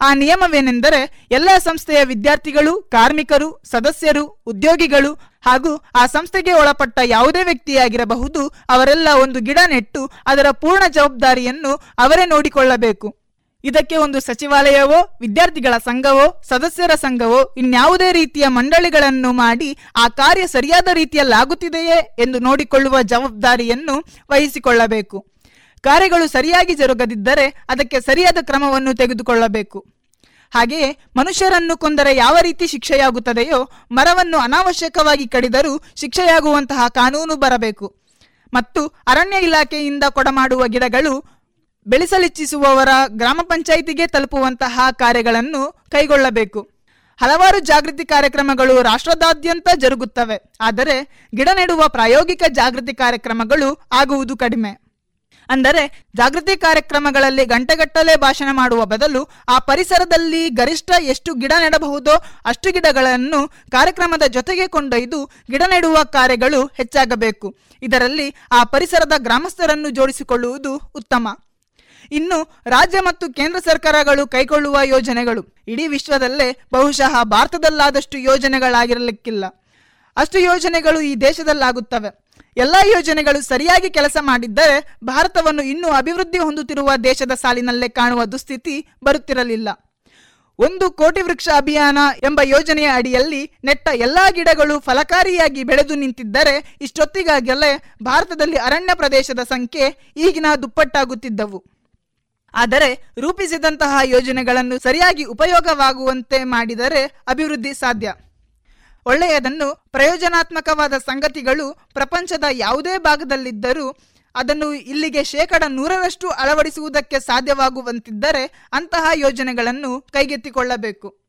ಆ ನಿಯಮವೇನೆಂದರೆ, ಎಲ್ಲ ಸಂಸ್ಥೆಯ ವಿದ್ಯಾರ್ಥಿಗಳು, ಕಾರ್ಮಿಕರು, ಸದಸ್ಯರು, ಉದ್ಯೋಗಿಗಳು ಹಾಗೂ ಆ ಸಂಸ್ಥೆಗೆ ಒಳಪಟ್ಟ ಯಾವುದೇ ವ್ಯಕ್ತಿಯಾಗಿರಬಹುದು, ಅವರೆಲ್ಲ ಒಂದು ಗಿಡ ನೆಟ್ಟು ಅದರ ಪೂರ್ಣ ಜವಾಬ್ದಾರಿಯನ್ನು ಅವರೇ ನೋಡಿಕೊಳ್ಳಬೇಕು. ಇದಕ್ಕೆ ಒಂದು ಸಚಿವಾಲಯವೋ, ವಿದ್ಯಾರ್ಥಿಗಳ ಸಂಘವೋ, ಸದಸ್ಯರ ಸಂಘವೋ ಇನ್ಯಾವುದೇ ರೀತಿಯ ಮಂಡಳಿಗಳನ್ನು ಮಾಡಿ ಆ ಕಾರ್ಯ ಸರಿಯಾದ ರೀತಿಯಲ್ಲಾಗುತ್ತಿದೆಯೇ ಎಂದು ನೋಡಿಕೊಳ್ಳುವ ಜವಾಬ್ದಾರಿಯನ್ನು ವಹಿಸಿಕೊಳ್ಳಬೇಕು. ಕಾರ್ಯಗಳು ಸರಿಯಾಗಿ ಜರುಗದಿದ್ದರೆ ಅದಕ್ಕೆ ಸರಿಯಾದ ಕ್ರಮವನ್ನು ತೆಗೆದುಕೊಳ್ಳಬೇಕು. ಹಾಗೆಯೇ ಮನುಷ್ಯರನ್ನು ಕೊಂದರೆ ಯಾವ ರೀತಿ ಶಿಕ್ಷೆಯಾಗುತ್ತದೆಯೋ ಮರವನ್ನು ಅನಾವಶ್ಯಕವಾಗಿ ಕಡಿದರೂ ಶಿಕ್ಷೆಯಾಗುವಂತಹ ಕಾನೂನು ಬರಬೇಕು. ಮತ್ತು ಅರಣ್ಯ ಇಲಾಖೆಯಿಂದ ಕೊಡಮಾಡುವ ಗಿಡಗಳು ಬೆಳೆಸಲಿಚ್ಛಿಸುವವರ ಗ್ರಾಮ ಪಂಚಾಯಿತಿಗೆ ತಲುಪುವಂತಹ ಕಾರ್ಯಗಳನ್ನು ಕೈಗೊಳ್ಳಬೇಕು. ಹಲವಾರು ಜಾಗೃತಿ ಕಾರ್ಯಕ್ರಮಗಳು ರಾಷ್ಟ್ರದಾದ್ಯಂತ ಜರುಗುತ್ತವೆ, ಆದರೆ ಗಿಡ ನೆಡುವ ಪ್ರಾಯೋಗಿಕ ಜಾಗೃತಿ ಕಾರ್ಯಕ್ರಮಗಳು ಆಗುವುದು ಕಡಿಮೆ. ಅಂದರೆ ಜಾಗೃತಿ ಕಾರ್ಯಕ್ರಮಗಳಲ್ಲಿ ಗಂಟೆಗಟ್ಟಲೆ ಭಾಷಣ ಮಾಡುವ ಬದಲು ಆ ಪರಿಸರದಲ್ಲಿ ಗರಿಷ್ಠ ಎಷ್ಟು ಗಿಡ ನೆಡಬಹುದೋ ಅಷ್ಟು ಗಿಡಗಳನ್ನು ಕಾರ್ಯಕ್ರಮದ ಜೊತೆಗೆ ಕೊಂಡೊಯ್ದು ಗಿಡ ನೆಡುವ ಕಾರ್ಯಗಳು ಹೆಚ್ಚಾಗಬೇಕು. ಇದರಲ್ಲಿ ಆ ಪರಿಸರದ ಗ್ರಾಮಸ್ಥರನ್ನು ಜೋಡಿಸಿಕೊಳ್ಳುವುದು ಉತ್ತಮ. ಇನ್ನು ರಾಜ್ಯ ಮತ್ತು ಕೇಂದ್ರ ಸರ್ಕಾರಗಳು ಕೈಗೊಳ್ಳುವ ಯೋಜನೆಗಳು. ಇಡೀ ವಿಶ್ವದಲ್ಲೇ ಬಹುಶಃ ಭಾರತದಲ್ಲಾದಷ್ಟು ಯೋಜನೆಗಳಾಗಿರಲಿಕ್ಕಿಲ್ಲ. ಅಷ್ಟು ಯೋಜನೆಗಳು ಈ ದೇಶದಲ್ಲಾಗುತ್ತವೆ. ಎಲ್ಲ ಯೋಜನೆಗಳು ಸರಿಯಾಗಿ ಕೆಲಸ ಮಾಡಿದ್ದರೆ ಭಾರತವನ್ನು ಇನ್ನೂ ಅಭಿವೃದ್ಧಿ ಹೊಂದುತ್ತಿರುವ ದೇಶದ ಸಾಲಿನಲ್ಲೇ ಕಾಣುವ ದುಸ್ಥಿತಿ ಬರುತ್ತಿರಲಿಲ್ಲ. ಒಂದು ಕೋಟಿ ವೃಕ್ಷ ಅಭಿಯಾನ ಎಂಬ ಯೋಜನೆಯ ಅಡಿಯಲ್ಲಿ ನೆಟ್ಟ ಎಲ್ಲ ಗಿಡಗಳು ಫಲಕಾರಿಯಾಗಿ ಬೆಳೆದು ನಿಂತಿದ್ದರೆ ಇಷ್ಟೊತ್ತಿಗಾಗಲೇ ಭಾರತದಲ್ಲಿ ಅರಣ್ಯ ಪ್ರದೇಶದ ಸಂಖ್ಯೆ ಈಗಿನ ದುಪ್ಪಟ್ಟಾಗುತ್ತಿದ್ದವು. ಆದರೆ ರೂಪಿಸಿದಂತಹ ಯೋಜನೆಗಳನ್ನು ಸರಿಯಾಗಿ ಉಪಯೋಗವಾಗುವಂತೆ ಮಾಡಿದರೆ ಅಭಿವೃದ್ಧಿ ಸಾಧ್ಯ. ಒಳ್ಳೆಯದನ್ನು ಪ್ರಯೋಜನಾತ್ಮಕವಾದ ಸಂಗತಿಗಳು ಪ್ರಪಂಚದ ಯಾವುದೇ ಭಾಗದಲ್ಲಿದ್ದರೂ ಅದನ್ನು ಇಲ್ಲಿಗೆ ಶೇಕಡ ನೂರರಷ್ಟು ಅಳವಡಿಸುವುದಕ್ಕೆ ಸಾಧ್ಯವಾಗುವಂತಿದ್ದರೆ ಅಂತಹ ಯೋಜನೆಗಳನ್ನು ಕೈಗೆತ್ತಿಕೊಳ್ಳಬೇಕು.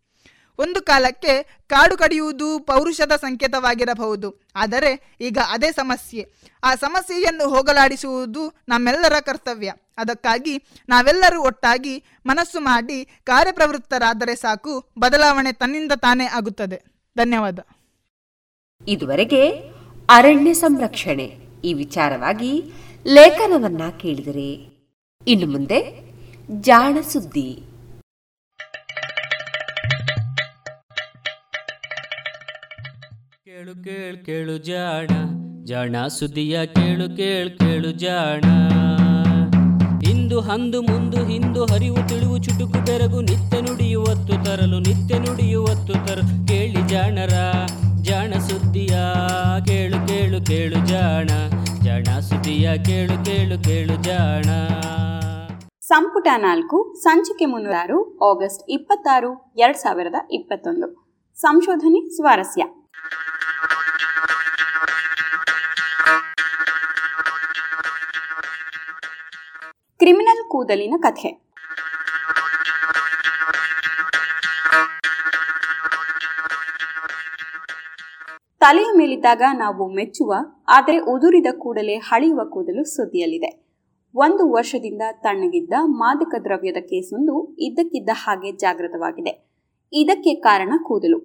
ಒಂದು ಕಾಲಕ್ಕೆ ಕಾಡು ಕಡಿಯುವುದು ಪೌರುಷದ ಸಂಕೇತವಾಗಿರಬಹುದು. ಆದರೆ ಈಗ ಅದೇ ಸಮಸ್ಯೆ. ಆ ಸಮಸ್ಯೆಯನ್ನು ಹೋಗಲಾಡಿಸುವುದು ನಮ್ಮೆಲ್ಲರ ಕರ್ತವ್ಯ. ಅದಕ್ಕಾಗಿ ನಾವೆಲ್ಲರೂ ಒಟ್ಟಾಗಿ ಮನಸ್ಸು ಮಾಡಿ ಕಾರ್ಯಪ್ರವೃತ್ತರಾದರೆ ಸಾಕು, ಬದಲಾವಣೆ ತನ್ನಿಂದ ತಾನೇ ಆಗುತ್ತದೆ. ಧನ್ಯವಾದ. ಇದುವರೆಗೆ ಅರಣ್ಯ ಸಂರಕ್ಷಣೆ ಈ ವಿಚಾರವಾಗಿ ಲೇಖನವನ್ನ ಕೇಳಿದರೆ. ಇನ್ನು ಮುಂದೆ ಜಾಣ ಸುದ್ದಿ. ಕೇಳು ಕೇಳು ಕೇಳು ಜಾಣ ಜಾಣ ಸುದ್ದಿಯ ಕೇಳು ಕೇಳು ಕೇಳು ಜಾಣ. ಇಂದು ಹಂದು ಮುಂದು ಹಿಂದು ಹರಿವು ತಿಳಿವು ಚುಟುಕು ಬೆರಗು ನಿತ್ಯ ನುಡಿಯುವತ್ತು ತರಲು ನಿತ್ಯ ನುಡಿಯುವತ್ತು ತರಲು ಕೇಳಿ ಜಾಣರ, ಜಾಣ ಸುದ್ದಿಯ, ಕೇಳು ಕೇಳು ಕೇಳು ಜಾಣ. ಜಾಣ ಸುದ್ದಿಯ, ಕೇಳು ಕೇಳು ಕೇಳು ಜಾಣ. ಸಂಪುಟ ನಾಲ್ಕು, ಸಂಚಿಕೆ ಮುನ್ನೂರಾರು, ಆಗಸ್ಟ್ ಇಪ್ಪತ್ತಾರು, ಎರಡ್ ಸಾವಿರದ ಇಪ್ಪತ್ತೊಂದು. ಸಂಶೋಧನೆ ಸ್ವಾರಸ್ಯ. ಕೂದಲಿನ ಕಥೆ. ತಲೆಯ ಮೇಲಿದ್ದಾಗ ನಾವು ಮೆಚ್ಚುವ, ಆದರೆ ಉದುರಿದ ಕೂಡಲೇ ಹಳೆಯುವ ಕೂದಲು ಸುದ್ದಿಯಲ್ಲಿದೆ. ಒಂದು ವರ್ಷದಿಂದ ತಣ್ಣಗಿದ್ದ ಮಾದಕ ದ್ರವ್ಯದ ಕೇಸೊಂದು ಇದ್ದಕ್ಕಿದ್ದ ಹಾಗೆ ಜಾಗೃತವಾಗಿದೆ. ಇದಕ್ಕೆ ಕಾರಣ ಕೂದಲು.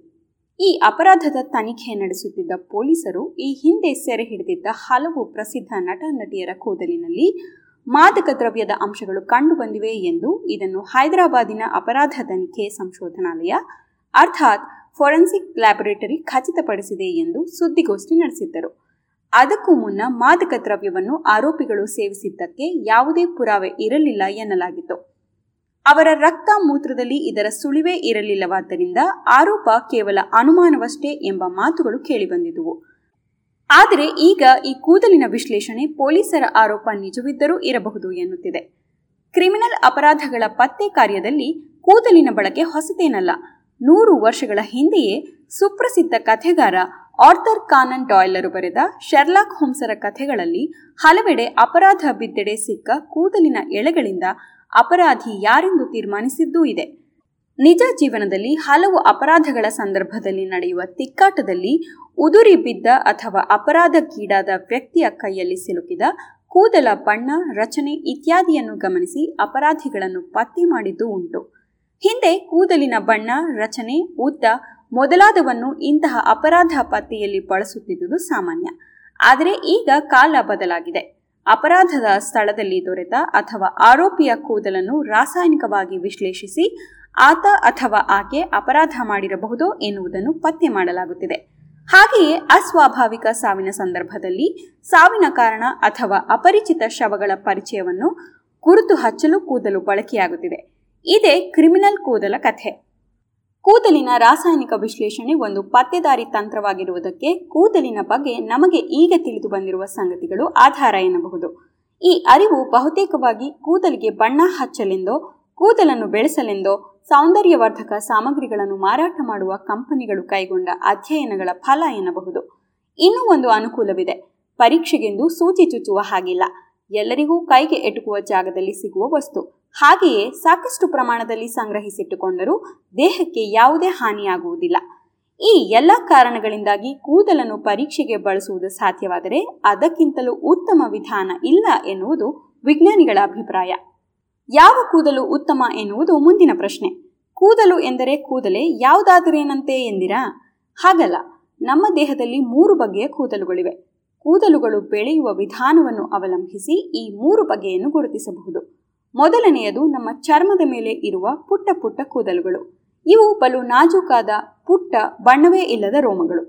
ಈ ಅಪರಾಧದ ತನಿಖೆ ನಡೆಸುತ್ತಿದ್ದ ಪೊಲೀಸರು ಈ ಹಿಂದೆ ಸೆರೆ ಹಿಡಿದಿದ್ದ ಹಲವು ಪ್ರಸಿದ್ಧ ನಟ, ನಟಿಯರ ಕೂದಲಿನಲ್ಲಿ ಮಾದಕ ದ್ರವ್ಯದ ಅಂಶಗಳು ಕಂಡುಬಂದಿವೆ ಎಂದು ಇದನ್ನು ಹೈದರಾಬಾದಿನ ಅಪರಾಧ ತನಿಖೆ ಸಂಶೋಧನಾಲಯ, ಅರ್ಥಾತ್ ಫೊರೆನ್ಸಿಕ್ ಲ್ಯಾಬೊರೇಟರಿ ಖಚಿತಪಡಿಸಿದೆ ಎಂದು ಸುದ್ದಿಗೋಷ್ಠಿ ನಡೆಸಿದ್ದರು. ಅದಕ್ಕೂ ಮುನ್ನ ಮಾದಕ ದ್ರವ್ಯವನ್ನು ಆರೋಪಿಗಳು ಸೇವಿಸಿದ್ದಕ್ಕೆ ಯಾವುದೇ ಪುರಾವೆ ಇರಲಿಲ್ಲ ಎನ್ನಲಾಗಿತ್ತು. ಅವರ ರಕ್ತ ಮೂತ್ರದಲ್ಲಿ ಇದರ ಸುಳಿವೇ ಇರಲಿಲ್ಲವಾದ್ದರಿಂದ ಆರೋಪ ಕೇವಲ ಅನುಮಾನವಷ್ಟೇ ಎಂಬ ಮಾತುಗಳು ಕೇಳಿಬಂದಿದುವು ಆದರೆ ಈಗ ಈ ಕೂದಲಿನ ವಿಶ್ಲೇಷಣೆ ಪೊಲೀಸರ ಆರೋಪ ನಿಜವಿದ್ದರೂ ಇರಬಹುದು ಎನ್ನುತ್ತಿದೆ. ಕ್ರಿಮಿನಲ್ ಅಪರಾಧಗಳ ಪತ್ತೆ ಕಾರ್ಯದಲ್ಲಿ ಕೂದಲಿನ ಬಳಕೆ ಹೊಸತೇನಲ್ಲ. ನೂರು ವರ್ಷಗಳ ಹಿಂದೆಯೇ ಸುಪ್ರಸಿದ್ಧ ಕಥೆಗಾರ ಆರ್ಥರ್ ಕಾನನ್ ಡಾಯ್ಲರು ಬರೆದ ಶೆರ್ಲಾಕ್ ಹೋಮ್ಸರ ಕಥೆಗಳಲ್ಲಿ ಹಲವೆಡೆ ಅಪರಾಧ ಬಿದ್ದೆಡೆ ಸಿಕ್ಕ ಕೂದಲಿನ ಎಳೆಗಳಿಂದ ಅಪರಾಧಿ ಯಾರೆಂದು ತೀರ್ಮಾನಿಸಿದ್ದೂ ಇದೆ. ನಿಜ ಜೀವನದಲ್ಲಿ ಹಲವು ಅಪರಾಧಗಳ ಸಂದರ್ಭದಲ್ಲಿ ನಡೆಯುವ ತಿಕ್ಕಾಟದಲ್ಲಿ ಉದುರಿ ಬಿದ್ದ ಅಥವಾ ಅಪರಾಧಕ್ಕೀಡಾದ ವ್ಯಕ್ತಿಯ ಕೈಯಲ್ಲಿ ಸಿಲುಕಿದ ಕೂದಲ, ಬಣ್ಣ, ರಚನೆ ಇತ್ಯಾದಿಯನ್ನು ಗಮನಿಸಿ ಅಪರಾಧಿಗಳನ್ನು ಪತ್ತೆ ಮಾಡಿದ್ದು ಉಂಟು. ಹಿಂದೆ ಕೂದಲಿನ ಬಣ್ಣ, ರಚನೆ, ಉದ್ದ ಮೊದಲಾದವನ್ನು ಇಂತಹ ಅಪರಾಧ ಪತ್ತೆಯಲ್ಲಿ ಬಳಸುತ್ತಿದ್ದುದು ಸಾಮಾನ್ಯ. ಆದರೆ ಈಗ ಕಾಲ ಬದಲಾಗಿದೆ. ಅಪರಾಧದ ಸ್ಥಳದಲ್ಲಿ ದೊರೆತ ಅಥವಾ ಆರೋಪಿಯ ಕೂದಲನ್ನು ರಾಸಾಯನಿಕವಾಗಿ ವಿಶ್ಲೇಷಿಸಿ ಆತ ಅಥವಾ ಆಕೆ ಅಪರಾಧ ಮಾಡಿರಬಹುದು ಎನ್ನುವುದನ್ನು ಪತ್ತೆ ಮಾಡಲಾಗುತ್ತಿದೆ. ಹಾಗೆಯೇ ಅಸ್ವಾಭಾವಿಕ ಸಾವಿನ ಸಂದರ್ಭದಲ್ಲಿ ಸಾವಿನ ಕಾರಣ ಅಥವಾ ಅಪರಿಚಿತ ಶವಗಳ ಪರಿಚಯವನ್ನು ಗುರುತು ಹಚ್ಚಲು ಕೂದಲು ಬಳಕೆಯಾಗುತ್ತಿದೆ. ಇದೇ ಕ್ರಿಮಿನಲ್ ಕೂದಲ ಕಥೆ. ಕೂದಲಿನ ರಾಸಾಯನಿಕ ವಿಶ್ಲೇಷಣೆ ಒಂದು ಪತ್ತೆದಾರಿ ತಂತ್ರವಾಗಿರುವುದಕ್ಕೆ ಕೂದಲಿನ ಬಗ್ಗೆ ನಮಗೆ ಈಗ ತಿಳಿದು ಬಂದಿರುವ ಸಂಗತಿಗಳು ಆಧಾರ ಎನ್ನಬಹುದು. ಈ ಅರಿವು ಬಹುತೇಕವಾಗಿ ಕೂದಲಿಗೆ ಬಣ್ಣ ಹಚ್ಚಲೆಂದೋ, ಕೂದಲನ್ನು ಬೆಳೆಸಲೆಂದೋ ಸೌಂದರ್ಯವರ್ಧಕ ಸಾಮಗ್ರಿಗಳನ್ನು ಮಾರಾಟ ಮಾಡುವ ಕಂಪನಿಗಳು ಕೈಗೊಂಡ ಅಧ್ಯಯನಗಳ ಫಲ ಎನ್ನಬಹುದು. ಇನ್ನೂ ಒಂದು ಅನುಕೂಲವಿದೆ. ಪರೀಕ್ಷೆಗೆಂದು ಸೂಚಿ ಚುಚ್ಚುವ ಹಾಗಿಲ್ಲ. ಎಲ್ಲರಿಗೂ ಕೈಗೆ ಎಟುಕುವ ಜಾಗದಲ್ಲಿ ಸಿಗುವ ವಸ್ತು. ಹಾಗೆಯೇ ಸಾಕಷ್ಟು ಪ್ರಮಾಣದಲ್ಲಿ ಸಂಗ್ರಹಿಸಿಟ್ಟುಕೊಂಡರೂ ದೇಹಕ್ಕೆ ಯಾವುದೇ ಹಾನಿಯಾಗುವುದಿಲ್ಲ. ಈ ಎಲ್ಲ ಕಾರಣಗಳಿಂದಾಗಿ ಕೂದಲನ್ನು ಪರೀಕ್ಷೆಗೆ ಬಳಸುವುದು ಸಾಧ್ಯವಾದರೆ ಅದಕ್ಕಿಂತಲೂ ಉತ್ತಮ ವಿಧಾನ ಇಲ್ಲ ಎನ್ನುವುದು ವಿಜ್ಞಾನಿಗಳ ಅಭಿಪ್ರಾಯ. ಯಾವ ಕೂದಲು ಉತ್ತಮ ಎನ್ನುವುದು ಮುಂದಿನ ಪ್ರಶ್ನೆ. ಕೂದಲು ಎಂದರೆ ಕೂದಲೆ ಯಾವುದಾದರೇನಂತೆ ಎಂದಿರಾ? ಹಾಗಲ್ಲ, ನಮ್ಮ ದೇಹದಲ್ಲಿ ಮೂರು ಬಗೆಯ ಕೂದಲುಗಳಿವೆ. ಕೂದಲುಗಳು ಬೆಳೆಯುವ ವಿಧಾನವನ್ನು ಅವಲಂಬಿಸಿ ಈ ಮೂರು ಬಗೆಯನ್ನು ಗುರುತಿಸಬಹುದು. ಮೊದಲನೆಯದು ನಮ್ಮ ಚರ್ಮದ ಮೇಲೆ ಇರುವ ಪುಟ್ಟ ಪುಟ್ಟ ಕೂದಲುಗಳು. ಇವು ಬಲು ನಾಜೂಕಾದ ಪುಟ್ಟ, ಬಣ್ಣವೇ ಇಲ್ಲದ ರೋಮಗಳು.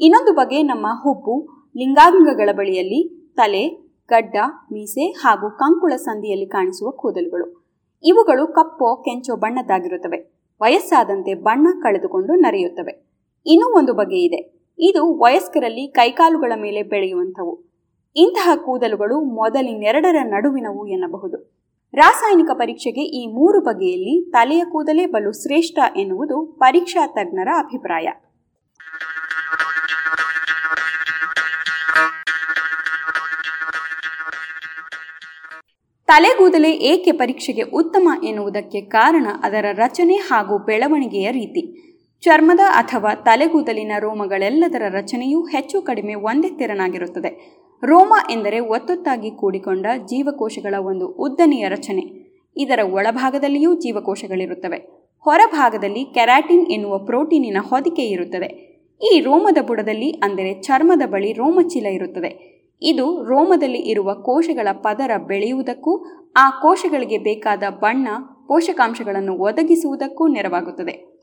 ಇನ್ನೊಂದು ಬಗೆ ನಮ್ಮ ಹುಬ್ಬು, ಲಿಂಗಾಂಗಗಳ ಬಳಿಯಲ್ಲಿ ತಲೆ ಗಡ್ಡ, ಮೀಸೆ ಹಾಗೂ ಕಂಕುಳ ಸಂದಿಯಲ್ಲಿ ಕಾಣಿಸುವ ಕೂದಲುಗಳು. ಇವುಗಳು ಕಪ್ಪೋ, ಕೆಂಚೋ ಬಣ್ಣದ್ದಾಗಿರುತ್ತವೆ. ವಯಸ್ಸಾದಂತೆ ಬಣ್ಣ ಕಳೆದುಕೊಂಡು ನರೆಯುತ್ತವೆ. ಇನ್ನೂ ಒಂದು ಬಗೆ ಇದೆ. ಇದು ವಯಸ್ಕರಲ್ಲಿ ಕೈಕಾಲುಗಳ ಮೇಲೆ ಬೆಳೆಯುವಂಥವು. ಇಂತಹ ಕೂದಲುಗಳು ಮೊದಲಿನೆರಡರ ನಡುವಿನವು ಎನ್ನಬಹುದು. ರಾಸಾಯನಿಕ ಪರೀಕ್ಷೆಗೆ ಈ ಮೂರು ಬಗೆಯಲ್ಲಿ ತಲೆಯ ಕೂದಲೇ ಬಲು ಶ್ರೇಷ್ಠ ಎನ್ನುವುದು ಪರೀಕ್ಷಾ ತಜ್ಞರ ಅಭಿಪ್ರಾಯ. ತಲೆಗೂದಲೆ ಏಕೆ ಪರೀಕ್ಷೆಗೆ ಉತ್ತಮ ಎನ್ನುವುದಕ್ಕೆ ಕಾರಣ ಅದರ ರಚನೆ ಹಾಗೂ ಬೆಳವಣಿಗೆಯ ರೀತಿ. ಚರ್ಮದ ಅಥವಾ ತಲೆಗೂದಲಿನ ರೋಮಗಳೆಲ್ಲದರ ರಚನೆಯೂ ಹೆಚ್ಚು ಕಡಿಮೆ ಒಂದೇ ತೆರನಾಗಿರುತ್ತದೆ. ರೋಮ ಎಂದರೆ ಒತ್ತೊತ್ತಾಗಿ ಕೂಡಿಕೊಂಡ ಜೀವಕೋಶಗಳ ಒಂದು ಉದ್ದನೆಯ ರಚನೆ. ಇದರ ಒಳಭಾಗದಲ್ಲಿಯೂ ಜೀವಕೋಶಗಳಿರುತ್ತವೆ. ಹೊರಭಾಗದಲ್ಲಿ ಕೆರಾಟಿನ್ ಎನ್ನುವ ಪ್ರೋಟೀನಿನ ಹೊದಿಕೆ ಇರುತ್ತದೆ. ಈ ರೋಮದ ಬುಡದಲ್ಲಿ ಅಂದರೆ ಚರ್ಮದ ಬಳಿ ರೋಮಚೀಲ ಇರುತ್ತದೆ. ಇದು ರೋಮದಲ್ಲಿ ಇರುವ ಕೋಶಗಳ ಪದರ ಬೆಳೆಯುವುದಕ್ಕೂ, ಆ ಕೋಶಗಳಿಗೆ ಬೇಕಾದ ಬಣ್ಣ ಪೋಷಕಾಂಶಗಳನ್ನು ಒದಗಿಸುವುದಕ್ಕೂ ನೆರವಾಗುತ್ತದೆ.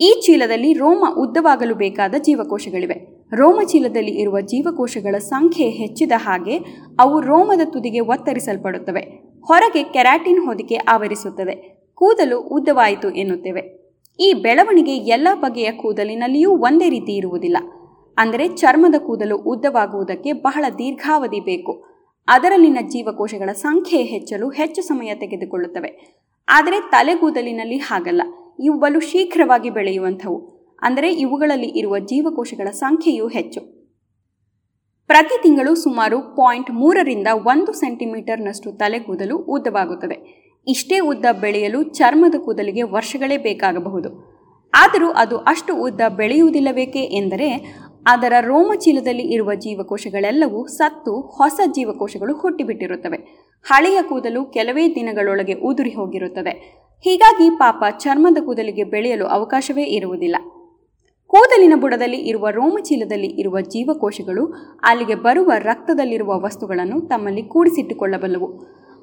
ಈ ಚೀಲದಲ್ಲಿ ರೋಮ ಉದ್ದವಾಗಲು ಬೇಕಾದ ಜೀವಕೋಶಗಳಿವೆ. ರೋಮ ಚೀಲದಲ್ಲಿ ಇರುವ ಜೀವಕೋಶಗಳ ಸಂಖ್ಯೆ ಹೆಚ್ಚಿದ ಹಾಗೆ ಅವು ರೋಮದ ತುದಿಗೆ ಒತ್ತರಿಸಲ್ಪಡುತ್ತವೆ. ಹೊರಗೆ ಕೆರಾಟಿನ್ ಹೊದಿಕೆ ಆವರಿಸುತ್ತದೆ. ಕೂದಲು ಉದ್ದವಾಯಿತು ಎನ್ನುತ್ತೇವೆ. ಈ ಬೆಳವಣಿಗೆ ಎಲ್ಲ ಬಗೆಯ ಕೂದಲಿನಲ್ಲಿಯೂ ಒಂದೇ ರೀತಿ ಇರುವುದಿಲ್ಲ. ಅಂದರೆ ಚರ್ಮದ ಕೂದಲು ಉದ್ದವಾಗುವುದಕ್ಕೆ ಬಹಳ ದೀರ್ಘಾವಧಿ ಬೇಕು. ಅದರಲ್ಲಿನ ಜೀವಕೋಶಗಳ ಸಂಖ್ಯೆ ಹೆಚ್ಚಲು ಹೆಚ್ಚು ಸಮಯ ತೆಗೆದುಕೊಳ್ಳುತ್ತವೆ. ಆದರೆ ತಲೆಗೂದಲಿನಲ್ಲಿ ಹಾಗಲ್ಲ. ಇವುಗಳು ಶೀಘ್ರವಾಗಿ ಬೆಳೆಯುವಂಥವು. ಅಂದರೆ ಇವುಗಳಲ್ಲಿ ಇರುವ ಜೀವಕೋಶಗಳ ಸಂಖ್ಯೆಯೂ ಹೆಚ್ಚು. ಪ್ರತಿ ತಿಂಗಳು ಸುಮಾರು ಪಾಯಿಂಟ್ ಮೂರರಿಂದ ಒಂದು ಸೆಂಟಿಮೀಟರ್ನಷ್ಟು ತಲೆಗೂದಲು ಉದ್ದವಾಗುತ್ತದೆ. ಇಷ್ಟೇ ಉದ್ದ ಬೆಳೆಯಲು ಚರ್ಮದ ಕೂದಲಿಗೆ ವರ್ಷಗಳೇ ಬೇಕಾಗಬಹುದು. ಆದರೂ ಅದು ಅಷ್ಟು ಉದ್ದ ಬೆಳೆಯುವುದಿಲ್ಲಬೇಕೆ ಎಂದರೆ ಅದರ ರೋಮಚೀಲದಲ್ಲಿ ಇರುವ ಜೀವಕೋಶಗಳೆಲ್ಲವೂ ಸತ್ತು ಹೊಸ ಜೀವಕೋಶಗಳು ಹುಟ್ಟಿಬಿಟ್ಟಿರುತ್ತವೆ. ಹಳೆಯ ಕೂದಲು ಕೆಲವೇ ದಿನಗಳೊಳಗೆ ಉದುರಿ ಹೋಗಿರುತ್ತದೆ. ಹೀಗಾಗಿ ಪಾಪ ಚರ್ಮದ ಕೂದಲಿಗೆ ಬೆಳೆಯಲು ಅವಕಾಶವೇ ಇರುವುದಿಲ್ಲ. ಕೂದಲಿನ ಬುಡದಲ್ಲಿ ಇರುವ ರೋಮಚೀಲದಲ್ಲಿ ಇರುವ ಜೀವಕೋಶಗಳು ಅಲ್ಲಿಗೆ ಬರುವ ರಕ್ತದಲ್ಲಿರುವ ವಸ್ತುಗಳನ್ನು ತಮ್ಮಲ್ಲಿ ಕೂಡಿಸಿಟ್ಟುಕೊಳ್ಳಬಲ್ಲವು.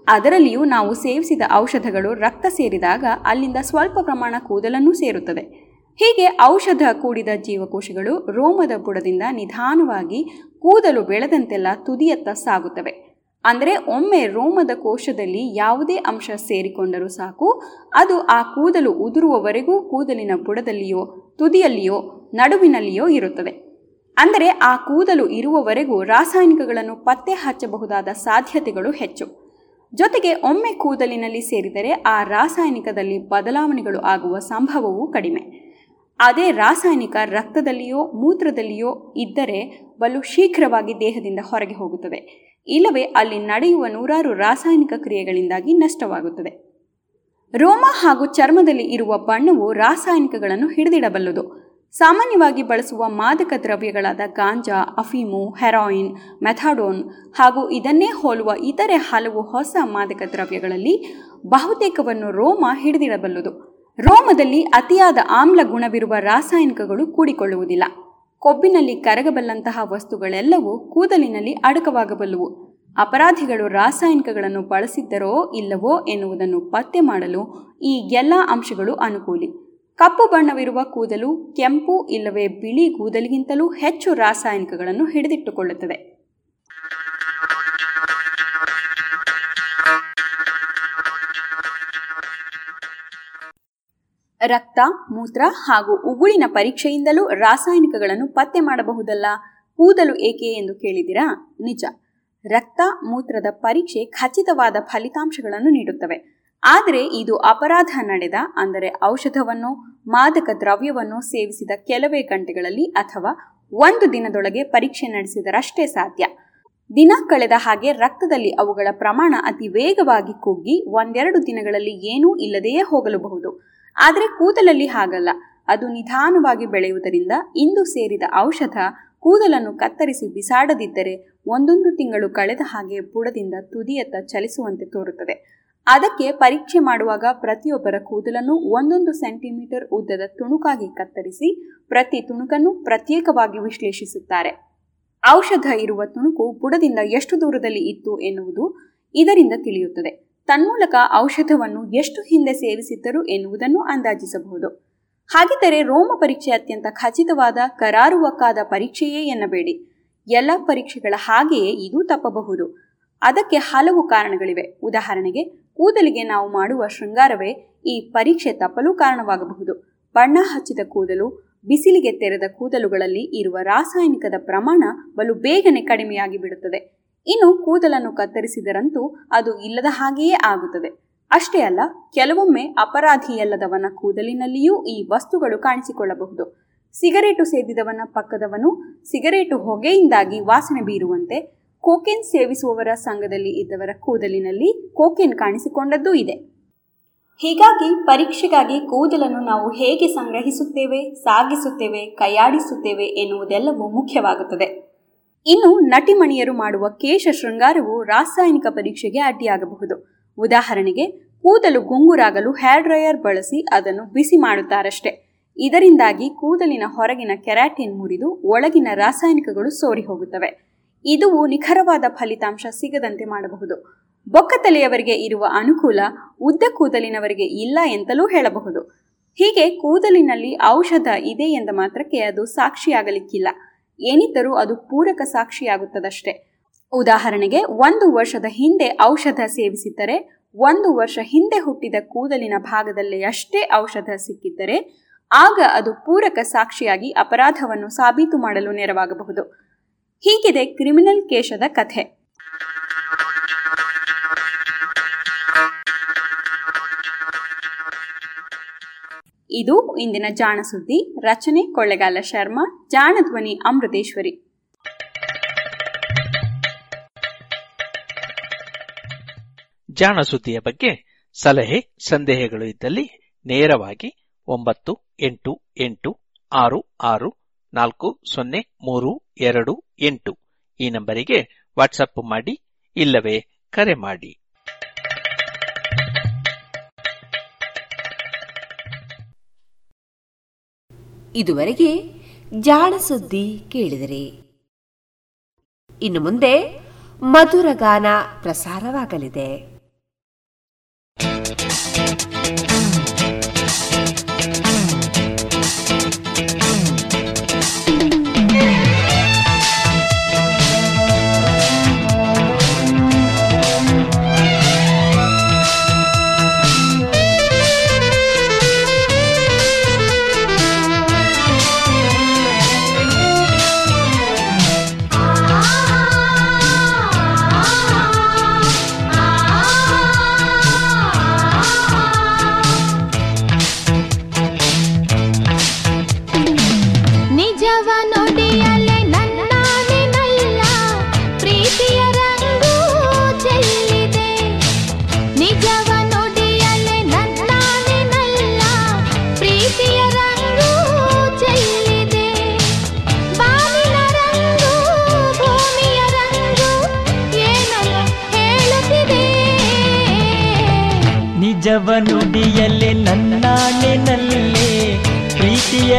ಅದರಲ್ಲಿಯೂ ನಾವು ಸೇವಿಸಿದ ಔಷಧಗಳು ರಕ್ತ ಸೇರಿದಾಗ ಅಲ್ಲಿಂದ ಸ್ವಲ್ಪ ಪ್ರಮಾಣ ಕೂದಲನ್ನು ಸೇರುತ್ತದೆ. ಹೀಗೆ ಔಷಧ ಕೂಡಿದ ಜೀವಕೋಶಗಳು ರೋಮದ ಬುಡದಿಂದ ನಿಧಾನವಾಗಿ ಕೂದಲು ಬೆಳೆದಂತೆಲ್ಲ ತುದಿಯತ್ತ ಸಾಗುತ್ತವೆ. ಅಂದರೆ ಒಮ್ಮೆ ರೋಮದ ಕೋಶದಲ್ಲಿ ಯಾವುದೇ ಅಂಶ ಸೇರಿಕೊಂಡರೂ ಸಾಕು, ಅದು ಆ ಕೂದಲು ಉದುರುವವರೆಗೂ ಕೂದಲಿನ ಬುಡದಲ್ಲಿಯೋ, ತುದಿಯಲ್ಲಿಯೋ, ನಡುವಿನಲ್ಲಿಯೋ ಇರುತ್ತದೆ. ಅಂದರೆ ಆ ಕೂದಲು ಇರುವವರೆಗೂ ರಾಸಾಯನಿಕಗಳನ್ನು ಪತ್ತೆ ಹಚ್ಚಬಹುದಾದ ಸಾಧ್ಯತೆಗಳು ಹೆಚ್ಚು. ಜೊತೆಗೆ ಒಮ್ಮೆ ಕೂದಲಿನಲ್ಲಿ ಸೇರಿದರೆ ಆ ರಾಸಾಯನಿಕದಲ್ಲಿ ಬದಲಾವಣೆಗಳು ಆಗುವ ಸಂಭವವೂ ಕಡಿಮೆ. ಅದೇ ರಾಸಾಯನಿಕ ರಕ್ತದಲ್ಲಿಯೋ ಮೂತ್ರದಲ್ಲಿಯೋ ಇದ್ದರೆ ಬಲು ಶೀಘ್ರವಾಗಿ ದೇಹದಿಂದ ಹೊರಗೆ ಹೋಗುತ್ತದೆ. ಇಲ್ಲವೇ ಅಲ್ಲಿ ನಡೆಯುವ ನೂರಾರು ರಾಸಾಯನಿಕ ಕ್ರಿಯೆಗಳಿಂದಾಗಿ ನಷ್ಟವಾಗುತ್ತದೆ. ರೋಮ ಹಾಗೂ ಚರ್ಮದಲ್ಲಿ ಇರುವ ಬಣ್ಣವು ರಾಸಾಯನಿಕಗಳನ್ನು ಹಿಡಿದಿಡಬಲ್ಲದು. ಸಾಮಾನ್ಯವಾಗಿ ಬಳಸುವ ಮಾದಕ ದ್ರವ್ಯಗಳಾದ ಗಾಂಜಾ, ಅಫೀಮು, ಹೆರಾಯಿನ್, ಮೆಥಾಡೋನ್ ಹಾಗೂ ಇದನ್ನೇ ಹೋಲುವ ಇತರೆ ಹಲವು ಹೊಸ ಮಾದಕ ದ್ರವ್ಯಗಳಲ್ಲಿ ಬಹುತೇಕವನ್ನು ರೋಮ ಹಿಡಿದಿಡಬಲ್ಲದು. ರೋಮದಲ್ಲಿ ಅತಿಯಾದ ಆಮ್ಲ ಗುಣವಿರುವ ರಾಸಾಯನಿಕಗಳು ಕೂಡಿಕೊಳ್ಳುವುದಿಲ್ಲ. ಕೊಬ್ಬಿನಲ್ಲಿ ಕರಗಬಲ್ಲಂತಹ ವಸ್ತುಗಳೆಲ್ಲವೂ ಕೂದಲಿನಲ್ಲಿ ಅಡಕವಾಗಬಲ್ಲವು. ಅಪರಾಧಿಗಳು ರಾಸಾಯನಿಕಗಳನ್ನು ಬಳಸಿದ್ದರೋ ಇಲ್ಲವೋ ಎನ್ನುವುದನ್ನು ಪತ್ತೆ ಮಾಡಲು ಈ ಎಲ್ಲ ಅಂಶಗಳು ಅನುಕೂಲಿ. ಕಪ್ಪು ಬಣ್ಣವಿರುವ ಕೂದಲು, ಕೆಂಪು ಇಲ್ಲವೇ ಬಿಳಿ ಕೂದಲಿಗಿಂತಲೂ ಹೆಚ್ಚು ರಾಸಾಯನಿಕಗಳನ್ನು ಹಿಡಿದಿಟ್ಟುಕೊಳ್ಳುತ್ತದೆ. ರಕ್ತ, ಮೂತ್ರ ಹಾಗೂ ಉಗುಳಿನ ಪರೀಕ್ಷೆಯಿಂದಲೂ ರಾಸಾಯನಿಕಗಳನ್ನು ಪತ್ತೆ ಮಾಡಬಹುದಲ್ಲ? ಕೂದಲು ಏಕೆ ಎಂದು ಕೇಳಿದಿರಾ ನಿಜ. ರಕ್ತ, ಮೂತ್ರದ ಪರೀಕ್ಷೆ ಖಚಿತವಾದ ಫಲಿತಾಂಶಗಳನ್ನು ನೀಡುತ್ತವೆ. ಆದರೆ ಇದು ಅಪರಾಧ ನಡೆದ, ಅಂದರೆ ಔಷಧವನ್ನು, ಮಾದಕ ದ್ರವ್ಯವನ್ನು ಸೇವಿಸಿದ ಕೆಲವೇ ಗಂಟೆಗಳಲ್ಲಿ ಅಥವಾ ಒಂದು ದಿನದೊಳಗೆ ಪರೀಕ್ಷೆ ನಡೆಸಿದರಷ್ಟೇ ಸಾಧ್ಯ. ದಿನ ಕಳೆದ ಹಾಗೆ ರಕ್ತದಲ್ಲಿ ಅವುಗಳ ಪ್ರಮಾಣ ಅತಿ ವೇಗವಾಗಿ ಕುಗ್ಗಿ, ಒಂದೆರಡು ದಿನಗಳಲ್ಲಿ ಏನೂ ಇಲ್ಲದೆಯೇ ಹೋಗಲುಬಹುದು. ಆದರೆ ಕೂದಲಲ್ಲಿ ಹಾಗಲ್ಲ. ಅದು ನಿಧಾನವಾಗಿ ಬೆಳೆಯುವುದರಿಂದ ಇಂದು ಸೇರಿದ ಔಷಧ ಕೂದಲನ್ನು ಕತ್ತರಿಸಿ ಬಿಸಾಡದಿದ್ದರೆ ಒಂದೊಂದು ತಿಂಗಳು ಕಳೆದ ಹಾಗೆ ಬುಡದಿಂದ ತುದಿಯತ್ತ ಚಲಿಸುವಂತೆ ತೋರುತ್ತದೆ. ಅದಕ್ಕೆ ಪರೀಕ್ಷೆ ಮಾಡುವಾಗ ಪ್ರತಿಯೊಬ್ಬರ ಕೂದಲನ್ನು ಒಂದೊಂದು ಸೆಂಟಿಮೀಟರ್ ಉದ್ದದ ತುಣುಕಾಗಿ ಕತ್ತರಿಸಿ ಪ್ರತಿ ತುಣುಕನ್ನು ಪ್ರತ್ಯೇಕವಾಗಿ ವಿಶ್ಲೇಷಿಸುತ್ತಾರೆ. ಔಷಧ ಇರುವ ತುಣುಕು ಬುಡದಿಂದ ಎಷ್ಟು ದೂರದಲ್ಲಿ ಇತ್ತು ಎನ್ನುವುದು ಇದರಿಂದ ತಿಳಿಯುತ್ತದೆ. ತನ್ಮೂಲಕ ಔಷಧವನ್ನು ಎಷ್ಟು ಹಿಂದೆ ಸೇವಿಸಿದ್ದರು ಎನ್ನುವುದನ್ನು ಅಂದಾಜಿಸಬಹುದು. ಹಾಗಿದ್ದರೆ ರೋಮ ಪರೀಕ್ಷೆ ಅತ್ಯಂತ ಖಚಿತವಾದ ಕರಾರುವಕ್ಕಾದ ಪರೀಕ್ಷೆಯೇ ಎನ್ನಬೇಡಿ. ಎಲ್ಲ ಪರೀಕ್ಷೆಗಳ ಹಾಗೆಯೇ ಇದು ತಪ್ಪಬಹುದು. ಅದಕ್ಕೆ ಹಲವು ಕಾರಣಗಳಿವೆ. ಉದಾಹರಣೆಗೆ, ಕೂದಲಿಗೆ ನಾವು ಮಾಡುವ ಶೃಂಗಾರವೇ ಈ ಪರೀಕ್ಷೆ ತಪ್ಪಲು ಕಾರಣವಾಗಬಹುದು. ಬಣ್ಣ ಹಚ್ಚಿದ ಕೂದಲು, ಬಿಸಿಲಿಗೆ ತೆರೆದ ಕೂದಲುಗಳಲ್ಲಿ ಇರುವ ರಾಸಾಯನಿಕದ ಪ್ರಮಾಣ ಬಲು ಬೇಗನೆ ಕಡಿಮೆಯಾಗಿ ಬಿಡುತ್ತದೆ ಇನ್ನು ಕೂದಲನ್ನು ಕತ್ತರಿಸಿದರಂತೂ ಅದು ಇಲ್ಲದ ಹಾಗೆಯೇ ಆಗುತ್ತದೆ. ಅಷ್ಟೇ ಅಲ್ಲ, ಕೆಲವೊಮ್ಮೆ ಅಪರಾಧಿಯಲ್ಲದವನ ಕೂದಲಿನಲ್ಲಿಯೂ ಈ ವಸ್ತುಗಳು ಕಾಣಿಸಿಕೊಳ್ಳಬಹುದು. ಸಿಗರೇಟು ಸೇದಿದವನ ಪಕ್ಕದವನು ಸಿಗರೇಟು ಹೊಗೆಯಿಂದಾಗಿ ವಾಸನೆ ಬೀರುವಂತೆ ಕೋಕೇನ್ ಸೇವಿಸುವವರ ಸಂಘದಲ್ಲಿ ಇದ್ದವರ ಕೂದಲಿನಲ್ಲಿ ಕೋಕೇನ್ ಕಾಣಿಸಿಕೊಂಡದ್ದೂ ಇದೆ. ಹೀಗಾಗಿ ಪರೀಕ್ಷೆಗಾಗಿ ಕೂದಲನ್ನು ನಾವು ಹೇಗೆ ಸಂಗ್ರಹಿಸುತ್ತೇವೆ, ಸಾಗಿಸುತ್ತೇವೆ, ಕೈಯಾಡಿಸುತ್ತೇವೆ ಎನ್ನುವುದೆಲ್ಲವೂ ಮುಖ್ಯವಾಗುತ್ತದೆ. ಇನ್ನು ನಟಿಮಣಿಯರು ಮಾಡುವ ಕೇಶ ಶೃಂಗಾರವು ರಾಸಾಯನಿಕ ಪರೀಕ್ಷೆಗೆ ಅಡ್ಡಿಯಾಗಬಹುದು. ಉದಾಹರಣೆಗೆ, ಕೂದಲು ಗುಂಗುರಾಗಲು ಹೇರ್ ಡ್ರೈಯರ್ ಬಳಸಿ ಅದನ್ನು ಬಿಸಿ ಮಾಡುತ್ತಾರಷ್ಟೇ. ಇದರಿಂದಾಗಿ ಕೂದಲಿನ ಹೊರಗಿನ ಕೆರಾಟಿನ್ ಮುರಿದು ಒಳಗಿನ ರಾಸಾಯನಿಕಗಳು ಸೋರಿ ಹೋಗುತ್ತವೆ. ಇದು ನಿಖರವಾದ ಫಲಿತಾಂಶ ಸಿಗದಂತೆ ಮಾಡಬಹುದು. ಬೊಕ್ಕತಲೆಯವರಿಗೆ ಇರುವ ಅನುಕೂಲ ಉದ್ದ ಕೂದಲಿನವರಿಗೆ ಇಲ್ಲ ಎಂತಲೂ ಹೇಳಬಹುದು. ಹೀಗೆ ಕೂದಲಿನಲ್ಲಿ ಔಷಧ ಇದೆ ಎಂದ ಮಾತ್ರಕ್ಕೆ ಅದು ಸಾಕ್ಷಿಯಾಗಲಿಕ್ಕಿಲ್ಲ. ಏನಿದ್ದರೂ ಅದು ಪೂರಕ ಸಾಕ್ಷಿಯಾಗುತ್ತದಷ್ಟೇ. ಉದಾಹರಣೆಗೆ, ಒಂದು ವರ್ಷದ ಹಿಂದೆ ಔಷಧ ಸೇವಿಸಿದ್ದರೆ, ಒಂದು ವರ್ಷ ಹಿಂದೆ ಹುಟ್ಟಿದ ಕೂದಲಿನ ಭಾಗದಲ್ಲಿ ಅಷ್ಟೇ ಔಷಧ ಸಿಕ್ಕಿದ್ದರೆ, ಆಗ ಅದು ಪೂರಕ ಸಾಕ್ಷಿಯಾಗಿ ಅಪರಾಧವನ್ನು ಸಾಬೀತು ಮಾಡಲು ನೆರವಾಗಬಹುದು. ಹೀಗಿದೆ ಕ್ರಿಮಿನಲ್ ಕೇಶದ ಕಥೆ. ಇದು ಇಂದಿನ ಜಾಣ ಸುದ್ದಿ. ರಚನೆ ಕೊಳ್ಳೆಗಾಲ ಶರ್ಮಾ ಜಾಣ ಧ್ವನಿ ಅಮೃತೇಶ್ವರಿ. ಜಾಣ ಸುದ್ದಿಯ ಬಗ್ಗೆ ಸಲಹೆ, ಸಂದೇಹಗಳು ಇದ್ದಲ್ಲಿ ನೇರವಾಗಿ ಒಂಬತ್ತು, ಎಂಟು ಎಂಟು, ಆರು ಆರು, ನಾಲ್ಕು, ಸೊನ್ನೆ, ಮೂರು, ಎರಡು, ಎಂಟು ಈ ನಂಬರಿಗೆ ವಾಟ್ಸಪ್ ಮಾಡಿ ಇಲ್ಲವೇ ಕರೆ ಮಾಡಿ. ಇದುವರೆಗೆ ಜಾಣ ಸುದ್ದಿ ಕೇಳಿದರೆ. ಇನ್ನು ಮುಂದೆ ಮಧುರ ಗಾನ ಪ್ರಸಾರವಾಗಲಿದೆ.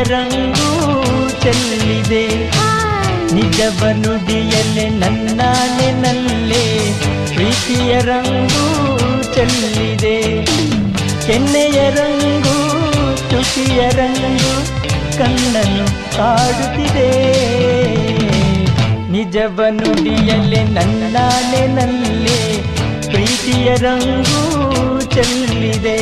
ರಂಗು ಚೆಲ್ಲಿದೆ. ನಿಜವ ನುಡಿಯಲೆ ನನ್ನಾನೆನಲ್ಲೇ ಪ್ರೀತಿಯ ರಂಗು ಚೆಲ್ಲಿದೆ. ಕೆನ್ನೆಯ ರಂಗು ತುಟಿಯ ರಂಗು ಕಣ್ಣನ್ನು ಕಾಡುತ್ತಿದೆ. ನಿಜವ ನುಡಿಯಲೆ ನನ್ನಾನೆನಲ್ಲೇ ಪ್ರೀತಿಯ ರಂಗು ಚೆಲ್ಲಿದೆ.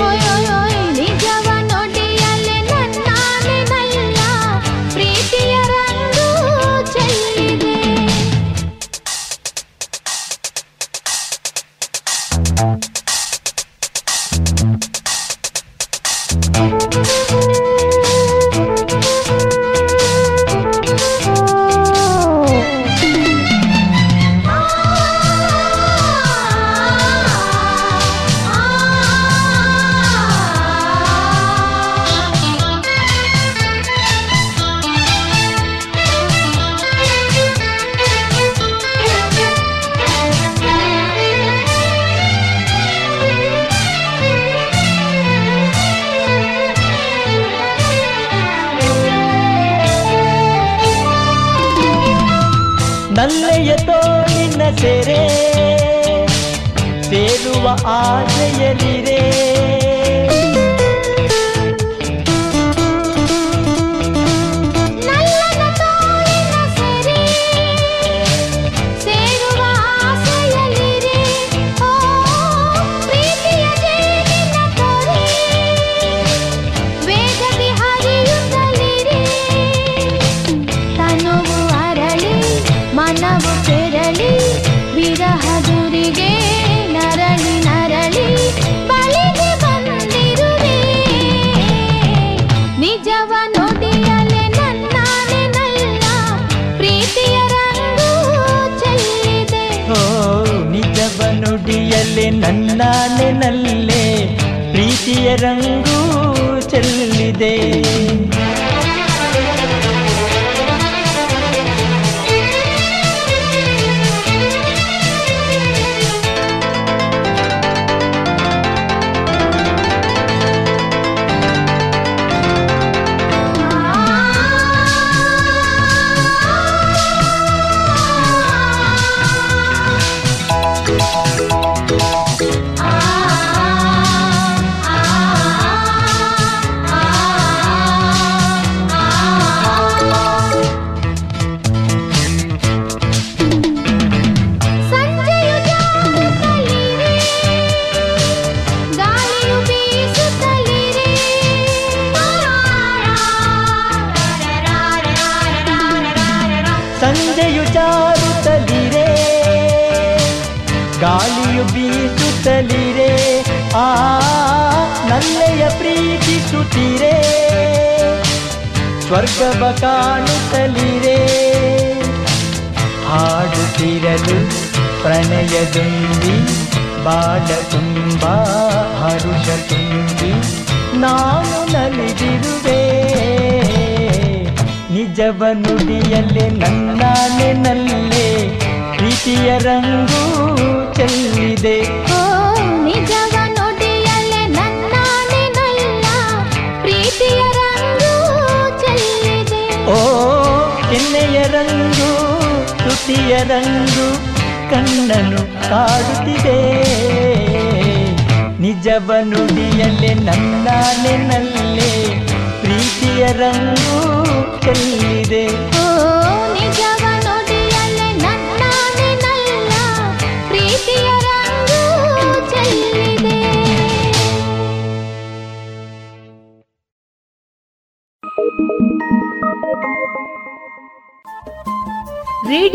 ಸ್ವರ್ಗವ ಕಾಣಿಸಲಿರೆ ಹಾಡುತ್ತಿರಲು ಪ್ರಣಯದುಂಬಿ ಬಾಳ ತುಂಬ, ಹರುಷ ತುಂಬಿ ನಾನು ನಲಿದಿರುವೆ. ನಿಜವ ನುಡಿಯಲ್ಲೇ ನಲ್ಲೇ ಪ್ರೀತಿಯ ರಂಗು ಚೆಲ್ಲಿದೆ. ಓ ಕೆನ್ನೆಯ ರಂಗು ತುಟಿಯ ರಂಗು ಕಣ್ಣನು ಕಾಡುತ್ತಿದೆ. ನಿಜವ ನುಡಿಯಲ್ಲೇ ನನ್ನ ನೆನಲ್ಲೇ ಪ್ರೀತಿಯ ರಂಗು ಚೆಲ್ಲಿದೆ.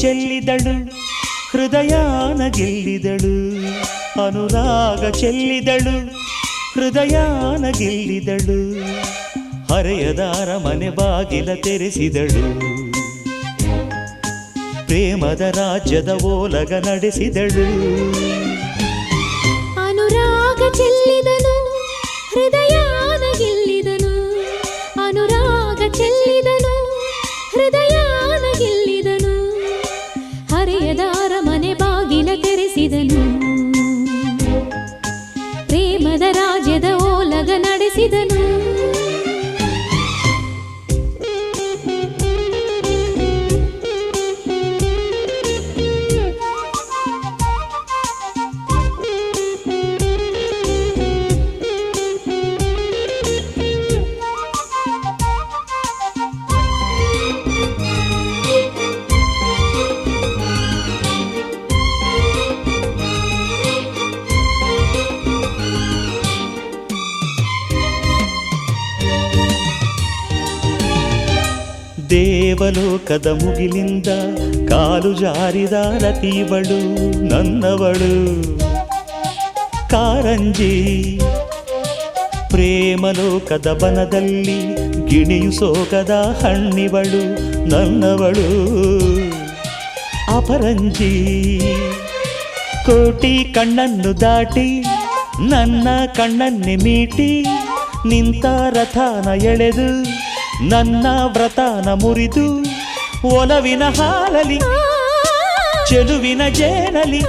ಚೆಲ್ಲಿದಳು, ಹೃದಯಾನ ಗೆಲ್ಲಿದಳು. ಅನುರಾಗ ಚೆಲ್ಲಿದಳು, ಹೃದಯಾನ ಗೆಲ್ಲಿದಳು. ಹರೆಯದಾರ ಮನೆ ಬಾಗಿಲ ತೆರೆಸಿದಳು. ಪ್ರೇಮದ ರಾಜ್ಯದ ಓಲಗ ನಡೆಸಿದಳು. ದೇವಲೋಕದ ಮುಗಿಲಿಂದ ಕಾಲು ಜಾರಿದ ರತಿವಳು ನನ್ನವಳು. ಕಾರಂಜಿ, ಪ್ರೇಮಲೋಕದ ಬನದಲ್ಲಿ ಗಿಣಿಯು ಸೋಗದ ಹಣ್ಣಿವಳು ನನ್ನವಳು. ಅಪರಂಜಿ, ಕೋಟಿ ಕಣ್ಣನ್ನು ದಾಟಿ ನನ್ನ ಕಣ್ಣನ್ನೆ ಮೀಟಿ ನಿಂತ ರಥನ ಎಳೆದು ನನ್ನ ವ್ರತನ ಮುರಿದು ಒಲವಿನ ಹಾಲಲಿ ಚೆಲುವಿನ ಜೇನಲಿ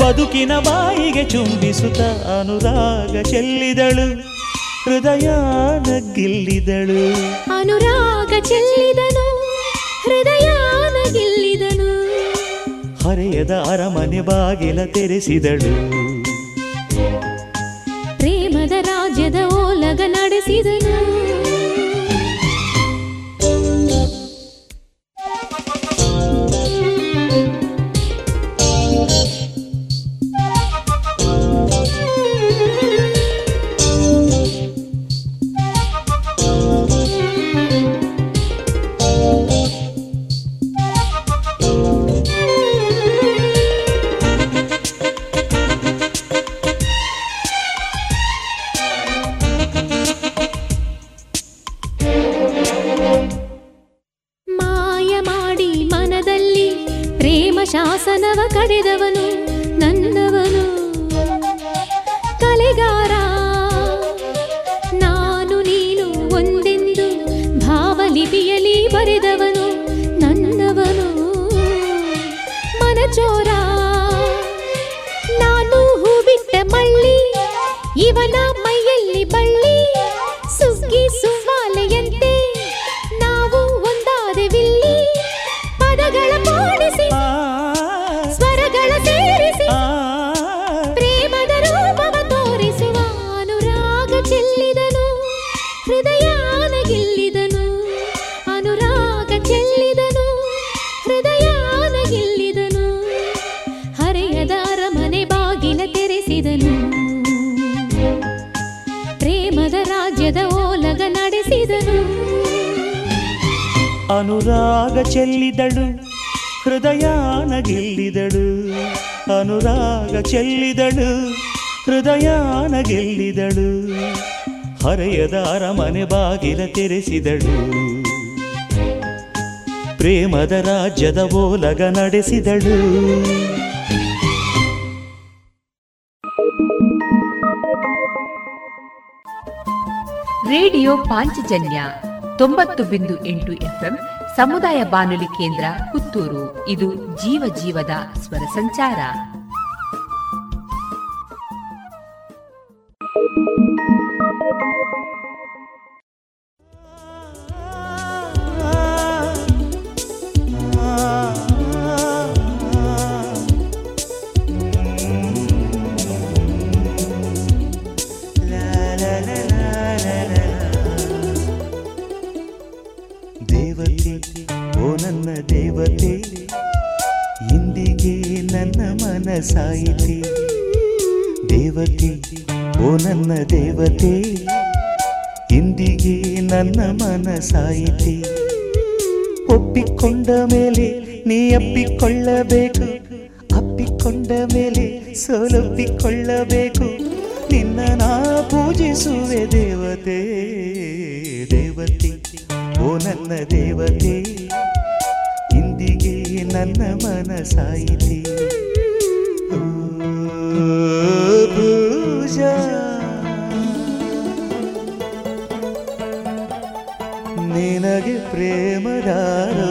ಬದುಕಿನ ಬಾಯಿಗೆ ಚುಂಬಿಸುತ್ತ ಅನುರಾಗ ಚೆಲ್ಲಿದಳು ಹೃದಯಾನ ಗೆಲ್ಲಿದಳು ಅನುರಾಗ ಚೆಲ್ಲಿದನು ಹೃದಯಾನ ಗೆಲ್ಲಿದನು ಹರೆಯದ ಅರಮನೆ ಬಾಗಿಲ ತೆರೆಸಿದಳು. ಪ್ರೇಮದ ರಾಜ್ಯದ ಓಲಗ ನಡೆಸಿದನು. ಅರಮನೆ ಬಾಗಿಲ ತೆರೆಸಿದಳು. ಪ್ರೇಮದ ರಾಜ್ಯದ ಓಲಗ ನಡೆಸಿದಳು. ರೇಡಿಯೋ ಪಾಂಚಜನ್ಯ ತೊಂಬತ್ತು ಬಿಂದು ಎಂಟು ಎಫ್ಎಂ ಸಮುದಾಯ ಬಾನುಲಿ ಕೇಂದ್ರ ಪುತ್ತೂರು. ಇದು ಜೀವ ಜೀವದ ಸ್ವರ ಸಂಚಾರ. ಅಪ್ಪಿಕೊಂಡ ಮೇಲೆ ನೀ ಅಪ್ಪಿಕೊಳ್ಳಬೇಕು. ಅಪ್ಪಿಕೊಂಡ ಮೇಲೆ ಸೋಲೊಪ್ಪಿಕೊಳ್ಳಬೇಕು. ನಿನ್ನ ನಾ ಪೂಜಿಸುವೆ ದೇವತೆ ದೇವತೆ. ಓ ನನ್ನ ದೇವತೆ, ಇಂದಿಗೆ ನನ್ನ ಮನಸಾಯಿತಿ ಪೂಜಾ. ನಿನಗೆ ಪ್ರೇಮದಾರೋ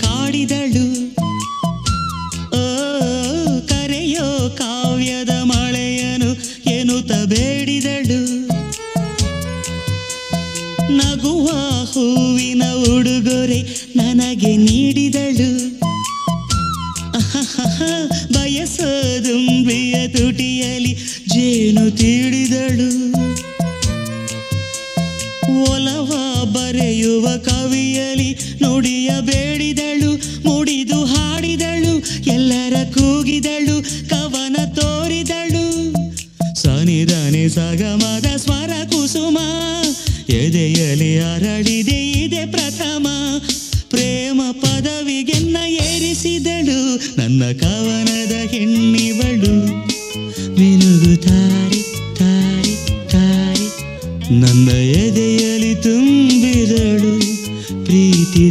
ಕಾಡಿದಳು. ಓ ಕರೆಯೋ ಕಾವ್ಯದ ಮಳೆಯನು ಎನ್ನುತ್ತ ಬೇಡಿದಳು. ನಗುವ ಹೂವಿನ ಉಡುಗೊರೆ ನನಗೆ ನೀಡಿದಳು. ಎದೆಯಲಿ ಅರಳಿದೆ, ಇದೆ ಪ್ರಥಮ. ಪ್ರೇಮ ಪದವಿಗೆನ್ನ ಏರಿಸಿದಳು, ನನ್ನ ಕವನದ ಹೆಣ್ಣಿವಳು. ಮಿನುಗು ತಾರಿ ತಾರಿ ತಾರಿ, ನನ್ನ ಎದೆಯಲಿ ತುಂಬಿದಳು. ಪ್ರೀತಿ